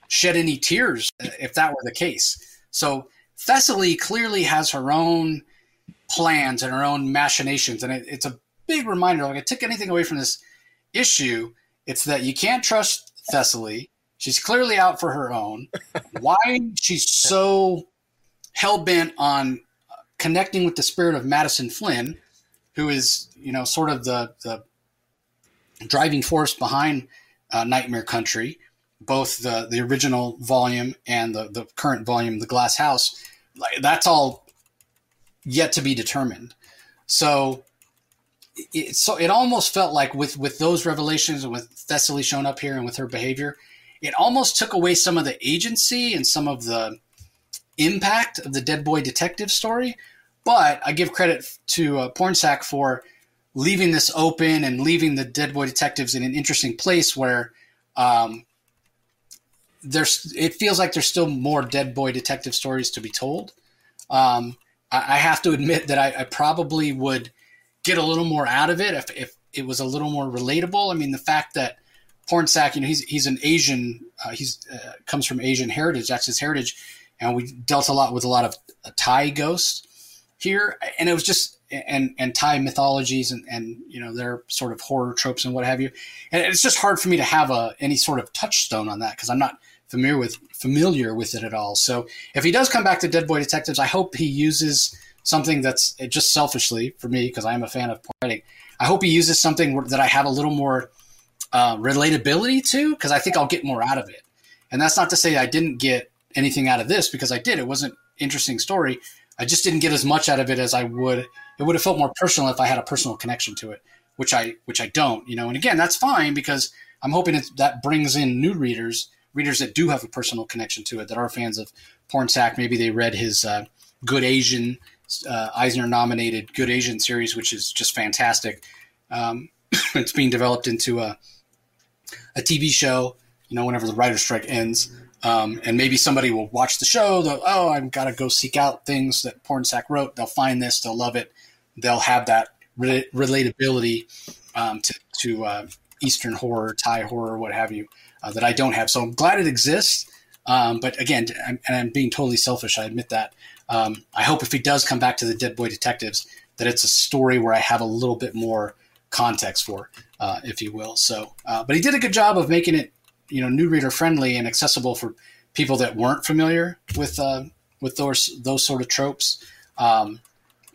shed any tears if that were the case. So Thessaly clearly has her own plans and her own machinations, and it, it's a big reminder. Like I took anything away from this issue, it's that you can't trust Thessaly. She's clearly out for her own. (laughs) Why she's so hell bent on connecting with the spirit of Madison Flynn, who is you know sort of the the driving force behind uh, Nightmare Country, both the the original volume and the the current volume, The Glass House. Like, that's all yet to be determined. So it, so it almost felt like with with those revelations and with Thessaly showing up here and with her behavior, it almost took away some of the agency and some of the impact of the Dead Boy detective story but I give credit to uh, Pornsak for leaving this open and leaving the Dead Boy Detectives in an interesting place where um, there's it feels like there's still more Dead Boy Detective stories to be told. Um, I, I, have to admit that I, I, probably would get a little more out of it if, if it was a little more relatable. I mean, the fact that Pornsak, you know, he's he's an Asian, uh, he's uh, comes from Asian heritage. That's his heritage and we dealt a lot with a lot of Thai ghosts here, and it was just and and Thai mythologies and and you know their sort of horror tropes and what have you, and it's just hard for me to have a any sort of touchstone on that because I'm not familiar with familiar with it at all. So if he does come back to Dead Boy Detectives, I hope he uses something that's just selfishly for me because I am a fan of writing. I hope he uses something that I have a little more uh, relatability to because I think I'll get more out of it. And that's not to say I didn't get anything out of this because I did. It wasn't interesting story. I just didn't get as much out of it as I would. It would have felt more personal if I had a personal connection to it, which I which I don't. You know, and again, that's fine because I'm hoping that that brings in new readers, readers that do have a personal connection to it, that are fans of Pornsak. Maybe they read his uh, Good Asian uh, Eisner nominated Good Asian series, which is just fantastic. Um, (coughs) it's being developed into a a TV show. You know, whenever the writer's strike ends, um, and maybe somebody will watch the show. They'll, oh, I've got to go seek out things that Pornsak wrote. They'll find this. They'll love it. They'll have that re- relatability um, to, to uh, Eastern horror, Thai horror, what have you, uh, that I don't have. So I'm glad it exists. Um, but again, I'm, and I'm being totally selfish. I admit that. Um, I hope if he does come back to the Dead Boy Detectives, that it's a story where I have a little bit more context for, uh, if you will. So, uh, but he did a good job of making it, you know, new reader friendly and accessible for people that weren't familiar with uh, with those those sort of tropes. Um,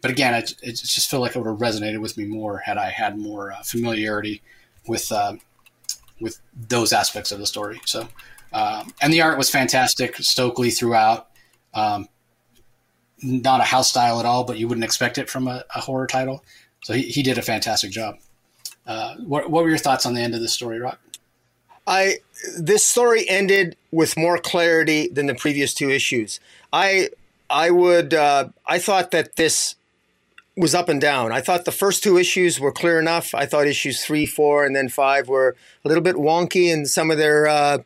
but again, it, I, just feel like it would have resonated with me more had I had more uh, familiarity with uh, with those aspects of the story. So, um, and the art was fantastic. Stokely throughout. Um, not a house style at all, but you wouldn't expect it from a, a horror title. So he, he did a fantastic job. Uh, what, what were your thoughts on the end of the story, Rock? I this story ended with more clarity than the previous two issues. I I would uh, I thought that this was up and down. I thought the first two issues were clear enough. I thought issues three, four, and then five were a little bit wonky in some of their uh,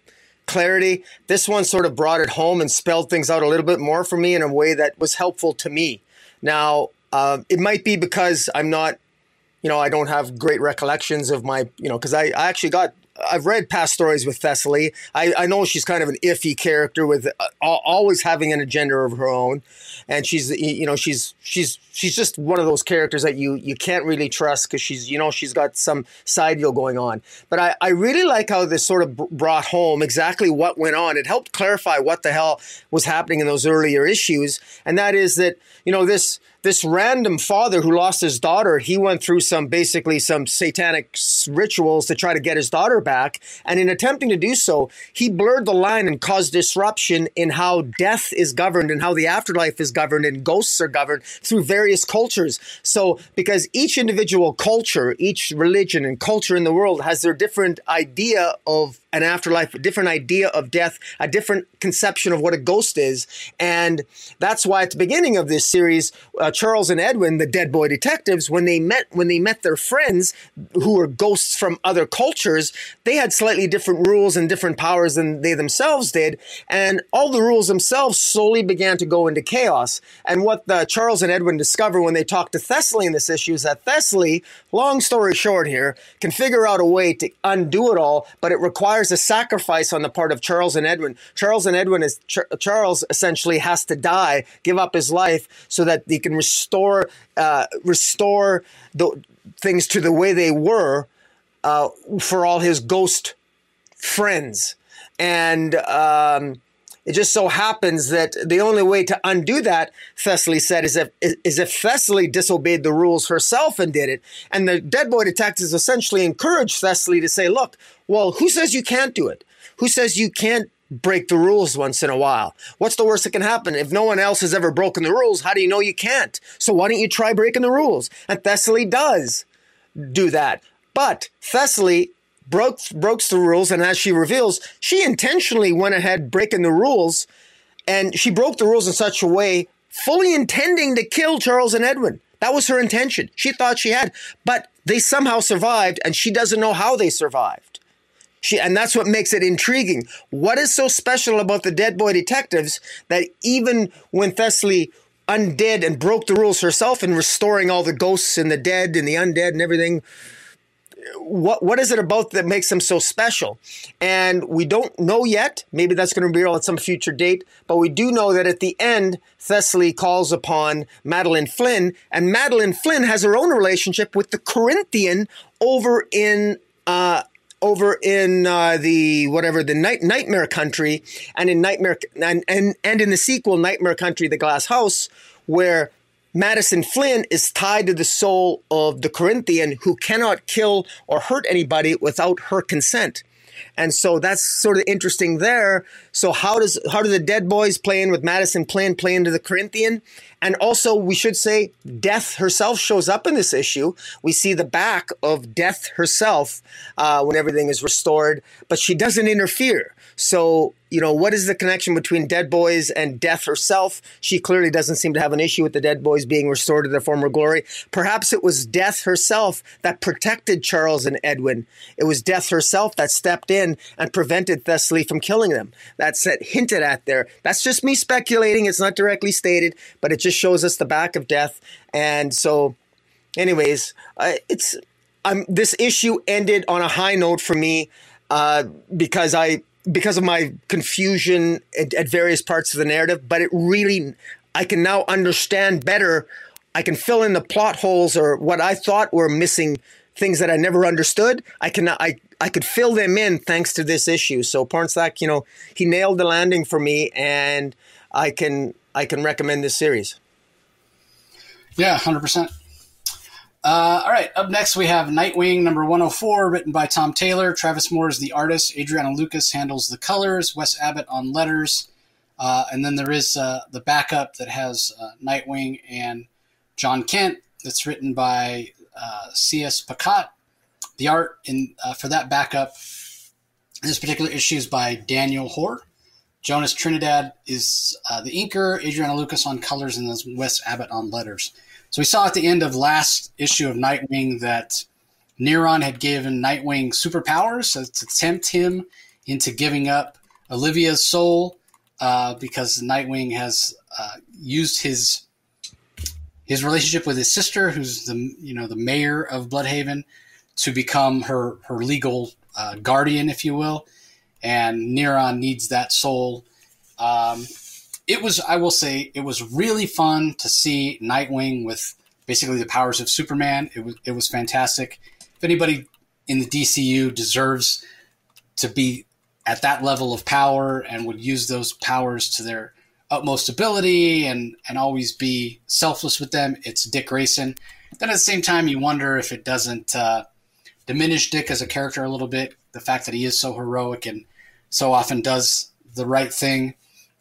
clarity. This one sort of brought it home and spelled things out a little bit more for me in a way that was helpful to me. Now, uh, it might be because I'm not, you know, I don't have great recollections of my, you know, because I, I actually got I've read past stories with Thessaly. I, I know she's kind of an iffy character with uh, always having an agenda of her own, and she's you know she's she's she's just one of those characters that you you can't really trust because she's you know she's got some side deal going on. But I I really like how this sort of brought home exactly what went on. It helped clarify what the hell was happening in those earlier issues, and that is that you know this this random father who lost his daughter, he went through some basically some satanic rituals to try to get his daughter back. And in attempting to do so, he blurred the line and caused disruption in how death is governed and how the afterlife is governed and ghosts are governed through various cultures. So, because each individual culture, each religion and culture in the world has their different idea of an afterlife, a different idea of death, a different conception of what a ghost is. And that's why at the beginning of this series, uh, Charles and Edwin, the dead boy detectives, when they met when they met their friends who were ghosts from other cultures, they had slightly different rules and different powers than they themselves did. And all the rules themselves slowly began to go into chaos. And what the Charles and Edwin discover when they talk to Thessaly in this issue is that Thessaly, long story short here, can figure out a way to undo it all, but it requires requires a sacrifice on the part of Charles and Edwin. Charles and Edwin is Ch- Charles essentially has to die, give up his life, so that he can restore uh, restore the things to the way they were uh, for all his ghost friends. And um, it just so happens that the only way to undo that, Thessaly said, is if is if Thessaly disobeyed the rules herself and did it. And the Dead Boy detectives essentially encouraged Thessaly to say, "Look, well, who says you can't do it? Who says you can't break the rules once in a while? What's the worst that can happen? If no one else has ever broken the rules, how do you know you can't? So why don't you try breaking the rules?" And Thessaly does do that. But Thessaly broke broke the rules, and as she reveals, she intentionally went ahead breaking the rules, and she broke the rules in such a way, fully intending to kill Charles and Edwin. That was her intention. She thought she had, but they somehow survived, and she doesn't know how they survived. She, and that's what makes it intriguing. What is so special about the Dead Boy detectives that even when Thessaly undid and broke the rules herself in restoring all the ghosts and the dead and the undead and everything, what what is it about that makes them so special? And we don't know yet. Maybe that's going to be at some future date. But we do know that at the end, Thessaly calls upon Madeline Flynn, and Madeline Flynn has her own relationship with the Corinthian over in. Uh, over in uh, the whatever the night, nightmare country and in nightmare and, and and in the sequel nightmare country the glass house where Madison Flynn is tied to the soul of the Corinthian who cannot kill or hurt anybody without her consent. And so that's sort of interesting there. So how does how do the Dead Boys play in with Madison Flynn play into the Corinthian? And also we should say Death herself shows up in this issue. We see the back of Death herself uh, when everything is restored, but she doesn't interfere. So, you know, what is the connection between Dead Boys and Death herself? She clearly doesn't seem to have an issue with the Dead Boys being restored to their former glory. Perhaps it was Death herself that protected Charles and Edwin. It was Death herself that stepped in and prevented Thessaly from killing them. That's hinted at there. That's just me speculating. It's not directly stated, but it just shows us the back of Death. And so, anyways, uh, it's this issue ended on a high note for me uh, because I because of my confusion at, at various parts of the narrative, but it really, I can now understand better. I can fill in the plot holes or what I thought were missing things that I never understood. I can I I could fill them in thanks to this issue. So Pornsak, you know, he nailed the landing for me, and I can I can recommend this series. Yeah, hundred percent. Uh, all right, up next we have Nightwing number 104, written by Tom Taylor. Travis Moore is the artist. Adriana Lucas handles the colors. Wes Abbott on letters. Uh, and then there is uh, the backup that has uh, Nightwing and Jon Kent. That's written by uh, C.S. Pacat. The art in uh, for that backup, this particular issue is by Daniel Hoare. Jonas Trinidad is the inker. Adriana Lucas on colors, and then Wes Abbott on letters. So we saw at the end of last issue of Nightwing that Neron had given Nightwing superpowers to tempt him into giving up Olivia's soul uh, because Nightwing has uh, used his his relationship with his sister, who's the you know the mayor of Blüdhaven, to become her her legal uh, guardian, if you will. And Neron needs that soul. Um, it was, I will say, it was really fun to see Nightwing with basically the powers of Superman. It was, it was fantastic. If anybody in the DCU deserves to be at that level of power and would use those powers to their utmost ability and and always be selfless with them, it's Dick Grayson. Then at the same time, you wonder if it doesn't uh, diminish Dick as a character a little bit. The fact that he is so heroic and so often does the right thing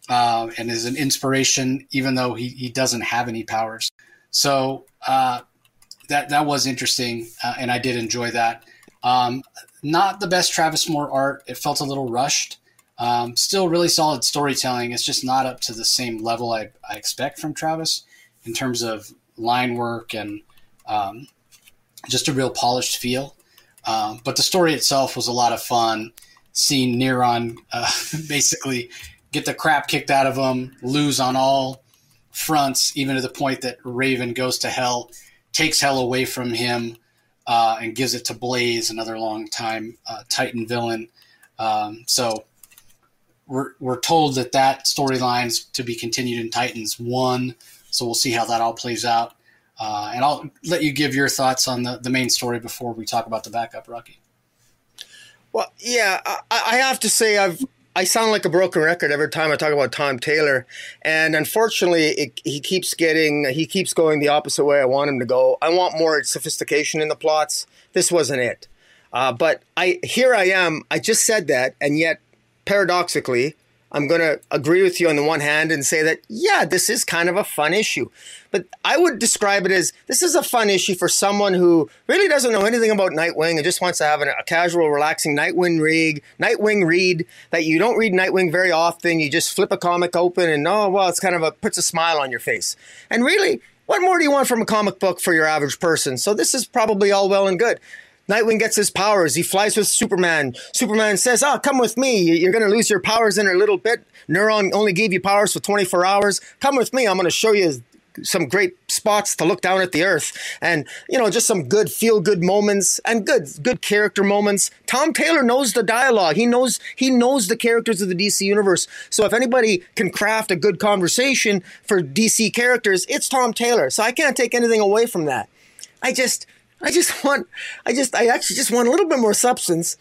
uh, and is an inspiration, even though he, he doesn't have any powers. So uh, that that was interesting, uh, and I did enjoy that. Um, not the best Travis Moore art. It felt a little rushed. Um, still really solid storytelling. It's just not up to the same level I, I expect from Travis in terms of line work and um, just a real polished feel. Um, but the story itself was a lot of fun. Seeing Neron uh, (laughs) basically get the crap kicked out of them, lose on all fronts, even to the point that Raven goes to hell, takes hell away from him, uh, and gives it to Blaze, another long time uh, Titan villain. Um, so we're, we're told that that storyline's to be continued in Titans 1. So we'll see how that all plays out. Uh, and I'll let you give your thoughts on the, the main story before we talk about the backup, Rocky. Well, yeah, I, I have to say I've I sound like a broken record every time I talk about Tom Taylor, and unfortunately, it, he keeps getting he keeps going the opposite way I want him to go. I want more sophistication in the plots. This wasn't it, uh, but I here I am. I just said that, and yet paradoxically, I'm going to agree with you on the one hand and say that, yeah, this is kind of a fun issue. But I would describe it as this is a fun issue for someone who really doesn't know anything about Nightwing and just wants to have a, a casual, relaxing Nightwing read, Nightwing read that you don't read Nightwing very often. You just flip a comic open and, oh, well, it's kind of a puts a smile on your face. And really, what more do you want from a comic book for your average person? So this is probably all well and good. Nightwing gets his powers. He flies with Superman. Superman says, Oh, come with me. You're going to lose your powers in a little bit. Neron only gave you powers for 24 hours. Come with me. I'm going to show you some great spots to look down at the earth and you know just some good feel good moments and good good character moments tom taylor knows the dialogue he knows he knows the characters of the dc universe so if anybody can craft a good conversation for dc characters it's tom taylor so i can't take anything away from that i just i just (laughs) want i just i actually just want a little bit more substance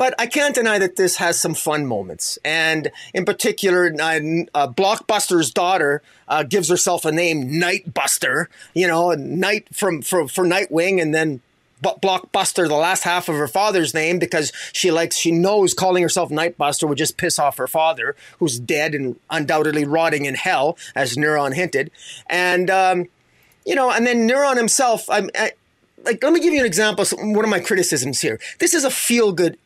but I can't deny that this has some fun moments. And in particular, uh, Blockbuster's daughter uh, gives herself a name, Nightbuster, you know, Night from, for, for Nightwing, and then Blockbuster, the last half of her father's name, because she likes, she knows calling herself Nightbuster would just piss off her father, who's dead and undoubtedly rotting in hell, as Neron hinted. And, um, you know, and then Neron himself, I, I, like let me give you an example of one of my criticisms here. This is a feel good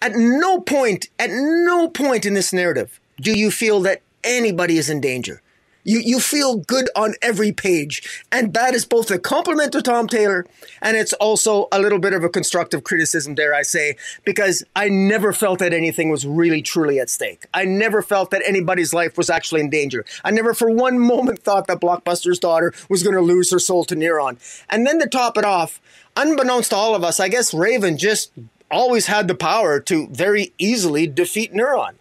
at no point at no point in this narrative do you feel that anybody is in danger you, you feel good on every page. And that is both a compliment to Tom Taylor and it's also a little bit of a constructive criticism, dare I say, because I never felt that anything was really truly at stake. I never felt that anybody's life was actually in danger. I never for one moment thought that Blockbuster's daughter was going to lose her soul to Neron. And then to top it off, unbeknownst to all of us, I guess Raven just always had the power to very easily defeat Neron.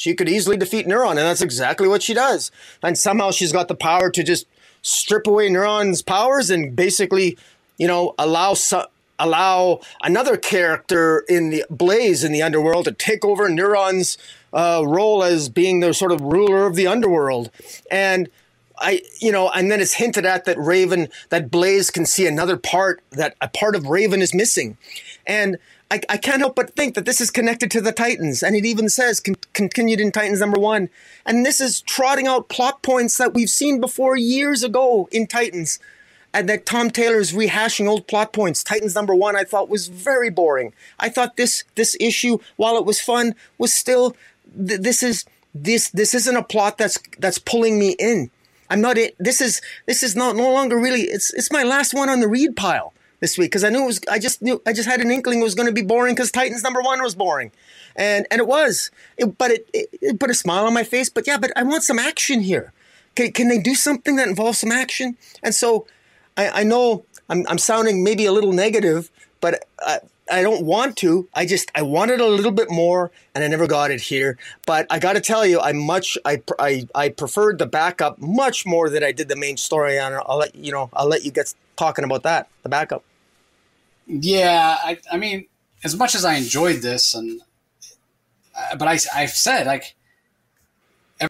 She could easily defeat Neron, and that's exactly what she does. And somehow she's got the power to just strip away Neron's powers and basically, you know, allow su- allow another character in the Blaze in the underworld to take over Neron's uh, role as being the sort of ruler of the underworld. And I, you know, and then it's hinted at that Raven, that Blaze can see another part that a part of Raven is missing, and I, I can't help but think that this is connected to the Titans, and it even says con- continued in Titans number one. And this is trotting out plot points that we've seen before years ago in Titans, and that Tom Taylor's rehashing old plot points. Titans number one, I thought was very boring. I thought this this issue, while it was fun, was still th- this is this this isn't a plot that's that's pulling me in. I'm not it. This is this is not no longer really. It's it's my last one on the read pile this week because I knew it was. I just knew. I just had an inkling it was going to be boring because Titans number one was boring, and and it was. It, but it, it, it, put a smile on my face. But yeah, but I want some action here. Can can they do something that involves some action? And so, I, I know I'm I'm sounding maybe a little negative, but I, I don't want to. I just I wanted a little bit more, and I never got it here. But I got to tell you, I much I, I I preferred the backup much more than I did the main story. On I'll let you know. I'll let you get talking about that. The backup. Yeah, I, I mean, as much as I enjoyed this, and uh, but I, I've said like,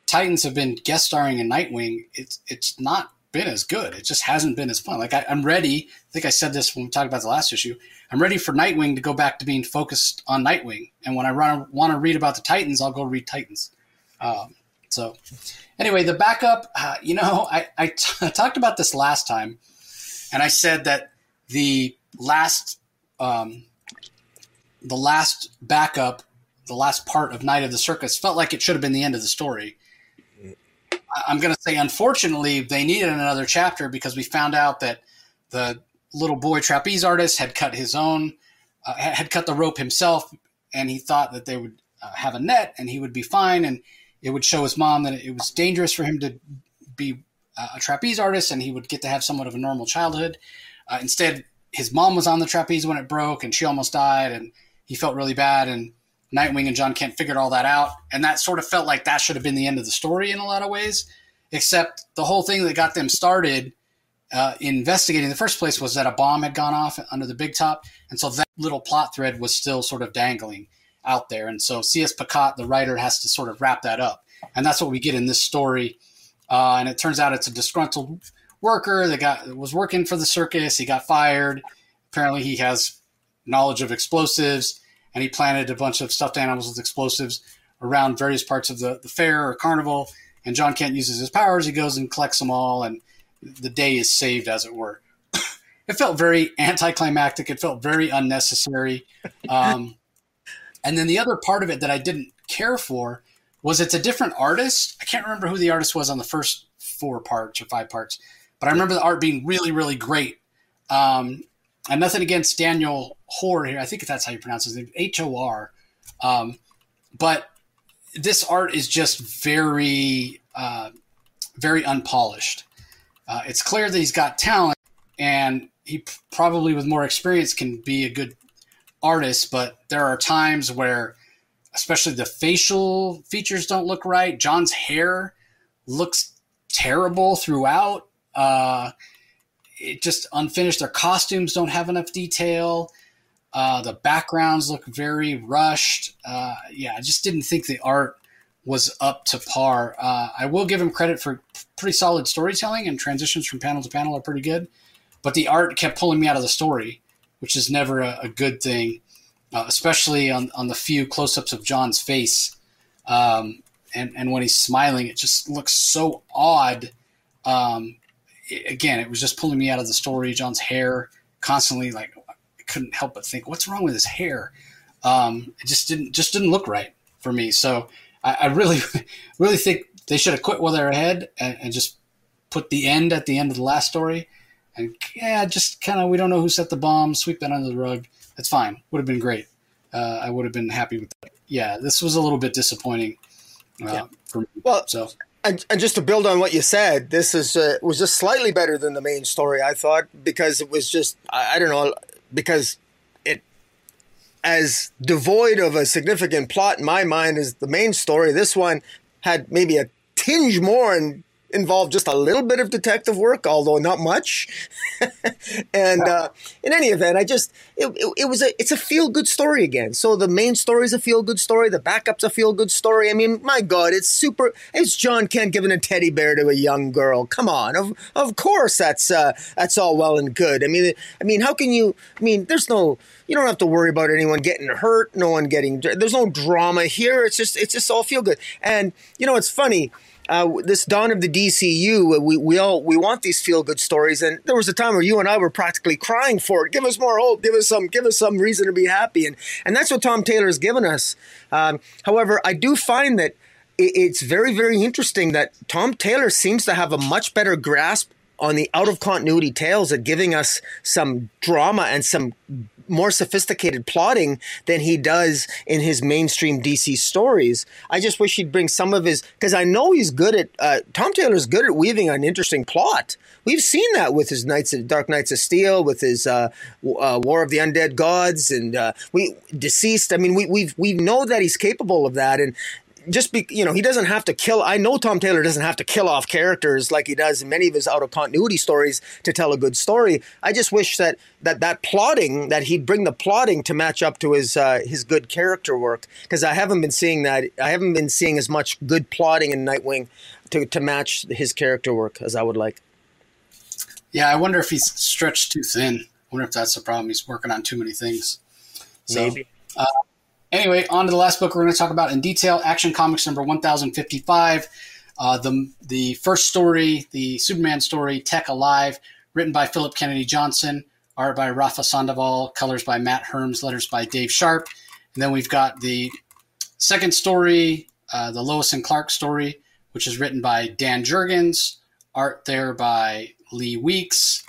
Titans have been guest starring in Nightwing. It's it's not been as good. It just hasn't been as fun. Like I, am ready. I think I said this when we talked about the last issue. I'm ready for Nightwing to go back to being focused on Nightwing. And when I run, want to read about the Titans, I'll go read Titans. Um, so anyway, the backup. Uh, you know, I, I, t- I (laughs) talked about this last time, and I said that the last um, the last backup, the last part of Night of the Circus felt like it should have been the end of the story. I'm going to say, unfortunately, they needed another chapter because we found out that the little boy trapeze artist had cut his own, uh, had cut the rope himself, and he thought that they would uh, have a net and he would be fine, and it would show his mom that it was dangerous for him to be uh, a trapeze artist, and he would get to have somewhat of a normal childhood. Uh, instead, his mom was on the trapeze when it broke and she almost died and he felt really bad and Nightwing and Jon Kent figured all that out. And that sort of felt like that should have been the end of the story in a lot of ways except the whole thing that got them started uh, investigating in the first place was that a bomb had gone off under the big top and so that little plot thread was still sort of dangling out there. And so C.S. Pacat the writer has to sort of wrap that up. And that's what we get in this story. Uh, and it turns out it's a disgruntled worker that got was working for the circus. He got fired. Apparently, he has knowledge of explosives, and he planted a bunch of stuffed animals with explosives around various parts of the, the fair or carnival. And Jon Kent uses his powers. He goes and collects them all, and the day is saved, as it were. (coughs) it felt very anticlimactic. It felt very unnecessary. Um, (laughs) and then the other part of it that I didn't care for was it's a different artist. I can't remember who the artist was on the first four parts or five parts, but I remember the art being really, really great. Um, and nothing against Daniel Hor here. I think that's how you pronounce his name, H O R. Um, but this art is just very, uh, very unpolished. Uh, it's clear that he's got talent, and he probably, with more experience, can be a good artist. But there are times where, especially the facial features don't look right. Jon's hair looks terrible throughout. Uh, it just unfinished. Their costumes don't have enough detail. Uh, the backgrounds look very rushed. Uh, yeah, I just didn't think the art was up to par. Uh, I will give him credit for pretty solid storytelling and transitions from panel to panel are pretty good, but the art kept pulling me out of the story, which is never a, a good thing, uh, especially on, on the few close ups of Jon's face. Um, and, and when he's smiling, it just looks so odd. Um, it, again, it was just pulling me out of the story. Jon's hair constantly like I couldn't help but think, what's wrong with his hair? Um, it just didn't just didn't look right for me. So I, I really, (laughs) really think they should have quit while they're ahead and, and, just put the end at the end of the last story. And yeah, just kind of, we don't know who set the bomb, sweep that under the rug. That's fine. Would have been great. Uh, I would have been happy with that. Yeah, this was a little bit disappointing uh, yeah. for me. Well, so. And, and, just to build on what you said, this is uh, was just slightly better than the main story. I thought because it was just I, I don't know because it as devoid of a significant plot in my mind as the main story. This one had maybe a tinge more and involved just a little bit of detective work, although not much. (laughs) and uh, in any event, I just it, it, it, was a it's a feel good story again. So the main story is a feel good story. The backup's a feel good story. I mean, my God, it's super. It's Jon Kent giving a teddy bear to a young girl. Come on, of of course that's uh, that's all well and good. I mean, I mean, how can you? I mean, there's no. You don't have to worry about anyone getting hurt, no one getting. There's no drama here. It's just it's just all feel good. And you know, it's funny uh, this dawn of the DCU, we, we all we want these feel good stories, and there was a time where you and I were practically crying for it. Give us more hope. Give us some. Give us some reason to be happy, and and that's what Tom Taylor has given us. Um, however, I do find that it, it's very very interesting that Tom Taylor seems to have a much better grasp on the out of continuity tales at giving us some drama and some more sophisticated plotting than he does in his mainstream DC stories. I just wish he'd bring some of his because I know he's good at uh, Tom Taylor's good at weaving an interesting plot. We've seen that with his Knights of Dark Knights of Steel, with his uh, uh, War of the Undead Gods, and uh, we DCeased. I mean, we we we know that he's capable of that, and just be you know he doesn't have to kill i know tom taylor doesn't have to kill off characters like he does in many of his out of continuity stories to tell a good story. I just wish that that that plotting that he'd bring the plotting to match up to his uh, his good character work because i haven't been seeing that i haven't been seeing as much good plotting in nightwing to, to match his character work as i would like. Yeah i wonder if he's stretched too thin. I wonder if that's the problem. He's working on too many things. So, maybe. uh, Anyway, on to the last book we're going to talk about in detail Action Comics number 1055. Uh, the, the first story, the Superman story, Tech Alive, written by Philip Kennedy Johnson, art by Rafa Sandoval, colors by Matt Herms, letters by Dave Sharpe. And then we've got the second story, uh, the Lois and Clark story, which is written by Dan Jurgens, art there by Lee Weeks.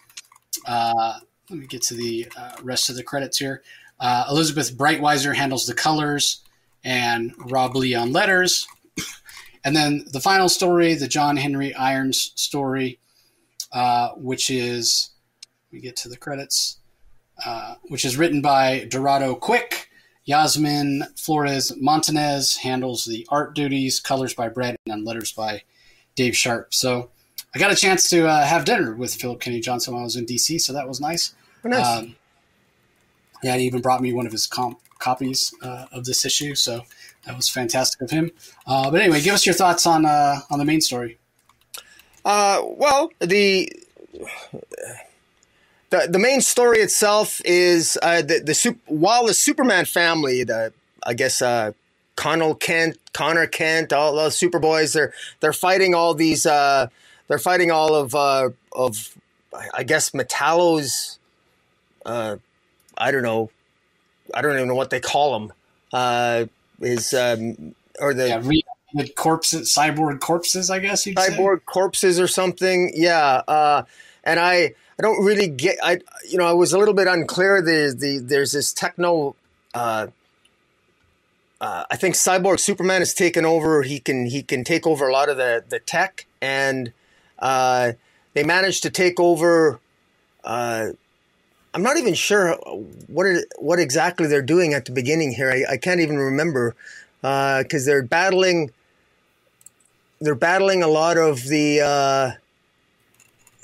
Uh, let me get to the uh, rest of the credits here. Uh, Elizabeth Breitweiser handles the colors, and Rob Leigh on letters. and then the final story, the John Henry Irons story, uh, which is, we get to the credits, uh, which is written by Dorado Quick. Yasmin Flores Montanez handles the art duties, colors by Brett, and letters by Dave Sharpe. So I got a chance to uh, have dinner with Philip Kennedy Johnson while I was in DC, so that was nice. Nice. Um, yeah, he even brought me one of his comp- copies uh, of this issue, so that was fantastic of him. Uh, but anyway, give us your thoughts on uh, on the main story. Uh, well, the the the main story itself is uh, the the while the Superman family, the I guess uh, Connell Kent, Conner Kent, all those Superboys, they're they're fighting all these. They're fighting all of of I guess Metallo's I don't know, I don't even know what they call them. Uh, is um, or the yeah, re- the corpses, cyborg corpses, I guess you'd cyborg say. corpses or something. Yeah, uh, and I I don't really get I you know I was a little bit unclear. There's the there's this techno. Uh, uh, I think Cyborg Superman has taken over. He can he can take over a lot of the the tech and uh, they managed to take over. Uh, I'm not even sure what it, what exactly they're doing at the beginning here. I, I can't even remember because uh, they're battling. They're battling a lot of the. Uh,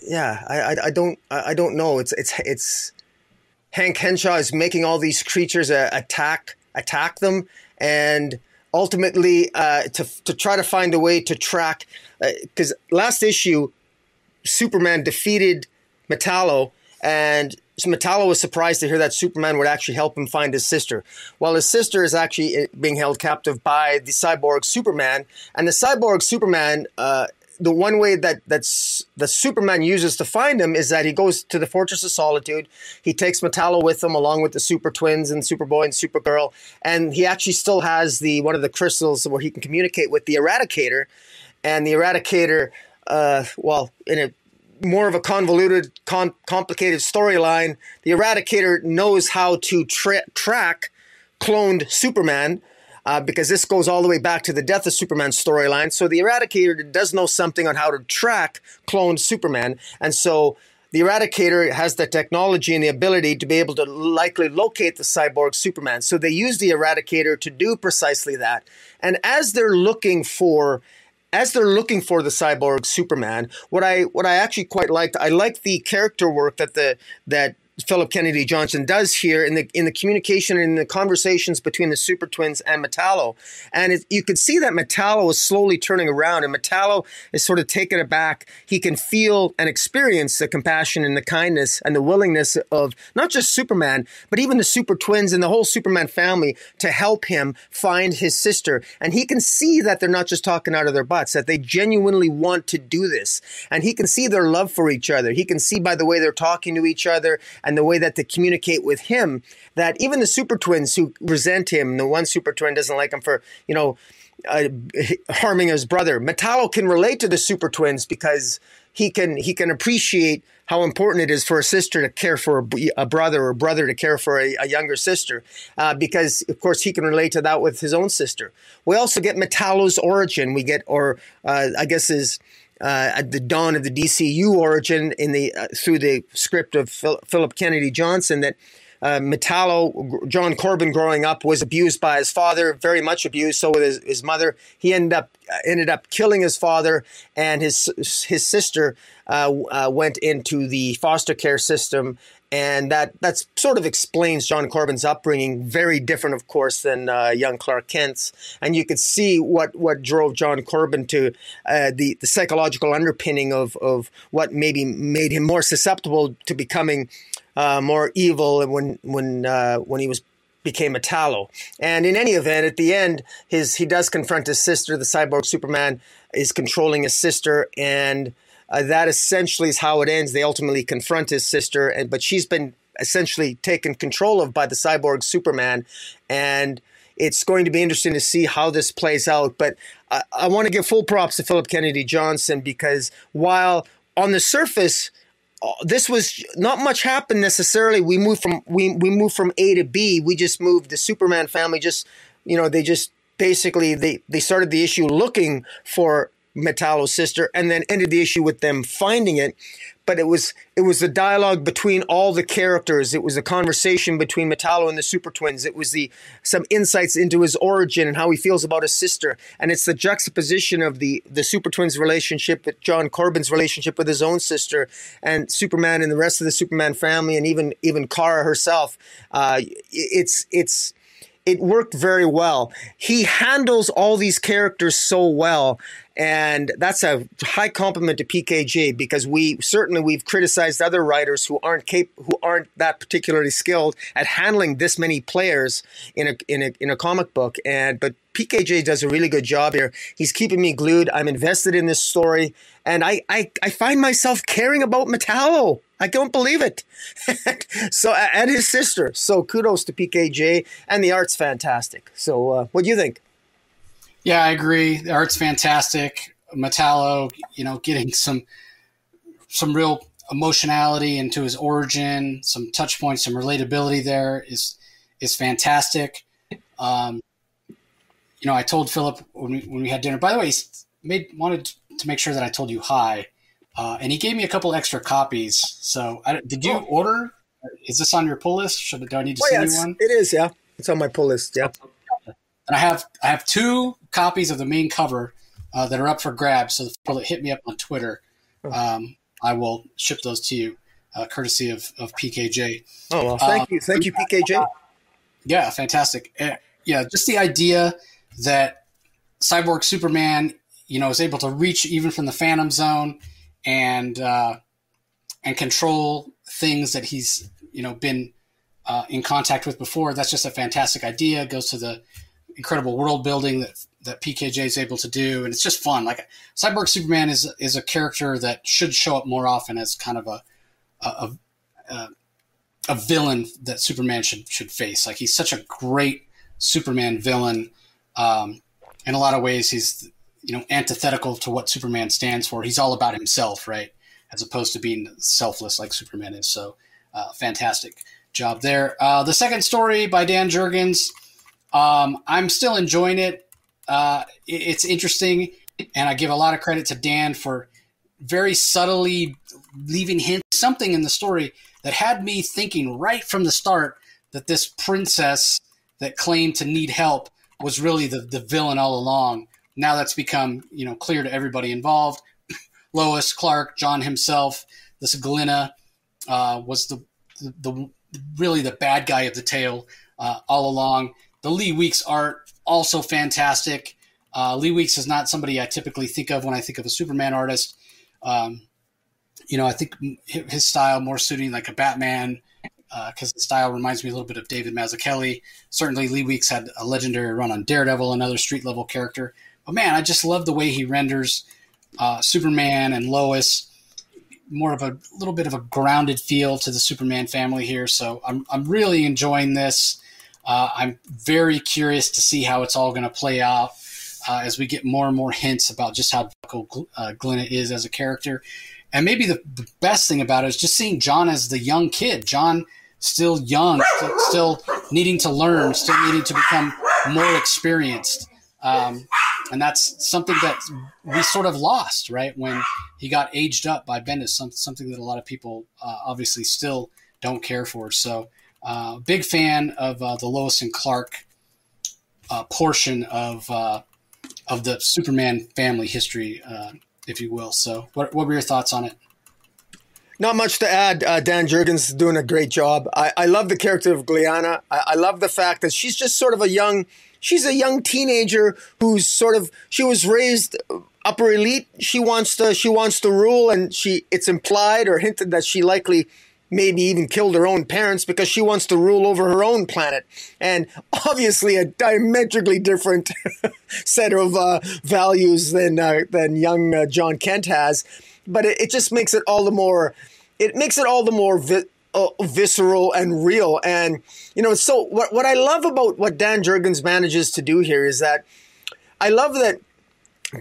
yeah, I, I, I don't I don't know. It's it's it's Hank Henshaw is making all these creatures uh, attack attack them, and ultimately uh, to to try to find a way to track because uh, last issue, Superman defeated Metallo, and Metallo was surprised to hear that Superman would actually help him find his sister. While his sister is actually uh, being held captive by the cyborg Superman, and the cyborg Superman uh, the one way that that's the Superman uses to find him is that he goes to the Fortress of Solitude. He takes Metallo with him, along with the Super Twins and Superboy and Supergirl, and he actually still has the one of the crystals where he can communicate with the Eradicator. And the Eradicator, uh, well, in a more of a convoluted, com- complicated storyline, the Eradicator knows how to tra- track cloned Superman uh, because this goes all the way back to the Death of Superman storyline. So the Eradicator does know something on how to track cloned Superman, and so the Eradicator has the technology and the ability to be able to likely locate the cyborg Superman. So they use the Eradicator to do precisely that. And as they're looking for as they're looking for the cyborg Superman, what I what I actually quite liked, I like the character work that the that Philip Kennedy Johnson does here in the in the communication and in the conversations between the Super Twins and Metallo, and it, you could see that Metallo is slowly turning around, and Metallo is sort of taken aback. He can feel and experience the compassion and the kindness and the willingness of not just Superman, but even the Super Twins and the whole Superman family to help him find his sister, and he can see that they're not just talking out of their butts; that they genuinely want to do this, and he can see their love for each other. He can see by the way they're talking to each other and the way that they communicate with him that even the super twins who resent him, the one super twin doesn't like him for, you know, uh, harming his brother. Metallo can relate to the super twins because he can he can appreciate how important it is for a sister to care for a, a brother or a brother to care for a, a younger sister uh, because of course he can relate to that with his own sister we also get metallo's origin we get or uh, i guess his uh, at the dawn of the DCU origin in the uh, through the script of Phil, Philip Kennedy Johnson that uh, Metallo, John Corben, growing up, was abused by his father, very much abused. So with his, his mother, he ended up uh, ended up killing his father, and his his sister uh, uh, went into the foster care system and that that's sort of explains John Corben's upbringing. Very different, of course, than uh, young Clark Kent's, and you could see what what drove John Corben to uh, the the psychological underpinning of of what maybe made him more susceptible to becoming uh, more evil when when uh, when he was became Metallo. And in any event, at the end, his he does confront his sister. The cyborg Superman is controlling his sister and uh, that essentially is how it ends. They ultimately confront his sister, and but she's been essentially taken control of by the cyborg Superman, and it's going to be interesting to see how this plays out. But I, I want to give full props to Philip Kennedy Johnson because while on the surface uh, this was not much happened necessarily. We moved from we we moved from A to B. We just moved the Superman family. Just you know, they just basically they they started the issue looking for Metallo's sister, and then ended the issue with them finding it. But it was it was the dialogue between all the characters. It was a conversation between Metallo and the Super Twins. It was the some insights into his origin and how he feels about his sister. And it's the juxtaposition of the the Super Twins relationship with John Corben's relationship with his own sister and Superman and the rest of the Superman family and even even Kara herself. Uh, it's it's it worked very well. He handles all these characters so well. And that's a high compliment to PKJ because we certainly we've criticized other writers who aren't cap- who aren't that particularly skilled at handling this many players in a in a in a comic book. And but PKJ does a really good job here. He's keeping me glued. I'm invested in this story, and I I, I find myself caring about Metallo. I don't believe it. (laughs) so, and his sister. So, kudos to PKJ, and the art's fantastic. So, uh, what do you think? Yeah, I agree. The art's fantastic. Metallo, you know, getting some some real emotionality into his origin, some touch points, some relatability there is is fantastic. Um, you know, I told Philip when we, when we had dinner. By the way, he made wanted to make sure that I told you hi uh, and he gave me a couple extra copies. So, I, did you oh. order? Is this on your pull list? Should do I need to oh, send you one? It is. Yeah, it's on my pull list. Yeah. And I have I have two copies of the main cover uh, that are up for grabs. So the people that hit me up on Twitter, oh. um, I will ship those to you, uh, courtesy of, of PKJ. Oh well, thank um, you, thank you, PKJ. Yeah, fantastic. Yeah, just the idea that Cyborg Superman, you know, is able to reach even from the Phantom Zone and uh, and control things that he's you know been uh, in contact with before. That's just a fantastic idea. It goes to the incredible world building that that PKJ is able to do, and it's just fun. Like Cyborg Superman is is a character that should show up more often as kind of a a, a, a villain that Superman should should face. Like he's such a great Superman villain. Um, in a lot of ways, he's you know antithetical to what Superman stands for. He's all about himself, right, as opposed to being selfless like Superman is. So, uh, fantastic job there. Uh, the second story by Dan Jurgens. Um, I'm still enjoying it. Uh, it. It's interesting, and I give a lot of credit to Dan for very subtly leaving hints, something in the story that had me thinking right from the start that this princess that claimed to need help was really the, the villain all along. Now that's become you know clear to everybody involved. (clears throat) Lois, Clark, Jon himself, this Glenna uh, was the, the, the really the bad guy of the tale uh, all along. The Lee Weeks art also fantastic. Uh, Lee Weeks is not somebody I typically think of when I think of a Superman artist. Um, you know, I think his style more suiting like a Batman because uh, the style reminds me a little bit of David Mazzucchelli. Certainly, Lee Weeks had a legendary run on Daredevil, another street level character. But man, I just love the way he renders uh, Superman and Lois. More of a little bit of a grounded feel to the Superman family here. So I'm, I'm really enjoying this. Uh, I'm very curious to see how it's all going to play out uh, as we get more and more hints about just how cool uh, Glenna is as a character. And maybe the, the, best thing about it is just seeing Jon as the young kid. Jon still young, still, still needing to learn, still needing to become more experienced. Um, and that's something that we sort of lost, right? When he got aged up by Bendis, some, something that a lot of people uh, obviously still don't care for. So uh, big fan of uh, the Lois and Clark uh, portion of uh, of the Superman family history, uh, if you will. So, what, what were your thoughts on it? Not much to add. Uh, Dan Jurgens is doing a great job. I, I love the character of Gliana. I, I, love the fact that she's just sort of a young, she's a young teenager who's sort of she was raised upper elite. She wants to she wants to rule, and she it's implied or hinted that she likely maybe even killed her own parents because she wants to rule over her own planet. And obviously, a diametrically different (laughs) set of uh, values than uh, than young uh, Jon Kent has. But it, it, just makes it all the more. It makes it all the more vi- uh, visceral and real. And you know, so what what I love about what Dan Jurgens manages to do here is that I love that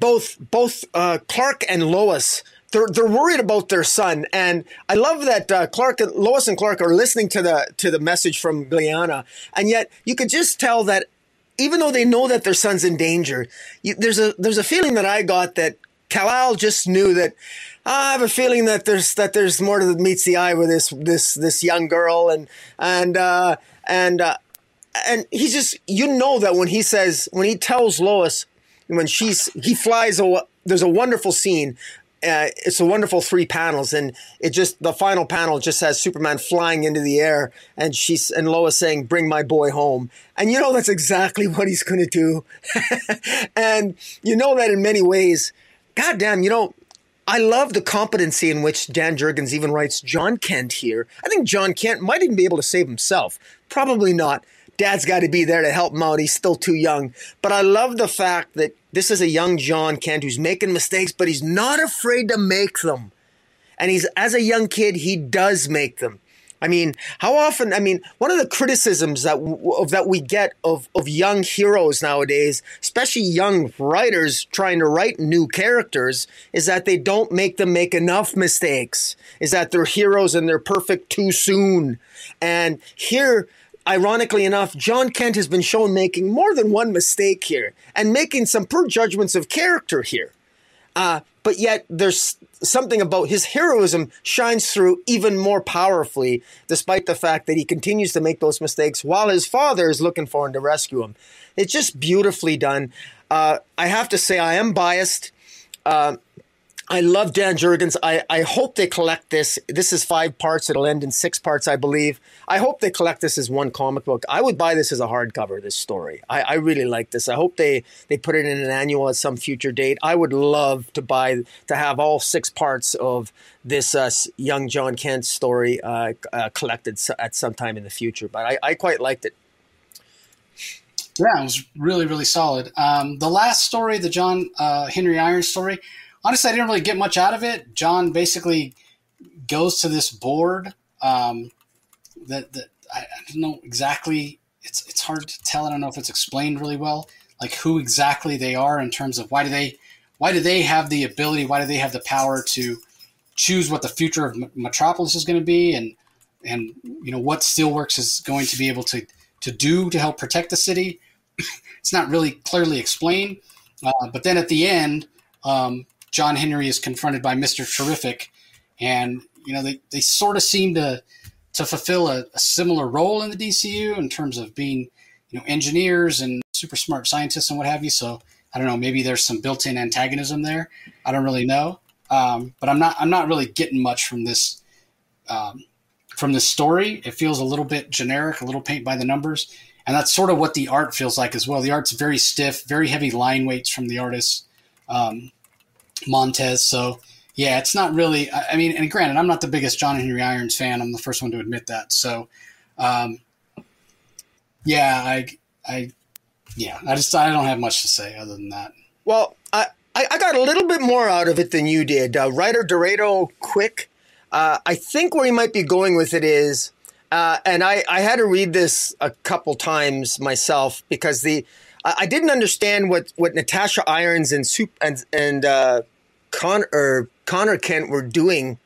both both uh, Clark and Lois they're they're worried about their son, and I love that uh, Clark and Lois and Clark are listening to the to the message from Glenna, and yet you could just tell that even though they know that their son's in danger, you, there's a there's a feeling that I got that Kal-El just knew that. I have a feeling that there's that there's more that meets the eye with this this this young girl, and and uh, and uh, and he's just you know that when he says when he tells Lois when she's he flies a there's a wonderful scene uh, it's a wonderful three panels, and it just the final panel just has Superman flying into the air, and she's and Lois saying, "Bring my boy home," and you know that's exactly what he's going to do, (laughs) and you know that in many ways, goddamn, you know. I love the competency in which Dan Jurgens even writes Jon Kent here. I think Jon Kent might even be able to save himself. Probably not. Dad's got to be there to help him out. He's still too young. But I love the fact that this is a young Jon Kent who's making mistakes, but he's not afraid to make them. And he's, as a young kid, he does make them. I mean, how often? I mean, one of the criticisms that that we get of of young heroes nowadays, especially young writers trying to write new characters, is that they don't make them make enough mistakes. Is that they're heroes and they're perfect too soon. And here, Ironically enough, Jon Kent has been shown making more than one mistake here and making some poor judgments of character here. Uh, but yet there's something about his heroism shines through even more powerfully, despite the fact that he continues to make those mistakes while his father is looking for him to rescue him. It's just beautifully done. Uh, I have to say, I am biased. Uh, I love Dan Jurgens. I, I hope they collect this. This is five parts. It'll end in six parts, I believe. I hope they collect this as one comic book. I would buy this as a hardcover, this story. I, I really like this. I hope they, they put it in an annual at some future date. I would love to buy, to have all six parts of this uh, young Jon Kent story uh, uh, collected at some time in the future. But I, I quite liked it. Yeah, it was really, really solid. Um, the last story, the John uh, Henry Irons story, honestly, I didn't really get much out of it. John basically goes to this board um, that, that I, I don't know exactly. It's it's hard to tell. I don't know if it's explained really well, like who exactly they are in terms of why do they why do they have the ability? Why do they have the power to choose what the future of Metropolis is going to be, and and you know what Steelworks is going to be able to to do to help protect the city? (clears throat) it's not really clearly explained. Uh, but then at the end, um, John Henry is confronted by Mister Terrific, and you know they, they sort of seem to to fulfill a, a, similar role in the DCU in terms of being you know engineers and super smart scientists and what have you. So I don't know, maybe there's some built-in antagonism there. I don't really know, um, but I'm not I'm not really getting much from this um, from this story. It feels a little bit generic, a little paint by the numbers, and that's sort of what the art feels like as well. The art's very stiff, very heavy line weights from the artists. Um, Montez. So yeah, it's not really. I mean, and granted, I'm not the biggest John Henry Irons fan. I'm the first one to admit that. So, um, yeah, I, I, yeah, I just I don't have much to say other than that. Well, I I got a little bit more out of it than you did. Uh, writer Dorado Quick. Uh, I think where he might be going with it is, uh, and I, I had to read this a couple times myself because the I didn't understand what, what Natasha Irons and Soup and and uh, or Conner Kent were doing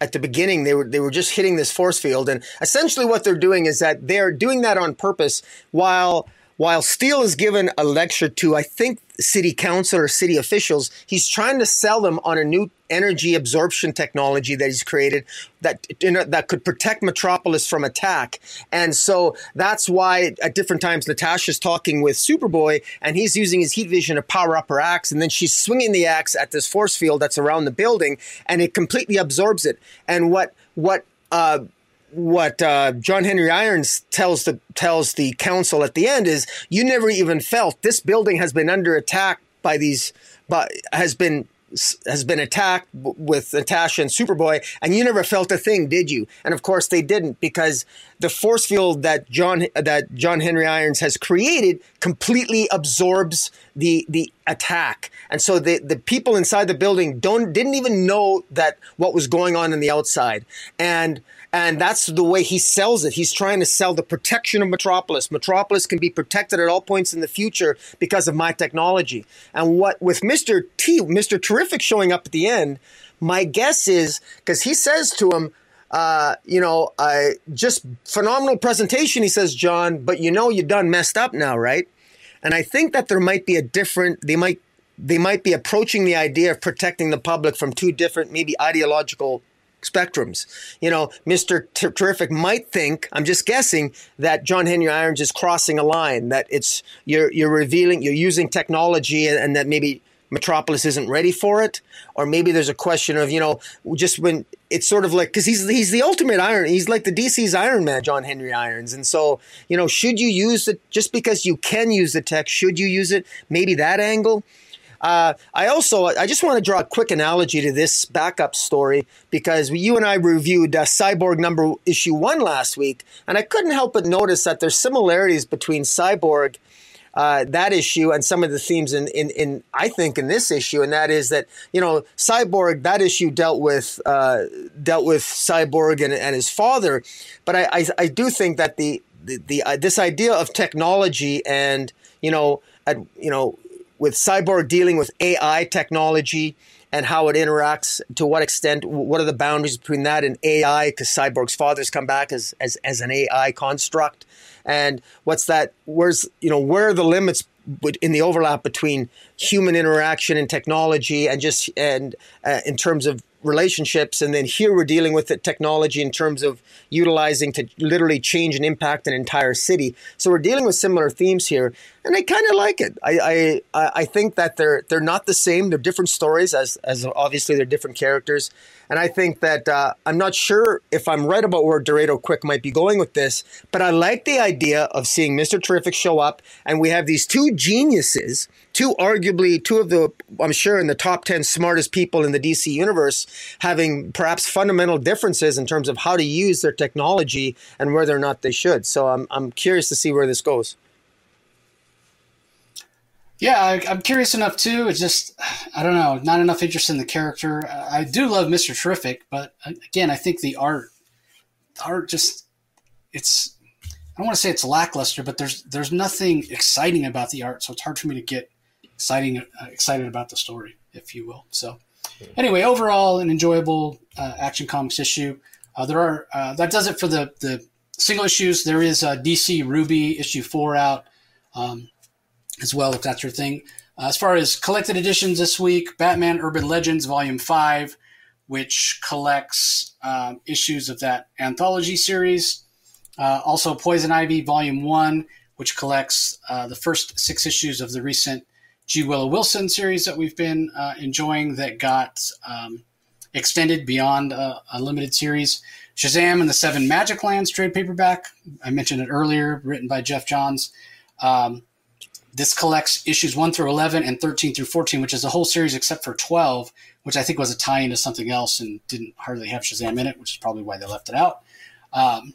at the beginning. They were they were just hitting this force field, and essentially what they're doing is that they're doing that on purpose while while Steel is given a lecture to, I think, city council or city officials, he's trying to sell them on a new energy absorption technology that he's created that you know, that could protect Metropolis from attack. And so that's why at different times Natasha's talking with Superboy and he's using his heat vision to power up her axe and then she's swinging the axe at this force field that's around the building and it completely absorbs it. And what what uh, what uh, John Henry Irons tells the tells the council at the end is you never even felt this building has been under attack by these but has been has been attacked with Natasha and Superboy, and you never felt a thing, did you? And of course they didn't, because the force field that John that John Henry Irons has created completely absorbs the the attack, and so the the people inside the building don't didn't even know that what was going on in the outside, and and that's the way he sells it. He's trying to sell the protection of Metropolis. Metropolis can be protected at all points in the future because of my technology. And what with Mr. T, Mr. Terrific showing up at the end, my guess is because he says to him, uh, you know, uh, just phenomenal presentation, he says, John, but you know, you're done messed up now, right? And I think that there might be a different, they might, they might be approaching the idea of protecting the public from two different, maybe ideological spectrums. You know, Mr. Terrific might think, I'm just guessing, that John Henry Irons is crossing a line, that it's you're you're revealing, you're using technology and, and that maybe Metropolis isn't ready for it, or maybe there's a question of you know just when it's sort of like because he's he's the ultimate Iron, he's like the DC's Iron Man, John Henry Irons, and so you know should you use it just because you can use the tech? Should you use it? Maybe that angle. Uh, I also I just want to draw a quick analogy to this backup story because you and I reviewed uh, Cyborg number issue one last week, and I couldn't help but notice that there's similarities between Cyborg. Uh, that issue and some of the themes in, in, in, I think in this issue, and that is that you know Cyborg that issue dealt with uh, dealt with Cyborg and, and his father, but I, I, I do think that the the, the uh, this idea of technology and you know at, you know with Cyborg dealing with AI technology and how it interacts, to what extent, what are the boundaries between that and AI? Because Cyborg's father's come back as, as, as an AI construct. And what's that? Where's, you know, where are the limits in the overlap between human interaction and technology and just and uh, in terms of relationships and then here we're dealing with the technology in terms of utilizing to literally change and impact an entire city. So we're dealing with similar themes here and i kind of like it. I, I i think that they're they're not the same. They're different stories as as obviously they're different characters. And I think that uh, I'm not sure if I'm right about where Dorado Quick might be going with this, but I like the idea of seeing Mr. Terrific show up, and we have these two geniuses, two arguably two of the I'm sure in the top ten smartest people in the DC universe, having perhaps fundamental differences in terms of how to use their technology and whether or not they should. So I'm I'm curious to see where this goes. Yeah, I, am curious enough too. It's just, I don't know, not enough interest in the character. I do love Mr. Terrific, but uh, again, I think the art, the art just, it's, I don't want to say it's lackluster, but there's there's nothing exciting about the art, so it's hard for me to get exciting uh, excited about the story, if you will. So, anyway, overall, an enjoyable uh, action comics issue. Uh, there are uh, that does it for the the single issues. There is DC Ruby issue four out. Um, as well, if that's your thing. Uh, as far as collected editions this week, Batman Urban Legends Volume 5, which collects um, issues of that anthology series. Uh, also, Poison Ivy Volume 1, which collects uh, the first six issues of the recent G. Willow Wilson series that we've been uh, enjoying that got um, extended beyond a, a limited series. Shazam and the Seven Magic Lands trade paperback. I mentioned it earlier, written by Geoff Johns. Um, this collects issues 1 through 11 and 13 through 14, which is the whole series except for 12, which I think was a tie into something else and didn't hardly have Shazam in it, which is probably why they left it out. Um,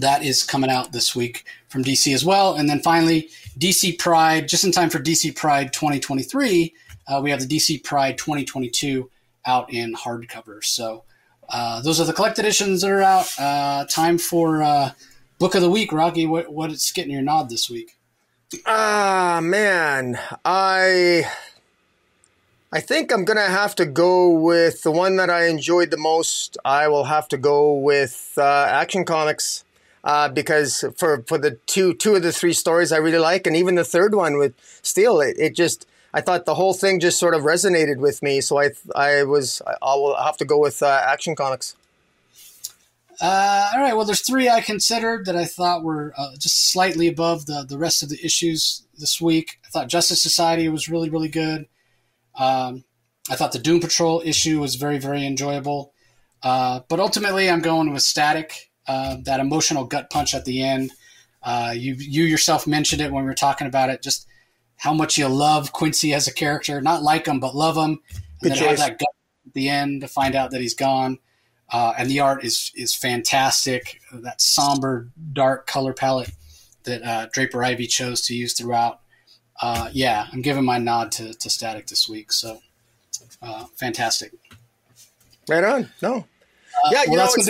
that is coming out this week from DC as well. And then finally, DC Pride, just in time for DC Pride 2023, uh, we have the DC Pride 2022 out in hardcover. So uh, those are the collect editions that are out. Uh, time for uh, Book of the Week, Rocky. What, what's getting your nod this week? Ah, man. I I think I'm to have to go with the one that I enjoyed the most. I will have to go with uh, Action Comics. Uh, because for, for the two two of the three stories I really like, and even the third one with Steel, it, it just I thought the whole thing just sort of resonated with me. So I I was I will have to go with uh, Action Comics. Uh, all right. Well, there's three I considered that I thought were uh, just slightly above the the rest of the issues this week. I thought Justice Society was really really good. Um, I thought the Doom Patrol issue was very very enjoyable. Uh, but ultimately, I'm going with Static. Uh, that emotional gut punch at the end. Uh, you you yourself mentioned it when we were talking about it. Just how much you love Quincy as a character, not like him, but love him, and Good then have that gut at the end to find out that he's gone. Uh, and the art is is fantastic. That somber, dark color palette that uh, Draper-Ivey chose to use throughout. Uh, yeah, I'm giving my nod to, to Static this week. So uh, fantastic. Right on. No. Yeah, you well, know,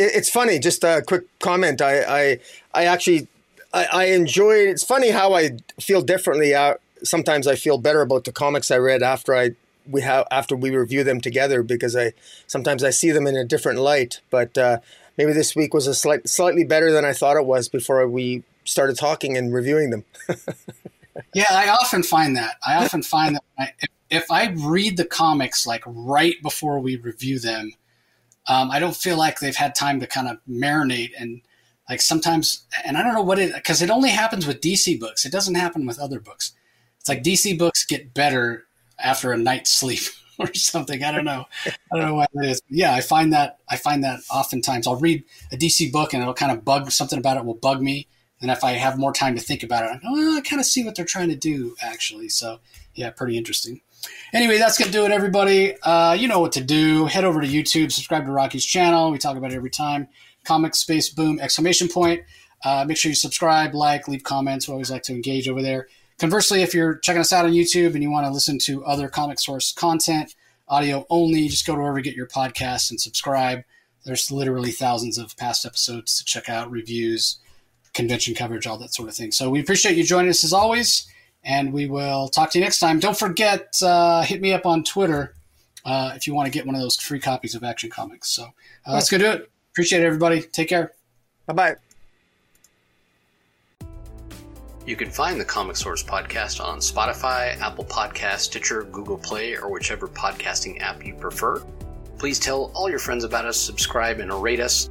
it's, funny. Just a quick comment. I I, I actually I, I enjoy. It's funny how I feel differently. sometimes I feel better about the comics I read after I we have after we review them together because I sometimes I see them in a different light. But uh, maybe this week was a slight, slightly better than I thought it was before we started talking and reviewing them. (laughs) yeah, I often find that. I often find that I, if, if, I read the comics like right before we review them, um, I don't feel like they've had time to kind of marinate and like sometimes, and I don't know what it because it only happens with DC books. It doesn't happen with other books. It's like DC books get better after a night's sleep (laughs) or something. I don't know. I don't know what it is. Yeah, I find that I find that oftentimes I'll read a DC book and it'll kind of bug something about it will bug me. And if I have more time to think about it, I oh, I kind of see what they're trying to do actually. So yeah, pretty interesting. Anyway, that's gonna do it, everybody. Uh, you know what to do. Head over to YouTube, subscribe to Rocky's channel. We talk about it every time. Comic Space Boom exclamation point. Uh, make sure you subscribe, like, leave comments. We always like to engage over there. Conversely, if you're checking us out on YouTube and you want to listen to other comic source content, audio only, just go to wherever you get your podcasts and subscribe. There's literally thousands of past episodes to check out, reviews, convention coverage, all that sort of thing. So we appreciate you joining us as always, and we will talk to you next time. Don't forget, uh, hit me up on Twitter uh, if you want to get one of those free copies of Action Comics. So uh, let's go do it. Appreciate it, everybody. Take care. Bye bye. You can find the Comic Source podcast on Spotify, Apple Podcast, Stitcher, Google Play, or whichever podcasting app you prefer. Please tell all your friends about us, subscribe, and rate us.